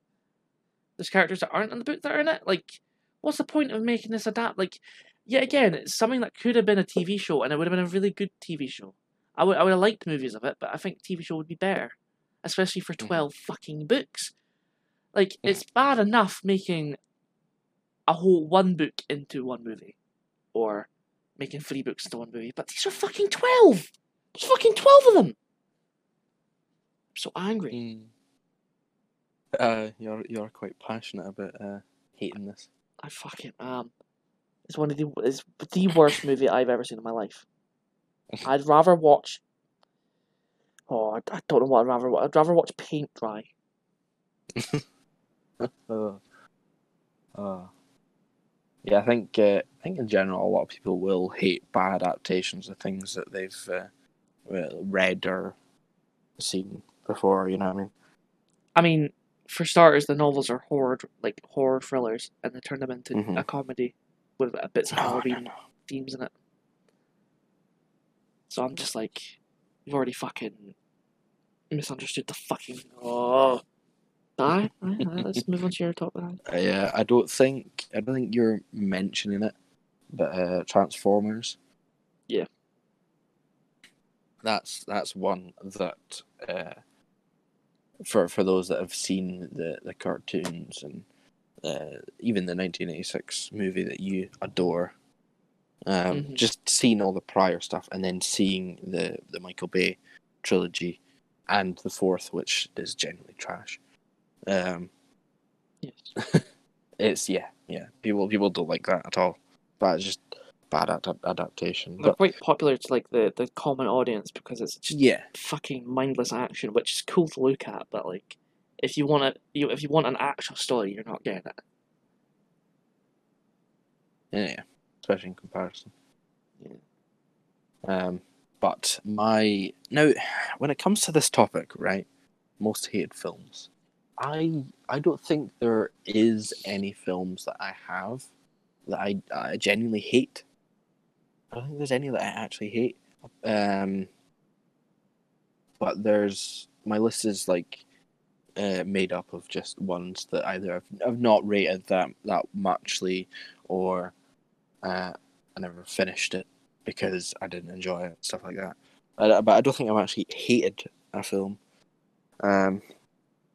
[SPEAKER 1] There's characters that aren't in the book that are in it. Like, what's the point of making this adapt? Like, yet again, it's something that could have been a TV show, and it would have been a really good TV show. I would I would have liked movies of it, but I think TV show would be better, especially for 12 mm-hmm. fucking books. Like it's bad enough making a whole one book into one movie, or making three books into one movie, but these are fucking twelve. There's fucking twelve of them. I'm so angry.
[SPEAKER 2] Mm. Uh, you're you're quite passionate about uh, hating this.
[SPEAKER 1] I fucking am. It's one of the it's the worst movie I've ever seen in my life. I'd rather watch. Oh, I, I don't know what I'd rather. I'd rather watch paint dry.
[SPEAKER 2] uh, uh, yeah, I think uh, I think in general a lot of people will hate bad adaptations of things that they've uh, read or seen before. You know what I mean?
[SPEAKER 1] I mean, for starters, the novels are horror like horror thrillers, and they turn them into mm-hmm. a comedy with a bits of oh, Halloween themes in it. So I'm just like, you've already fucking misunderstood the fucking. Oh. Aye, aye, aye. Let's move on to your top.
[SPEAKER 2] Uh, yeah, I don't think I don't think you're mentioning it, but uh, Transformers.
[SPEAKER 1] Yeah.
[SPEAKER 2] That's that's one that uh, for for those that have seen the the cartoons and uh, even the 1986 movie that you adore um, mm-hmm. Just seeing all the prior stuff and then seeing the the Michael Bay trilogy and the fourth, which is generally trash. Um, yes. it's yeah, yeah. People people don't like that at all. That's just bad ad- adaptation.
[SPEAKER 1] They're but, quite popular to like the, the common audience because it's just
[SPEAKER 2] yeah
[SPEAKER 1] fucking mindless action, which is cool to look at. But like, if you want it, you if you want an actual story, you're not getting it.
[SPEAKER 2] Yeah especially in comparison. Yeah. Um, but my now, when it comes to this topic, right, most hated films, I I don't think there is any films that I have that I I genuinely hate. I don't think there's any that I actually hate. Um, but there's my list is like uh, made up of just ones that either I've, I've not rated that that muchly or uh, I never finished it because I didn't enjoy it, stuff like that. But I don't think I've actually hated a film. Um,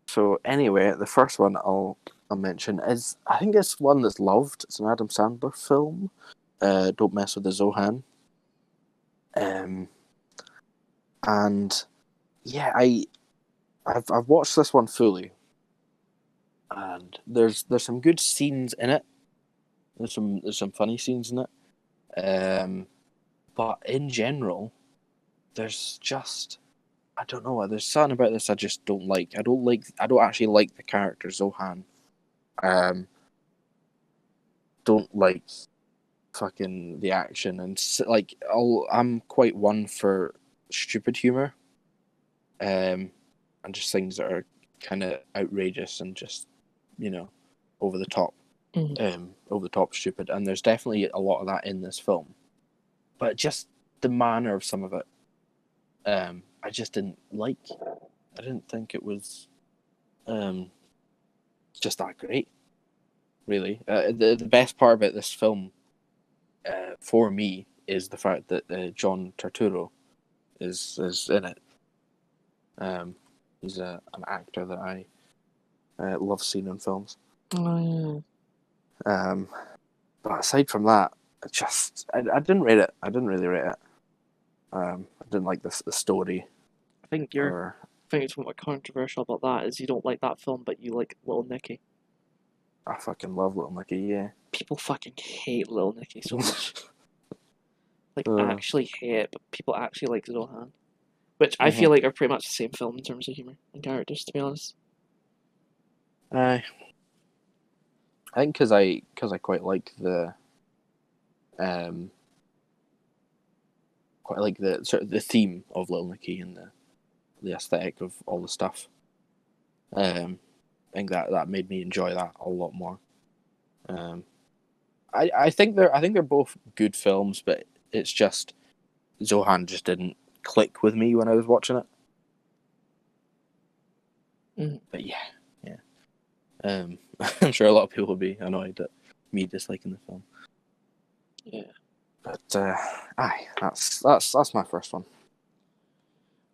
[SPEAKER 2] so anyway, the first one I'll I'll mention is I think it's one that's loved. It's an Adam Sandler film. Uh, don't mess with the Zohan. Um, and yeah, I I've I've watched this one fully, and there's there's some good scenes in it. There's some there's some funny scenes in it. Um, but in general, there's just I don't know. There's something about this I just don't like. I don't like. I don't actually like the character Zohan. Um, don't like fucking the action and like I'll, I'm quite one for stupid humor, um, and just things that are kind of outrageous and just you know over the top,
[SPEAKER 1] Mhm.
[SPEAKER 2] um, over the top stupid. And there's definitely a lot of that in this film, but just the manner of some of it, um, I just didn't like. I didn't think it was, um, just that great. Really, uh, the the best part about this film, uh, for me, is the fact that uh, John Turturro is is in it. Um, he's a an actor that I uh, love seeing in films.
[SPEAKER 1] Oh, yeah.
[SPEAKER 2] Um, but aside from that, I just I, I didn't rate it. I didn't really rate it. Um, I didn't like this the story.
[SPEAKER 1] I think you're.
[SPEAKER 2] Or,
[SPEAKER 1] I think it's what controversial about that is you don't like that film, but you like Little Nicky.
[SPEAKER 2] I fucking love Little Nicky. Yeah.
[SPEAKER 1] People fucking hate Little Nicky so much. like
[SPEAKER 2] Uh.
[SPEAKER 1] actually hate it, but people actually like Zohan, which I feel like are pretty much the same film in terms of humor and characters. To be honest,
[SPEAKER 2] Aye. I think because I because I quite like the um quite like the sort of the theme of Little Nicky and the the aesthetic of all the stuff. Um, I think that that made me enjoy that a lot more. Um, I I think they're I think they're both good films, but it's just Zohan just didn't click with me when I was watching it.
[SPEAKER 1] Mhm.
[SPEAKER 2] But yeah, yeah. Um, I'm sure a lot of people will be annoyed at me disliking the film.
[SPEAKER 1] yeah.
[SPEAKER 2] But uh, aye, that's that's that's my first one.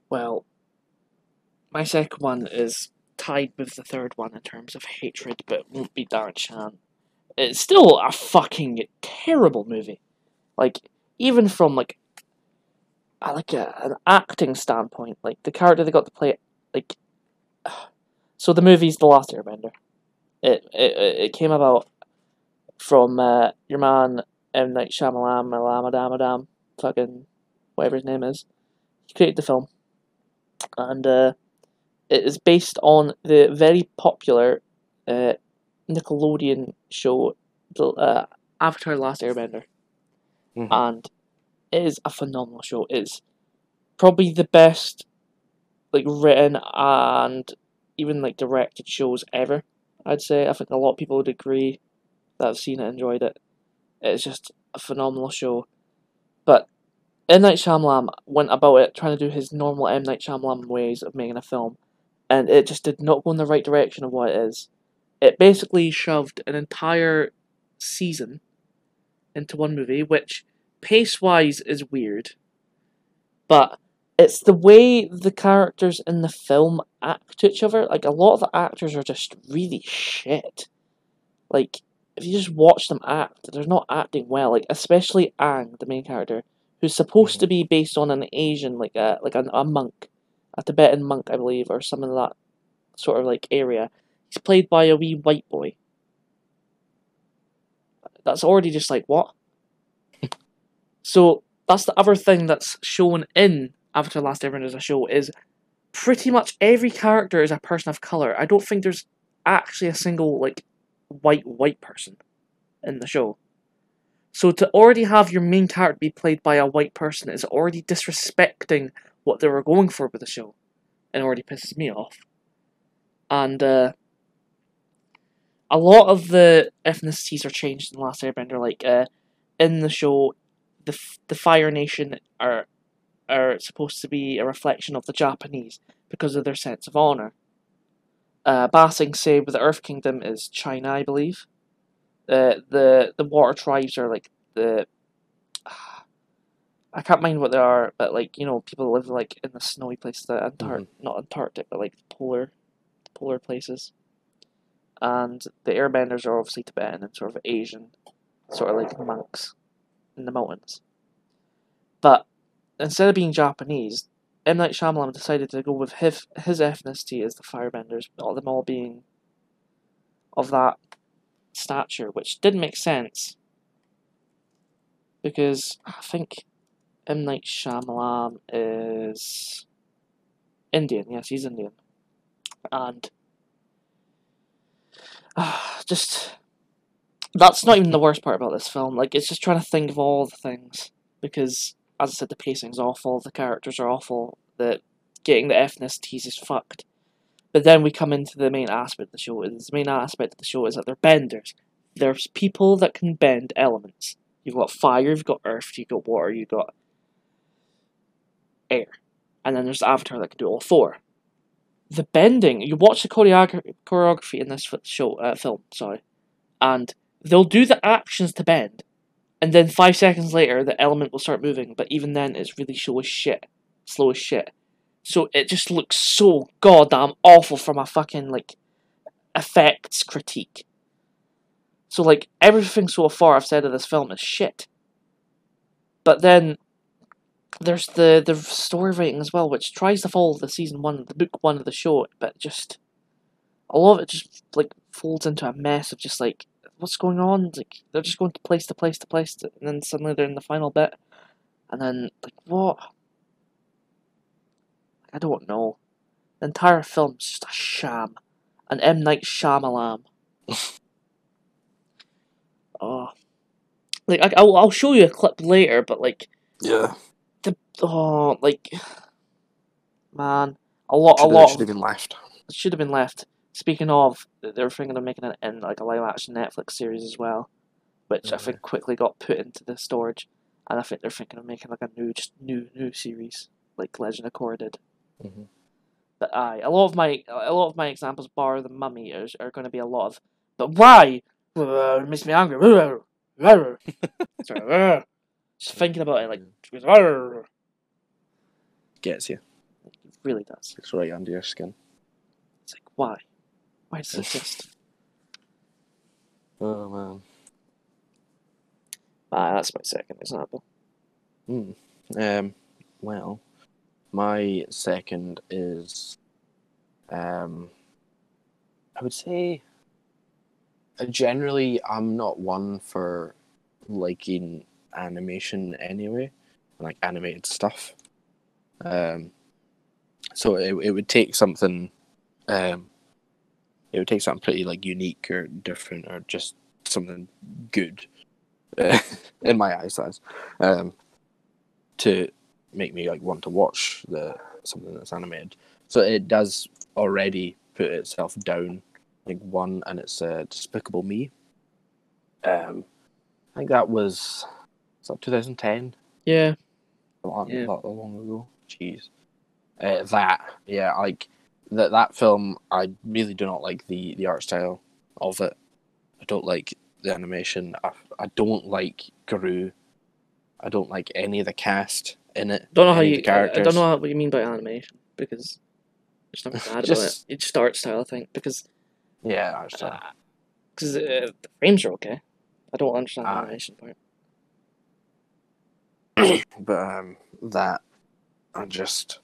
[SPEAKER 1] Well, my second one is tied with the third one in terms of hatred, but won't be Darren Shan. It's still a fucking terrible movie. Like, even from like, a, like a, an acting standpoint, like the character they got to play, like, so the movie's The Last Airbender. It it it came about from uh, your man M Night Shyamalan, Malamadam, fucking whatever his name is. He created the film and uh, it is based on the very popular uh, Nickelodeon show, the uh, Avatar: Last Airbender,
[SPEAKER 2] Mhm.
[SPEAKER 1] and it is a phenomenal show. It's probably the best, like written and even like directed shows ever. I'd say. I think a lot of people would agree that have seen it, enjoyed it. It's just a phenomenal show, but M Night Shyamalan went about it trying to do his normal M Night Shyamalan ways of making a film, and it just did not go in the right direction of what it is. It basically shoved an entire season into one movie, which pace wise is weird, but it's the way the characters in the film act to each other. Like a lot of the actors are just really shit. Like if you just watch them act, they're not acting well. Like especially Aang, the main character who's supposed to mm-hmm. be based on an Asian, like a like a, a monk, a Tibetan monk, I believe, or some of that sort of like area. He's played by a wee white boy. That's already just like what? so that's the other thing that's shown in Avatar: Last Airbender as a show is pretty much every character is a person of color. I don't think there's actually a single like white white person in the show. So to already have your main character be played by a white person is already disrespecting what they were going for with the show, and already pisses me off. And uh, a lot of the ethnicities are changed in the Last Airbender. Like uh, in the show, the the Fire Nation are are supposed to be a reflection of the Japanese because of their sense of honor. Uh, Ba Sing Se with the Earth Kingdom is China, I believe uh, the the water tribes are like the I can't mind what they are, but like you know, people live like in the snowy places, the Antar- not Antarctic, but like polar, polar places. And the Airbenders are obviously Tibetan and sort of Asian, sort of like monks in the mountains. But instead of being Japanese, M. Night Shyamalan decided to go with his his ethnicity as the Firebenders, all them all being of that stature, which didn't make sense. Because I think M. Night Shyamalan is Indian. Yes, he's Indian, and uh, just that's not even the worst part about this film. Like, it's just trying to think of all the things. Because, as I said, the pacing's awful, the characters are awful, the getting the ethnicities is fucked. But then we come into the main aspect of the show. And the main aspect of the show is that they're benders. There's people that can bend elements. You've got fire, you've got earth, you've got water, you've got air. And then there's Avatar that can do all four. The bending, you watch the choreogra- choreography in this show, uh, film, sorry, and they'll do the actions to bend, and then five seconds later the element will start moving, but even then it's really slow as shit. Slow as shit. So it just looks so goddamn awful from a fucking like effects critique. So like everything so far I've said of this film is shit. But then there's the the story writing as well, which tries to follow the season one, the book one of the show, but just a lot of it just like folds into a mess of just like what's going on. Like they're just going to place to place to place, to, and then suddenly they're in the final bit, and then like what? I don't know. The entire film's just a sham, an M Night Shyamalan. oh, like I, I'll I'll show you a clip later, but like
[SPEAKER 2] Yeah.
[SPEAKER 1] the oh like man a lot a lot
[SPEAKER 2] Should
[SPEAKER 1] have
[SPEAKER 2] been left.
[SPEAKER 1] should have been left. Speaking of, they're thinking of making it in like a live action Netflix series as well, which I think quickly got put into the storage, and I think they're thinking of making like a new just new new series like Legend of Korra did.
[SPEAKER 2] Mhm.
[SPEAKER 1] But aye, a lot of my a lot of my examples, bar the Mummy, is, are going to be a lot of. But why? It makes me angry. Sorry, just thinking about it, like
[SPEAKER 2] Gets you.
[SPEAKER 1] It really does.
[SPEAKER 2] It's right under your skin.
[SPEAKER 1] It's like why? Why does it exist?
[SPEAKER 2] Oh man.
[SPEAKER 1] Ah, that's my second example.
[SPEAKER 2] Hmm. Um. Well, my second is, um, I would say. uh, Generally, I'm not one for liking animation anyway, like animated stuff. Um, so it it would take something, um, it would take something pretty like unique or different or just something good, uh, in my eyes, that is, um, to make me like want to watch the something that's animated. So it does already put itself down like one, and it's uh, Despicable Me. Um, I think that was was that 2010,
[SPEAKER 1] Yeah,
[SPEAKER 2] a lot,
[SPEAKER 1] Yeah.
[SPEAKER 2] lot long ago. Jeez, uh, that yeah, like that that film. I really do not like the the art style of it. I don't like the animation. I, I don't like Gru. I don't like any of the cast in it.
[SPEAKER 1] don't know how you.
[SPEAKER 2] characters.
[SPEAKER 1] I don't know what you mean by animation because there's nothing bad about it.
[SPEAKER 2] Just-
[SPEAKER 1] It's just art style, I think, because
[SPEAKER 2] Yeah, art style.
[SPEAKER 1] because uh, the frames are okay. I don't understand the
[SPEAKER 2] Ah.
[SPEAKER 1] animation part.
[SPEAKER 2] but um, that I just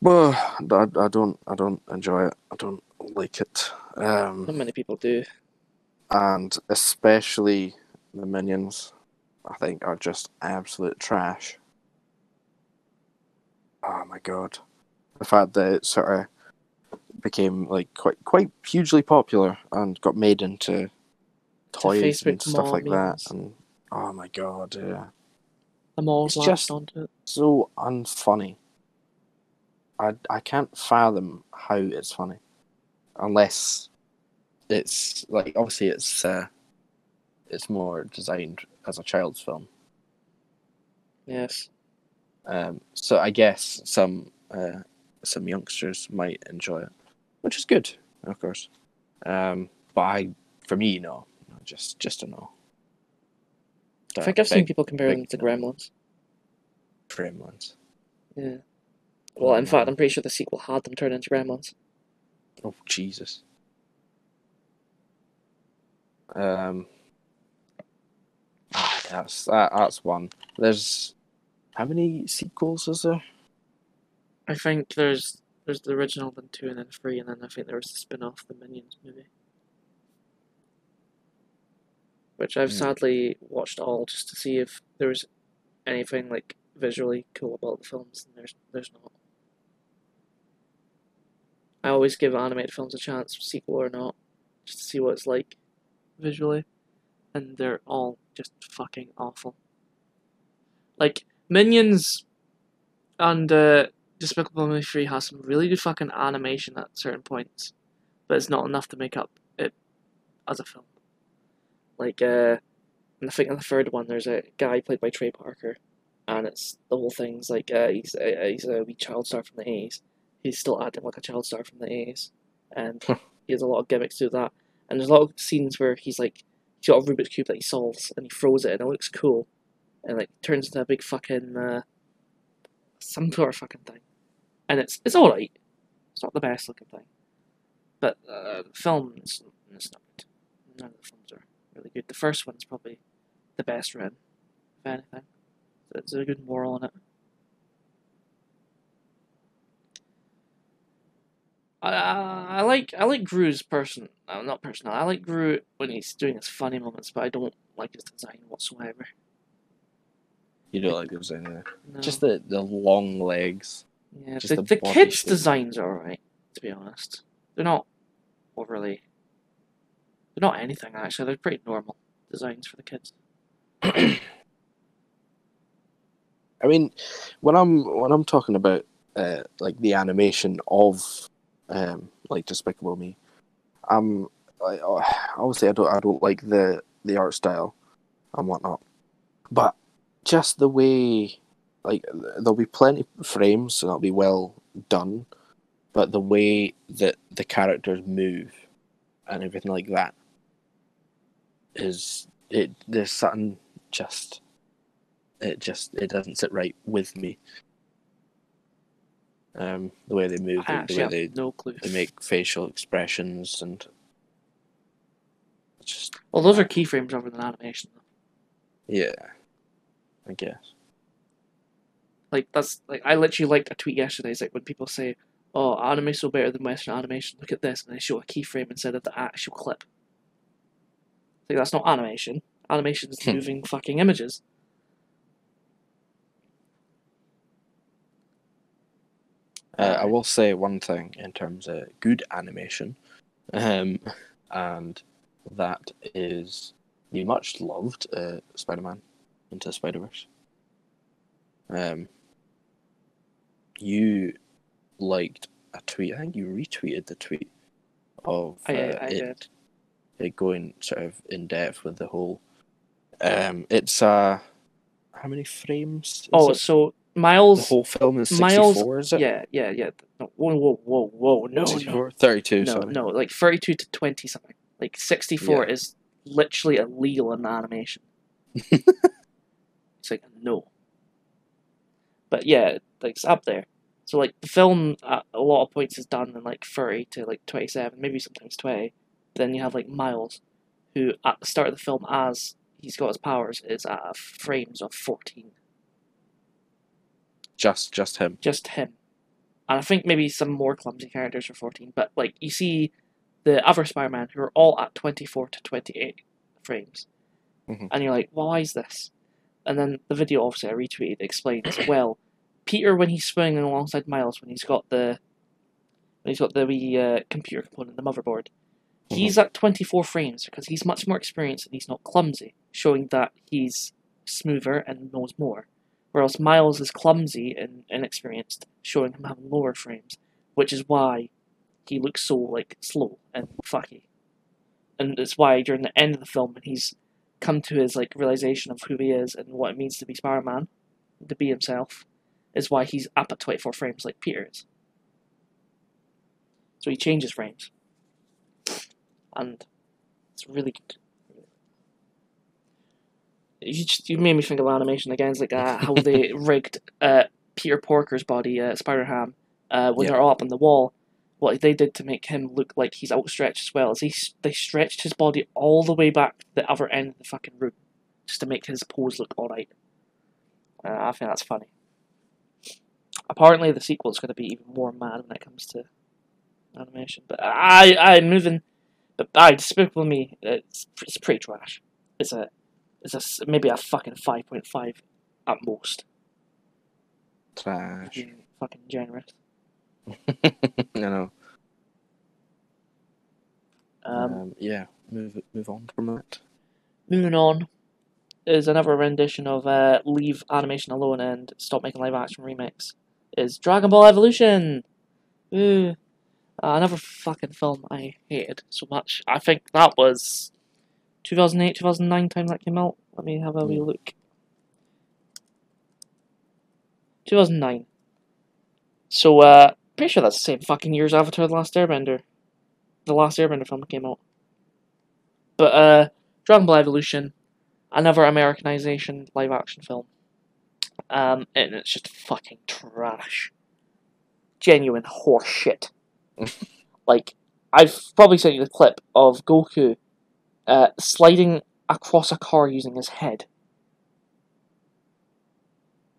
[SPEAKER 2] well, I, I don't I don't enjoy it. I don't like it. Um,
[SPEAKER 1] Not many people do.
[SPEAKER 2] and especially the minions, I think are just absolute trash. Oh my god, the fact that it sort of became like quite quite hugely popular and got made into toys
[SPEAKER 1] Facebook
[SPEAKER 2] and stuff like
[SPEAKER 1] memes.
[SPEAKER 2] that, and oh my god, yeah.
[SPEAKER 1] The malls
[SPEAKER 2] It's just-
[SPEAKER 1] onto it.
[SPEAKER 2] so unfunny. I I can't fathom how it's funny, unless it's like obviously it's uh, it's more designed as a child's film.
[SPEAKER 1] Yes.
[SPEAKER 2] Um, so I guess some uh, some youngsters might enjoy it, which is good, of course. Um, but I, for me, no, no, just just a no.
[SPEAKER 1] I think I've seen people compare them
[SPEAKER 2] big
[SPEAKER 1] to. Gremlins.
[SPEAKER 2] Gremlins.
[SPEAKER 1] Yeah. Well, in
[SPEAKER 2] Mm.
[SPEAKER 1] fact, I'm pretty sure the sequel had them turn into Gremlins.
[SPEAKER 2] Oh Jesus. Um, ah, that's that, that's one. There's how many sequels is there?
[SPEAKER 1] I think there's there's the original, then two, and then three, and then I think there was the spin-off, the Minions movie, which I've
[SPEAKER 2] Hmm.
[SPEAKER 1] sadly watched all just to see if there was anything like visually cool about the films, and there's there's not. I always give animated films a chance, sequel or not, just to see what it's like. visually, and they're all just fucking awful. Like Minions and uh, Despicable Me Three has some really good fucking animation at certain points, but it's not enough to make up it as a film. Like, uh, and I think in the third one, there's a guy played by Trey Parker, and it's the whole thing's like uh, he's uh, he's a wee child star from the A's. He's still acting like a child star from the 80s. and he has a lot of gimmicks to that. And there's a lot of scenes where he's like he's got a Rubik's cube that he solves, and he throws it, and it looks cool, and like turns into a big fucking uh, some sort of fucking thing, and it's it's all right. It's not the best looking thing, but uh, the film is it's not good. None of the films are really good. The first one's probably the best written, if anything. There's a good moral in it. I, I, I like I like Gru's person, uh, not personal. I like Gru when he's doing his funny moments, but I don't like his design whatsoever.
[SPEAKER 2] You don't like those anyway.
[SPEAKER 1] No.
[SPEAKER 2] Just the, the long legs.
[SPEAKER 1] yeah, the,
[SPEAKER 2] the
[SPEAKER 1] the kids'
[SPEAKER 2] shape.
[SPEAKER 1] designs are alright. To be honest, they're not overly. They're not anything actually. They're pretty normal designs for the kids.
[SPEAKER 2] I mean, when I'm when I'm talking about uh, like the animation of um, like Despicable Me, um, I, obviously I don't I don't like the the art style and whatnot, but just the way like there'll be plenty of frames and it'll be well done, but the way that the characters move and everything like that is it there's something just it just it doesn't sit right with me. Um, the way they move, the, the way they
[SPEAKER 1] no
[SPEAKER 2] they make facial expressions and just
[SPEAKER 1] Well, those are keyframes rather than animation.
[SPEAKER 2] Yeah, I guess.
[SPEAKER 1] Like that's like I literally liked a tweet yesterday. It's like when people say, "Oh, anime's so better than Western animation. Look at this," and they show a keyframe instead of the actual clip. Like that's not animation. Animation is moving fucking images.
[SPEAKER 2] Uh, I will say one thing in terms of good animation, um, and that is the much loved uh, Spider-Man into Spider-Verse. Um, you liked a tweet. I think you retweeted the tweet of uh,
[SPEAKER 1] I
[SPEAKER 2] it, it going sort of in depth with the whole. Um, it's uh, how many frames?
[SPEAKER 1] Oh,
[SPEAKER 2] it?
[SPEAKER 1] so
[SPEAKER 2] the
[SPEAKER 1] Miles.
[SPEAKER 2] whole film is
[SPEAKER 1] Miles-
[SPEAKER 2] Is it?
[SPEAKER 1] Yeah, yeah, yeah. No, whoa, whoa, whoa, whoa! No, no,
[SPEAKER 2] 32,
[SPEAKER 1] no,
[SPEAKER 2] sorry.
[SPEAKER 1] no. Like thirty-two to twenty something. Like sixty-four
[SPEAKER 2] Yeah.
[SPEAKER 1] is literally illegal in the animation. it's like no. But yeah, like it's up there. So like the film at a lot of points is done in like thirty to like twenty-seven, maybe sometimes twenty. Then you have like Miles, who at the start of the film, as he's got his powers, is at frames of fourteen.
[SPEAKER 2] Just just him.
[SPEAKER 1] just him. And I think maybe some more clumsy characters are 14, but like you see the other Spider Man who are all at 24 to 28 frames.
[SPEAKER 2] Mhm.
[SPEAKER 1] And you're like, well, why is this? And then the video, obviously, I retweeted, explains, well, Peter, when he's swinging alongside Miles, when he's got the when he's got the wee uh, computer component, the motherboard, he's at 24 frames because he's much more experienced and he's not clumsy, showing that he's smoother and knows more. Whereas Miles is clumsy and inexperienced, showing him having lower frames, which is why he looks so like slow and fucky. And it's why during the end of the film when he's come to his like realization of who he is and what it means to be Spider-Man, to be himself, is why he's up at 24 frames like Peter is. So he changes frames. And it's really good. You just you made me think of animation again. It's like uh, how they rigged uh, Peter Porker's body, uh, Spider Ham, uh, when
[SPEAKER 2] Yeah.
[SPEAKER 1] they're all up on the wall. What they did to make him look like he's outstretched as well is he they stretched his body all the way back to the other end of the fucking room, just to make his pose look alright. Uh, I think that's funny. Apparently, the sequel is going to be even more mad when it comes to animation. But I, I'm moving. But I, Despicable Me, it's, it's pretty trash. It's a, it's a, maybe a fucking five point five, at most.
[SPEAKER 2] Trash.
[SPEAKER 1] Being fucking generous.
[SPEAKER 2] I know.
[SPEAKER 1] Um,
[SPEAKER 2] Um, yeah. move move on from that.
[SPEAKER 1] Moving on is another rendition of uh, Leave Animation Alone and Stop Making Live Action Remix. Is Dragon Ball Evolution. Ooh. Uh, another fucking film I hated so much. I think that was 2008, 2009 time that came out. Let me have a wee look. 2009. So, uh, pretty sure that's the same fucking year as Avatar The Last Airbender. The Last Airbender film came out. But, uh, Dragon Ball Evolution, another Americanization live action film. Um, and it's just fucking trash. Genuine horseshit. like, I've probably sent you the clip of Goku uh, sliding across a car using his head.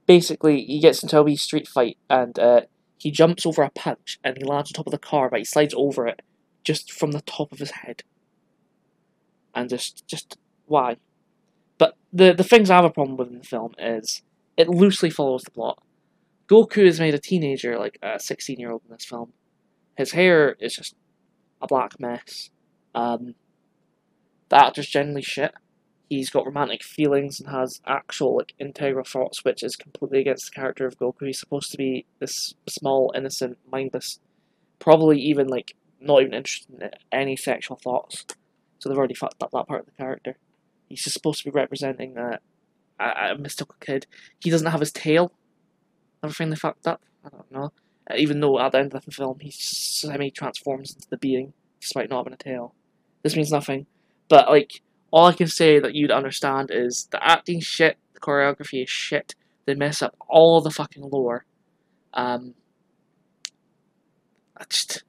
[SPEAKER 1] Basically, he gets into a wee street fight and uh, he jumps over a punch and he lands on top of the car, but he slides over it just from the top of his head. And just, just why? But the the things I have a problem with in the film is it loosely follows the plot. Goku is made a teenager, like a sixteen year old in this film. His hair is just a black mess. Um, the actor's generally shit. He's got romantic feelings and has actual like integral thoughts, which is completely against the character of Goku. He's supposed to be this small, innocent, mindless, probably even like not even interested in any sexual thoughts. So they've already fucked up that part of the character. He's just supposed to be representing a, a, a mystical kid. He doesn't have his tail. Everything they fucked up. I don't know. Even though at the end of the film he semi transforms into the being, despite not having a tail. This means nothing. But like all I can say that you'd understand is the acting shit, the choreography is shit. They mess up all the fucking lore. Um, I just,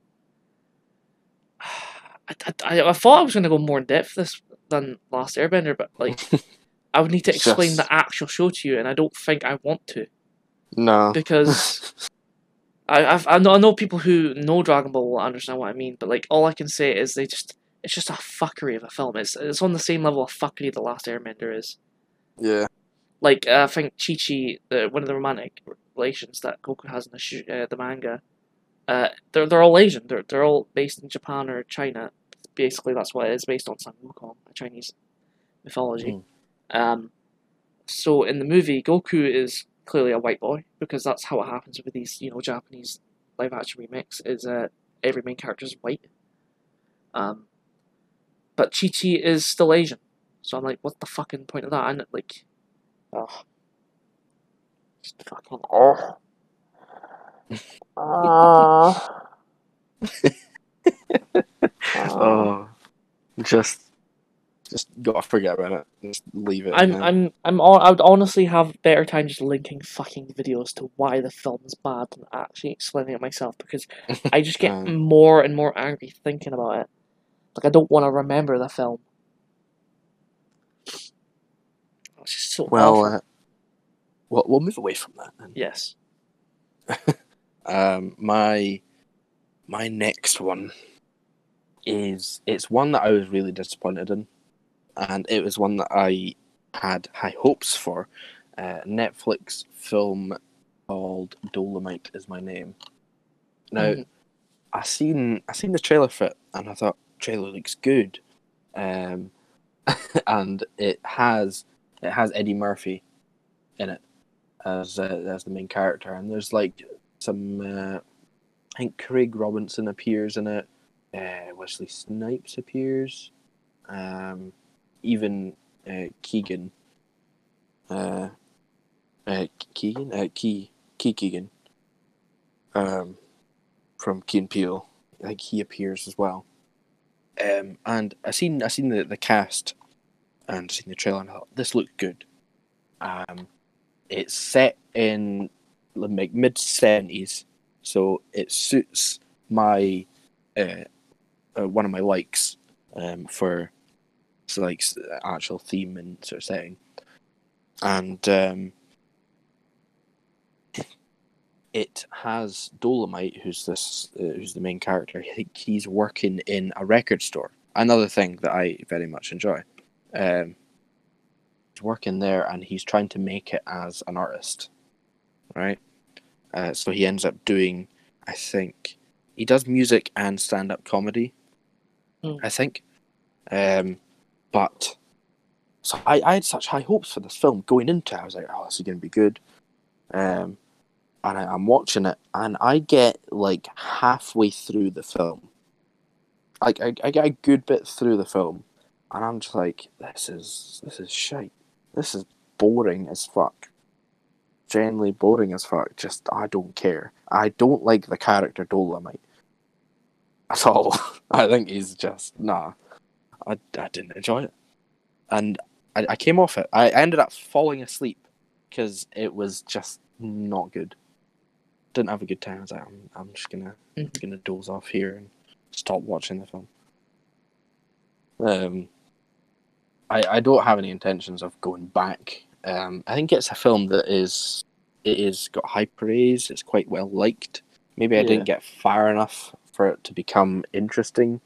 [SPEAKER 1] I, I, I thought I was gonna go more in depth this than Last Airbender, but like, I would need to explain
[SPEAKER 2] Just-
[SPEAKER 1] the actual show to you, and I don't think I want to
[SPEAKER 2] No.
[SPEAKER 1] because I I've, I know I know people who know Dragon Ball will understand what I mean, but like all I can say is they just it's just a fuckery of a film. It's it's on the same level of fuckery the Last Airbender is.
[SPEAKER 2] yeah.
[SPEAKER 1] Like uh, I think Chi Chi, the one of the romantic relations that Goku has in the sh- uh, the manga, uh, they're they're all Asian. They're they're all based in Japan or China. Basically, that's what it is based on Sun Wukong, a Chinese mythology. Um, so in the movie, Goku is clearly a white boy because that's how it happens with these you know Japanese live action remakes. Is uh, every main character is white. Um, but Chi Chi is still Asian, so I'm like, what the fucking point of that? And like, oh, just fucking oh. Ah.
[SPEAKER 2] Oh. Just. Just gotta forget about it. Just leave it.
[SPEAKER 1] I'm
[SPEAKER 2] man.
[SPEAKER 1] I'm I'm all, I would honestly have better time just linking fucking videos to why the film's bad than actually explaining it myself because I just get
[SPEAKER 2] Um.
[SPEAKER 1] more and more angry thinking about it. Like I don't want to remember the film. It's just so
[SPEAKER 2] Well, uh, well, we'll move away from that. Then.
[SPEAKER 1] yes.
[SPEAKER 2] Um, my my next one is it's one that I was really disappointed in, and it was one that I had high hopes for. Uh, Netflix film called Dolomite is my name. Now,
[SPEAKER 1] Mhm.
[SPEAKER 2] I seen I seen the trailer for it, and I thought trailer looks good, um, and it has it has Eddie Murphy in it as uh, as the main character, and there's like some uh, I think Craig Robinson appears in it, uh, Wesley Snipes appears, um, even uh, Keegan, uh, uh, Keegan, Key Key Keegan, um, from Key and Peele, I think he appears as well. Um, and I seen I seen the, the cast and seen the trailer and I thought this looked good. Um, it's set in like mid seventies, so it suits my uh, uh, one of my likes um, for so like actual theme and sort of setting, and um, it has Dolomite, who's this, uh, who's the main character. I think he's working in a record store. Another thing that I very much enjoy. Um, he's working there, and he's trying to make it as an artist, right? Uh, so he ends up doing, I think, he does music and stand-up comedy.
[SPEAKER 1] Hmm.
[SPEAKER 2] I think, Um, but so I, I had such high hopes for this film going into it. I was like, oh, this is going to be good. Um, and I, I'm watching it, and I get like halfway through the film. Like I, I get a good bit through the film, and I'm just like, this is this is shite. This is boring as fuck. Genuinely boring as fuck. Just I don't care. I don't like the character Dolomite at all. I think he's just nah. I, I didn't enjoy it, and I, I came off it. I ended up falling asleep because it was just not good. Didn't have a good time. I was like, I'm, I'm just gonna
[SPEAKER 1] Mhm.
[SPEAKER 2] gonna doze off here and stop watching the film. Um, I I don't have any intentions of going back. Um, I think it's a film that is it is got high praise. It's quite well liked. Maybe I
[SPEAKER 1] Yeah.
[SPEAKER 2] didn't get far enough for it to become interesting,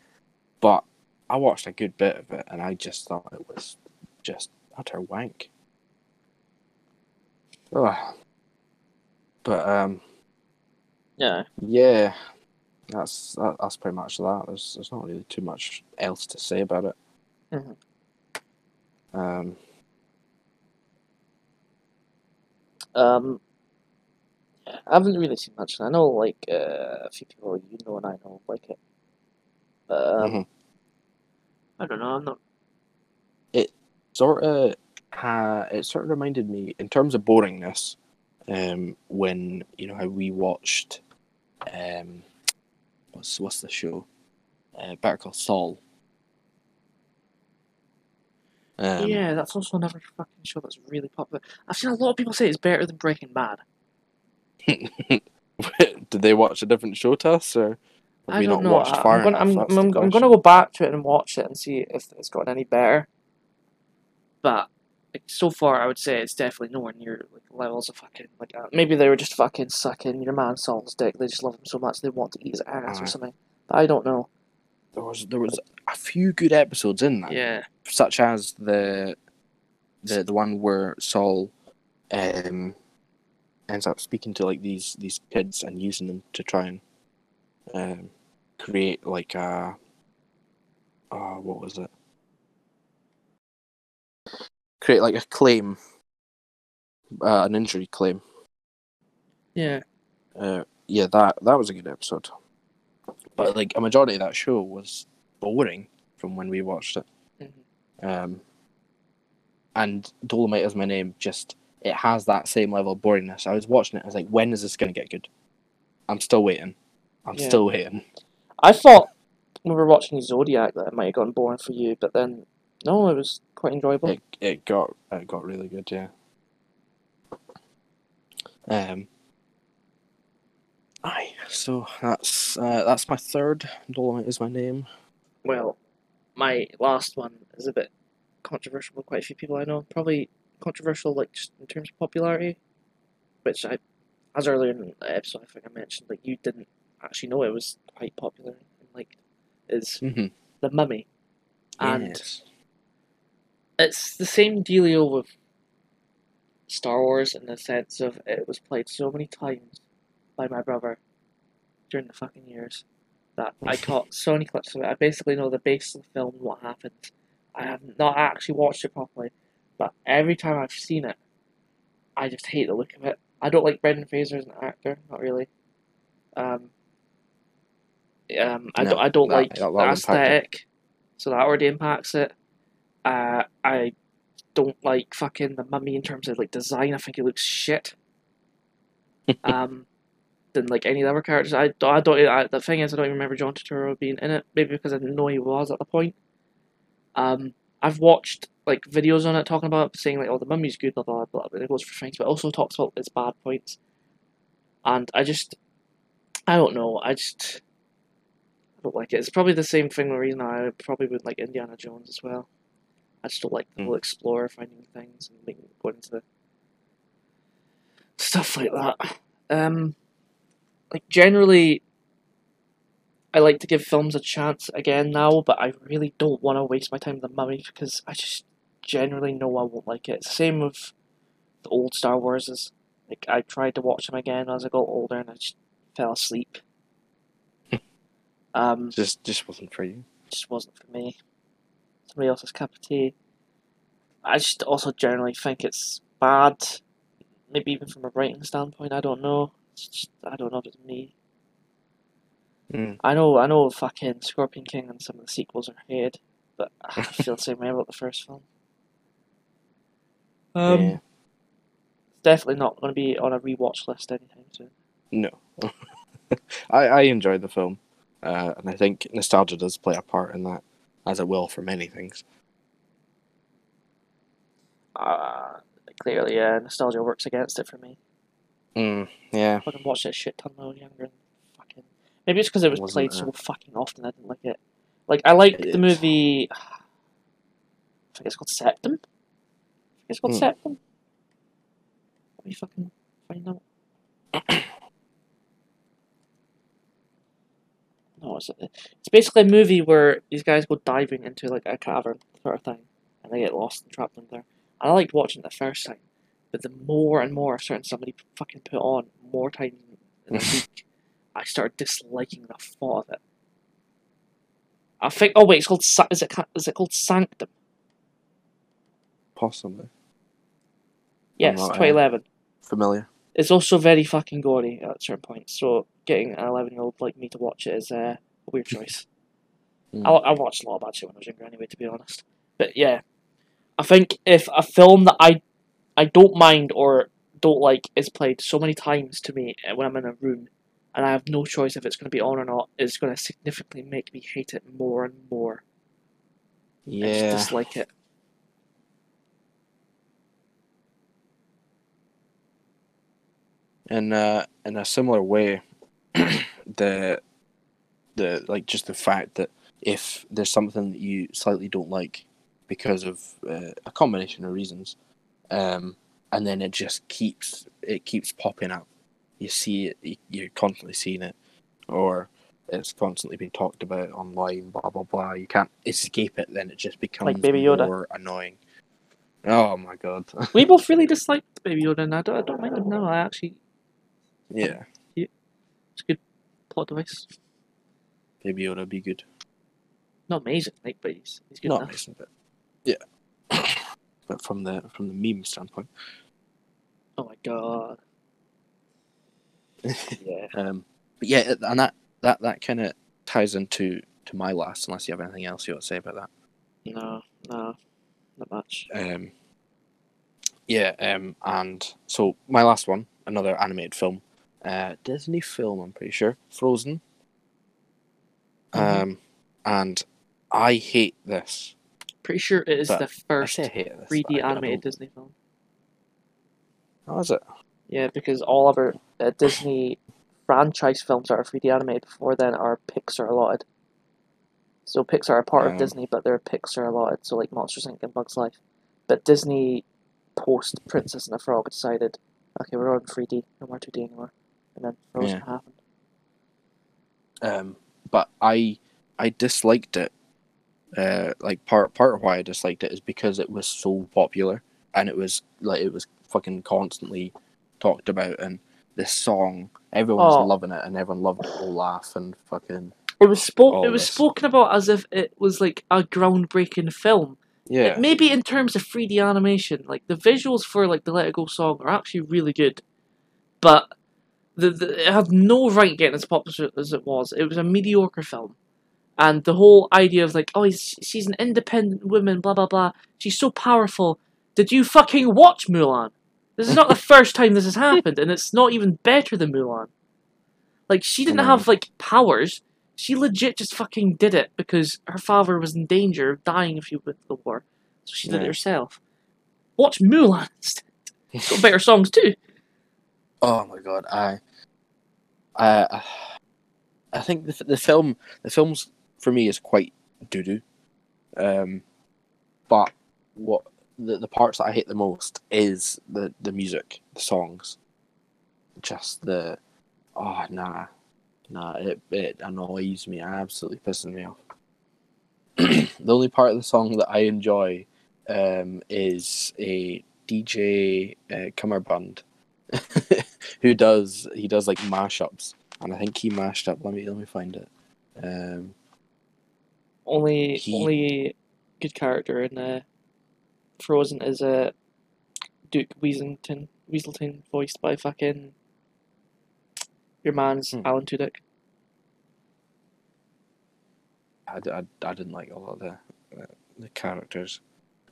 [SPEAKER 2] but I watched a good bit of it and I just thought it was just utter wank. Ugh. But um,
[SPEAKER 1] Yeah.
[SPEAKER 2] yeah, that's that, that's pretty much that. There's there's not really too much else to say about it.
[SPEAKER 1] Mhm.
[SPEAKER 2] Um,
[SPEAKER 1] Um, I haven't really seen much. I know like uh, a few people you know and I know like it. But um,
[SPEAKER 2] Mhm.
[SPEAKER 1] I don't know. I'm not.
[SPEAKER 2] It sort of ha it sort of reminded me in terms of boringness um when you know how we watched um what's what's the show uh, Better Call Saul um,
[SPEAKER 1] yeah, that's also another fucking show that's really popular. I've seen a lot of people say it's better than Breaking Bad.
[SPEAKER 2] did they watch a different show to us or have
[SPEAKER 1] I
[SPEAKER 2] we
[SPEAKER 1] don't
[SPEAKER 2] not
[SPEAKER 1] know.
[SPEAKER 2] watched
[SPEAKER 1] I-
[SPEAKER 2] far
[SPEAKER 1] I'm gonna, I'm,
[SPEAKER 2] enough?
[SPEAKER 1] I'm, I'm gonna go back to it and watch it and see if it's gotten any better. But like, so far, I would say it's definitely nowhere near like levels of fucking like uh, maybe they were just fucking sucking your man Saul's dick. They just love him so much they want to eat his ass or something. I don't know.
[SPEAKER 2] there was there was a few good episodes in that
[SPEAKER 1] Yeah,
[SPEAKER 2] such as the the the one where Saul um ends up speaking to like these these kids and using them to try and um create like a uh what was it create like a claim uh, an injury claim
[SPEAKER 1] yeah.
[SPEAKER 2] uh yeah that that was a good episode but like a majority of that show was boring from when we watched it
[SPEAKER 1] Mhm.
[SPEAKER 2] um, and Dolomite is my name. Just it has that same level of boringness. I was watching it. I was like, when is this going to get good? I'm still waiting. I'm
[SPEAKER 1] Yeah.
[SPEAKER 2] still waiting.
[SPEAKER 1] I thought when we were watching Zodiac that it might have gotten boring for you, but then no, it was quite enjoyable.
[SPEAKER 2] It it got it got really good. Yeah. Um. Aye. So that's uh, that's my third. Dolomite is my name.
[SPEAKER 1] Well, my last one is a bit controversial with quite a few people I know. Probably controversial, like just in terms of popularity, which I, as earlier in the episode, I think I mentioned, like you didn't actually know it was quite popular and like is
[SPEAKER 2] Mm-hmm.
[SPEAKER 1] the Mummy, and
[SPEAKER 2] yes.
[SPEAKER 1] It's the same dealio with Star Wars in the sense of it was played so many times by my brother during the fucking years that I caught so many clips of it. I basically know the base of the film, what happens. I have not actually watched it properly, but every time I've seen it, I just hate the look of it. I don't like Brendan Fraser as an actor, not really. Um, um, I
[SPEAKER 2] No,
[SPEAKER 1] don't. I don't
[SPEAKER 2] that-
[SPEAKER 1] like
[SPEAKER 2] that-
[SPEAKER 1] aesthetic, so that already impacts it. Uh, I don't like fucking the mummy in terms of like design. I think it looks shit. um, than like any of the other characters. I don't. I don't. I, the thing is, I don't even remember John Turturro being in it. Maybe because I didn't know he was at the point. Um, I've watched like videos on it talking about it, saying like, "Oh, the mummy's good," blah blah blah. And it goes for things, but also talks about its bad points. And I just, I don't know. I just, I don't like it. It's probably the same thing. The reason I probably would like Indiana Jones as well. I just don't like the
[SPEAKER 2] Mm.
[SPEAKER 1] whole explorer finding things and making going into stuff like that. Um, like generally, I like to give films a chance again now, but I really don't want to waste my time with the Mummy because I just generally know I won't like it. Same with the old Star Warses. Like I tried to watch them again as I got older, and I just fell asleep. um,
[SPEAKER 2] Just just wasn't for you.
[SPEAKER 1] just wasn't for me. Somebody else's cup of tea. I just also generally think it's bad. Maybe even from a writing standpoint, I don't know. It's just, I don't know if it's me.
[SPEAKER 2] Mm.
[SPEAKER 1] I know, I know, fucking Scorpion King and some of the sequels are hated, but I feel the same way about the first film. Um,
[SPEAKER 2] yeah.
[SPEAKER 1] definitely not going to be on a rewatch list anytime soon.
[SPEAKER 2] No. I, I enjoyed the film, uh, and I think nostalgia does play a part in that, as it will for many things.
[SPEAKER 1] Uh, clearly, yeah, nostalgia works against it for me.
[SPEAKER 2] Mm, yeah.
[SPEAKER 1] I fucking watched it shit ton when I was younger. And fucking maybe it's because it was
[SPEAKER 2] Wasn't
[SPEAKER 1] played
[SPEAKER 2] it?
[SPEAKER 1] so fucking often. I didn't like it. Like I liked
[SPEAKER 2] It
[SPEAKER 1] the movie. I think it's called Septum. I think it's called
[SPEAKER 2] Hmm.
[SPEAKER 1] Septum. Let me fucking find out. It's basically a movie where these guys go diving into like a cavern sort of thing, and they get lost and trapped in there. And I liked watching it the first time, but the more and more i certain somebody fucking put on more times in a week, I started disliking the thought of it. I think. Oh wait, it's called. Is it? Is it called Sanctum?
[SPEAKER 2] Possibly.
[SPEAKER 1] Yes,
[SPEAKER 2] not, uh,
[SPEAKER 1] 2011.
[SPEAKER 2] Familiar.
[SPEAKER 1] It's also very fucking gory at certain points. So getting an 11 year old like me to watch it is uh, weird choice.
[SPEAKER 2] Mm.
[SPEAKER 1] I, I watched a lot of bad shit when I was younger, anyway. To be honest, but yeah, I think if a film that I I don't mind or don't like is played so many times to me uh, when I'm in a room, and I have no choice if it's going to be on or not, it's going to significantly make me hate it more and more. I just
[SPEAKER 2] Yeah.
[SPEAKER 1] dislike it.
[SPEAKER 2] in uh, in a similar way, the the like just the fact that if there's something that you slightly don't like because of uh, a combination of reasons, um, and then it just keeps it keeps popping up. You see it, you- you're constantly seeing it, or it's constantly being talked about online. Blah blah blah. You can't escape it. Then it just becomes
[SPEAKER 1] Baby Yoda.
[SPEAKER 2] more annoying. Oh my god.
[SPEAKER 1] We both really disliked Baby Yoda, and I don't, I don't mind him now. I actually,
[SPEAKER 2] yeah,
[SPEAKER 1] it's a good plot device.
[SPEAKER 2] Baby Yoda be good.
[SPEAKER 1] Not amazing, like, but he's, he's good
[SPEAKER 2] not
[SPEAKER 1] enough.
[SPEAKER 2] amazing, but yeah. but from the from the meme standpoint,
[SPEAKER 1] Oh my god. Yeah.
[SPEAKER 2] um, but yeah, and that that that kind of ties into to my last. Unless you have anything else you want to say about that.
[SPEAKER 1] No, no, not much.
[SPEAKER 2] Um, yeah, um, and so my last one, another animated film, uh, Disney film, I'm pretty sure, Frozen.
[SPEAKER 1] Mhm.
[SPEAKER 2] Um, and I hate this.
[SPEAKER 1] Pretty sure it is
[SPEAKER 2] But
[SPEAKER 1] the first
[SPEAKER 2] say I this.
[SPEAKER 1] 3D animated Disney film.
[SPEAKER 2] How is it?
[SPEAKER 1] Yeah, because all other uh, Disney franchise films that are 3D animated before then are Pixar allotted. So Pixar are part
[SPEAKER 2] Um.
[SPEAKER 1] of Disney, but they're Pixar allotted, so like Monsters Inc. and Bugs Life. But Disney, post Princess and the Frog, decided, okay, we're on 3D, no more 2D anymore. And then Frozen
[SPEAKER 2] Yeah.
[SPEAKER 1] happened.
[SPEAKER 2] um, but I I disliked it. Uh, like part part of why I disliked it is because it was so popular and it was like it was fucking constantly talked about and this song everyone was
[SPEAKER 1] Oh.
[SPEAKER 2] loving it and everyone loved it. laugh and fucking
[SPEAKER 1] It was spoke. It was
[SPEAKER 2] this.
[SPEAKER 1] spoken about as if it was like a groundbreaking film.
[SPEAKER 2] yeah
[SPEAKER 1] Maybe in terms of 3D animation, like the visuals for like the Let It Go song are actually really good, but the, the it had no right getting as popular as it was. It was a mediocre film, and the whole idea of like, oh, she's an independent woman, blah blah blah. She's so powerful. Did you fucking watch Mulan? This is not the first time this has happened, and it's not even better than Mulan. Like she didn't have like powers. She legit just fucking did it because her father was in danger of dying if she went to the war. So she did it herself. Watch Mulan instead. It's got better songs too.
[SPEAKER 2] Oh my god I I I think the the film the film's for me is quite doo doo, um, but what the the parts that I hate the most is the the music, the songs, just the oh nah nah it it annoys me, absolutely pissing me off. the only part of the song that I enjoy um, is a DJ uh, Cummerbund who does he does like mashups, and I think he mashed up. Let me let me find it. Um,
[SPEAKER 1] Only
[SPEAKER 2] He-
[SPEAKER 1] only good character in uh, Frozen is uh, Duke Weaselton, Weaselton, voiced by fucking your man's
[SPEAKER 2] Hmm.
[SPEAKER 1] Alan Tudyk.
[SPEAKER 2] I, I, I didn't like a lot of the uh, the characters,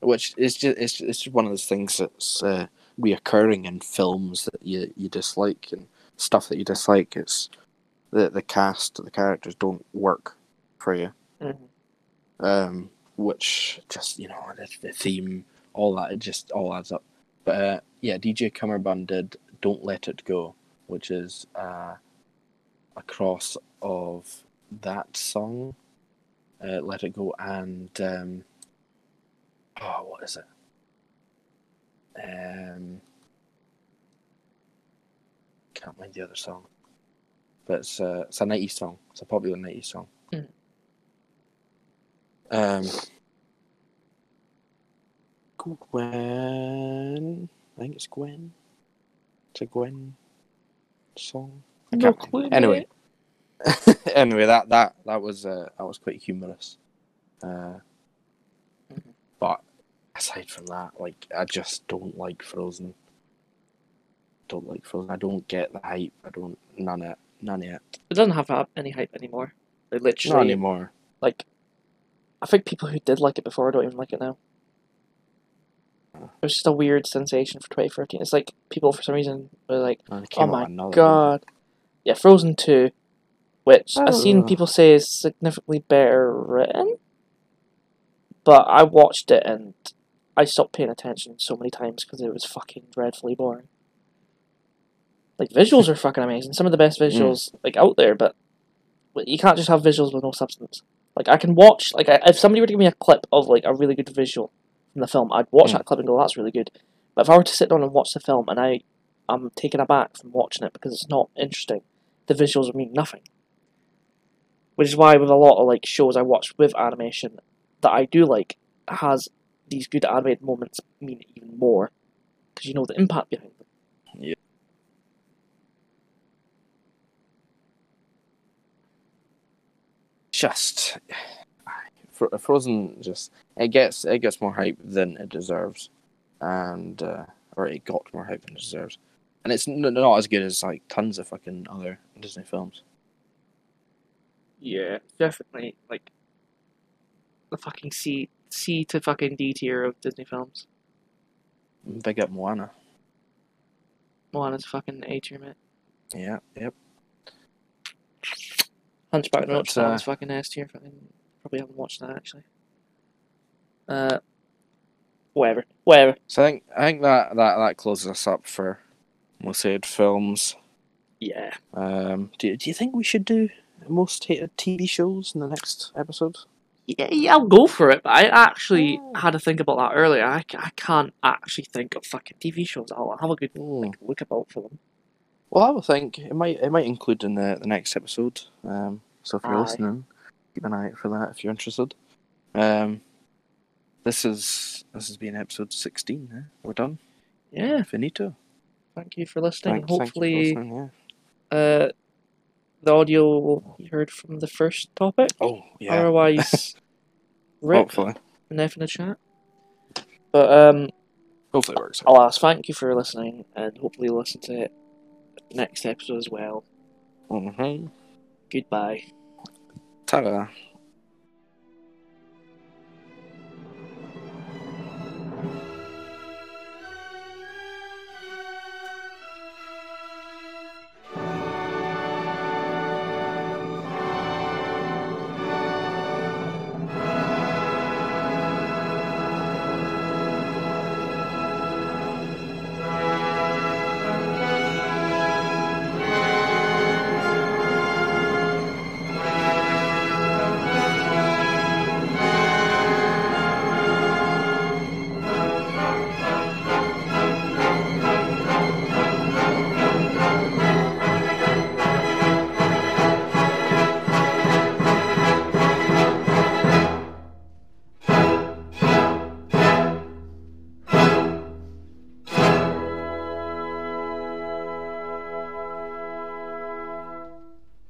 [SPEAKER 2] which is just it's it's just one of those things that's uh, reoccurring in films that you you dislike and stuff that you dislike. It's the the cast, the characters don't work for you.
[SPEAKER 1] Mm-hmm.
[SPEAKER 2] um, which just you know the, the theme, all that it just all adds up. But uh, yeah, DJ Cummerbund did "Don't Let It Go," which is uh, a cross of that song, uh, "Let It Go," and um, oh, what is it? Um, can't mind the other song, but it's uh, it's a '90s song. It's a popular '90s song.
[SPEAKER 1] Mm.
[SPEAKER 2] Um, Gwen. I think it's Gwen. It's a Gwen song.
[SPEAKER 1] No.
[SPEAKER 2] Anyway, anyway, that that that was uh, that was quite humorous. Uh, aside from that, like I just don't like Frozen. Don't like Frozen. I don't get the hype. I don't none of it. None of it.
[SPEAKER 1] It doesn't have any hype anymore. Like literally,
[SPEAKER 2] Not anymore.
[SPEAKER 1] like I think people who did like it before don't even like it now. It was just a weird sensation for 2013. It's like people for some reason were like, "Oh my god!" Yeah, Frozen Two, which I've seen
[SPEAKER 2] Oh.
[SPEAKER 1] people say is significantly better written, but I watched it and I stopped paying attention so many times because it was fucking dreadfully boring. Like visuals are fucking amazing. Some of the best
[SPEAKER 2] Mm.
[SPEAKER 1] visuals like out there, but but you can't just have visuals with no substance. Like I can watch like I, if somebody were to give me a clip of like a really good visual from the film, I'd watch
[SPEAKER 2] Mm.
[SPEAKER 1] that clip and go, "That's really good." But if I were to sit down and watch the film and I I'm taken aback from watching it because it's not interesting, the visuals mean nothing. Which is why with a lot of like shows I watch with animation that I do like has these good animated moments mean even more because you know the impact behind them.
[SPEAKER 2] just Fro- Frozen just it gets it gets more hype than it deserves, and uh, or it got more hype than it deserves, and it's n- not as good as like tons of fucking other Disney films.
[SPEAKER 1] Yeah, definitely like the fucking C C to fucking D tier of Disney films.
[SPEAKER 2] Big up Moana.
[SPEAKER 1] Moana's fucking A tier, mate.
[SPEAKER 2] Yeah, yep.
[SPEAKER 1] Hunchback Notre Dame's
[SPEAKER 2] uh,
[SPEAKER 1] fucking S tier. Fucking probably haven't watched that actually. Uh, whatever, whatever.
[SPEAKER 2] So I think I think that that that closes us up for most hated films.
[SPEAKER 1] Yeah,
[SPEAKER 2] Um, do you, do you think we should do most hated TV shows in the next episode?
[SPEAKER 1] Yeah, yeah. I'll go for it. But I actually
[SPEAKER 2] Oh.
[SPEAKER 1] had to think about that earlier. I, I can't actually think of fucking TV shows. I'll have a good
[SPEAKER 2] Hmm.
[SPEAKER 1] like, look about for them.
[SPEAKER 2] Well, I would think it might it might include in the, the next episode. Um, so if you're
[SPEAKER 1] Aye.
[SPEAKER 2] listening, keep an eye out for that if you're interested. Um, this is this has been episode sixteen. Eh? We're done.
[SPEAKER 1] Yeah,
[SPEAKER 2] Finito.
[SPEAKER 1] thank you for listening.
[SPEAKER 2] Thank- thank you for
[SPEAKER 1] Hopefully,
[SPEAKER 2] listening, yeah.
[SPEAKER 1] uh, the audio will be heard from the first topic.
[SPEAKER 2] Oh yeah.
[SPEAKER 1] Otherwise, rip
[SPEAKER 2] Hopefully,
[SPEAKER 1] an F in the chat. But um,
[SPEAKER 2] hopefully it works. out.
[SPEAKER 1] alas, thank you for listening, and hopefully you'll listen to it next episode as well.
[SPEAKER 2] Mm-hmm.
[SPEAKER 1] Goodbye.
[SPEAKER 2] Ta-da.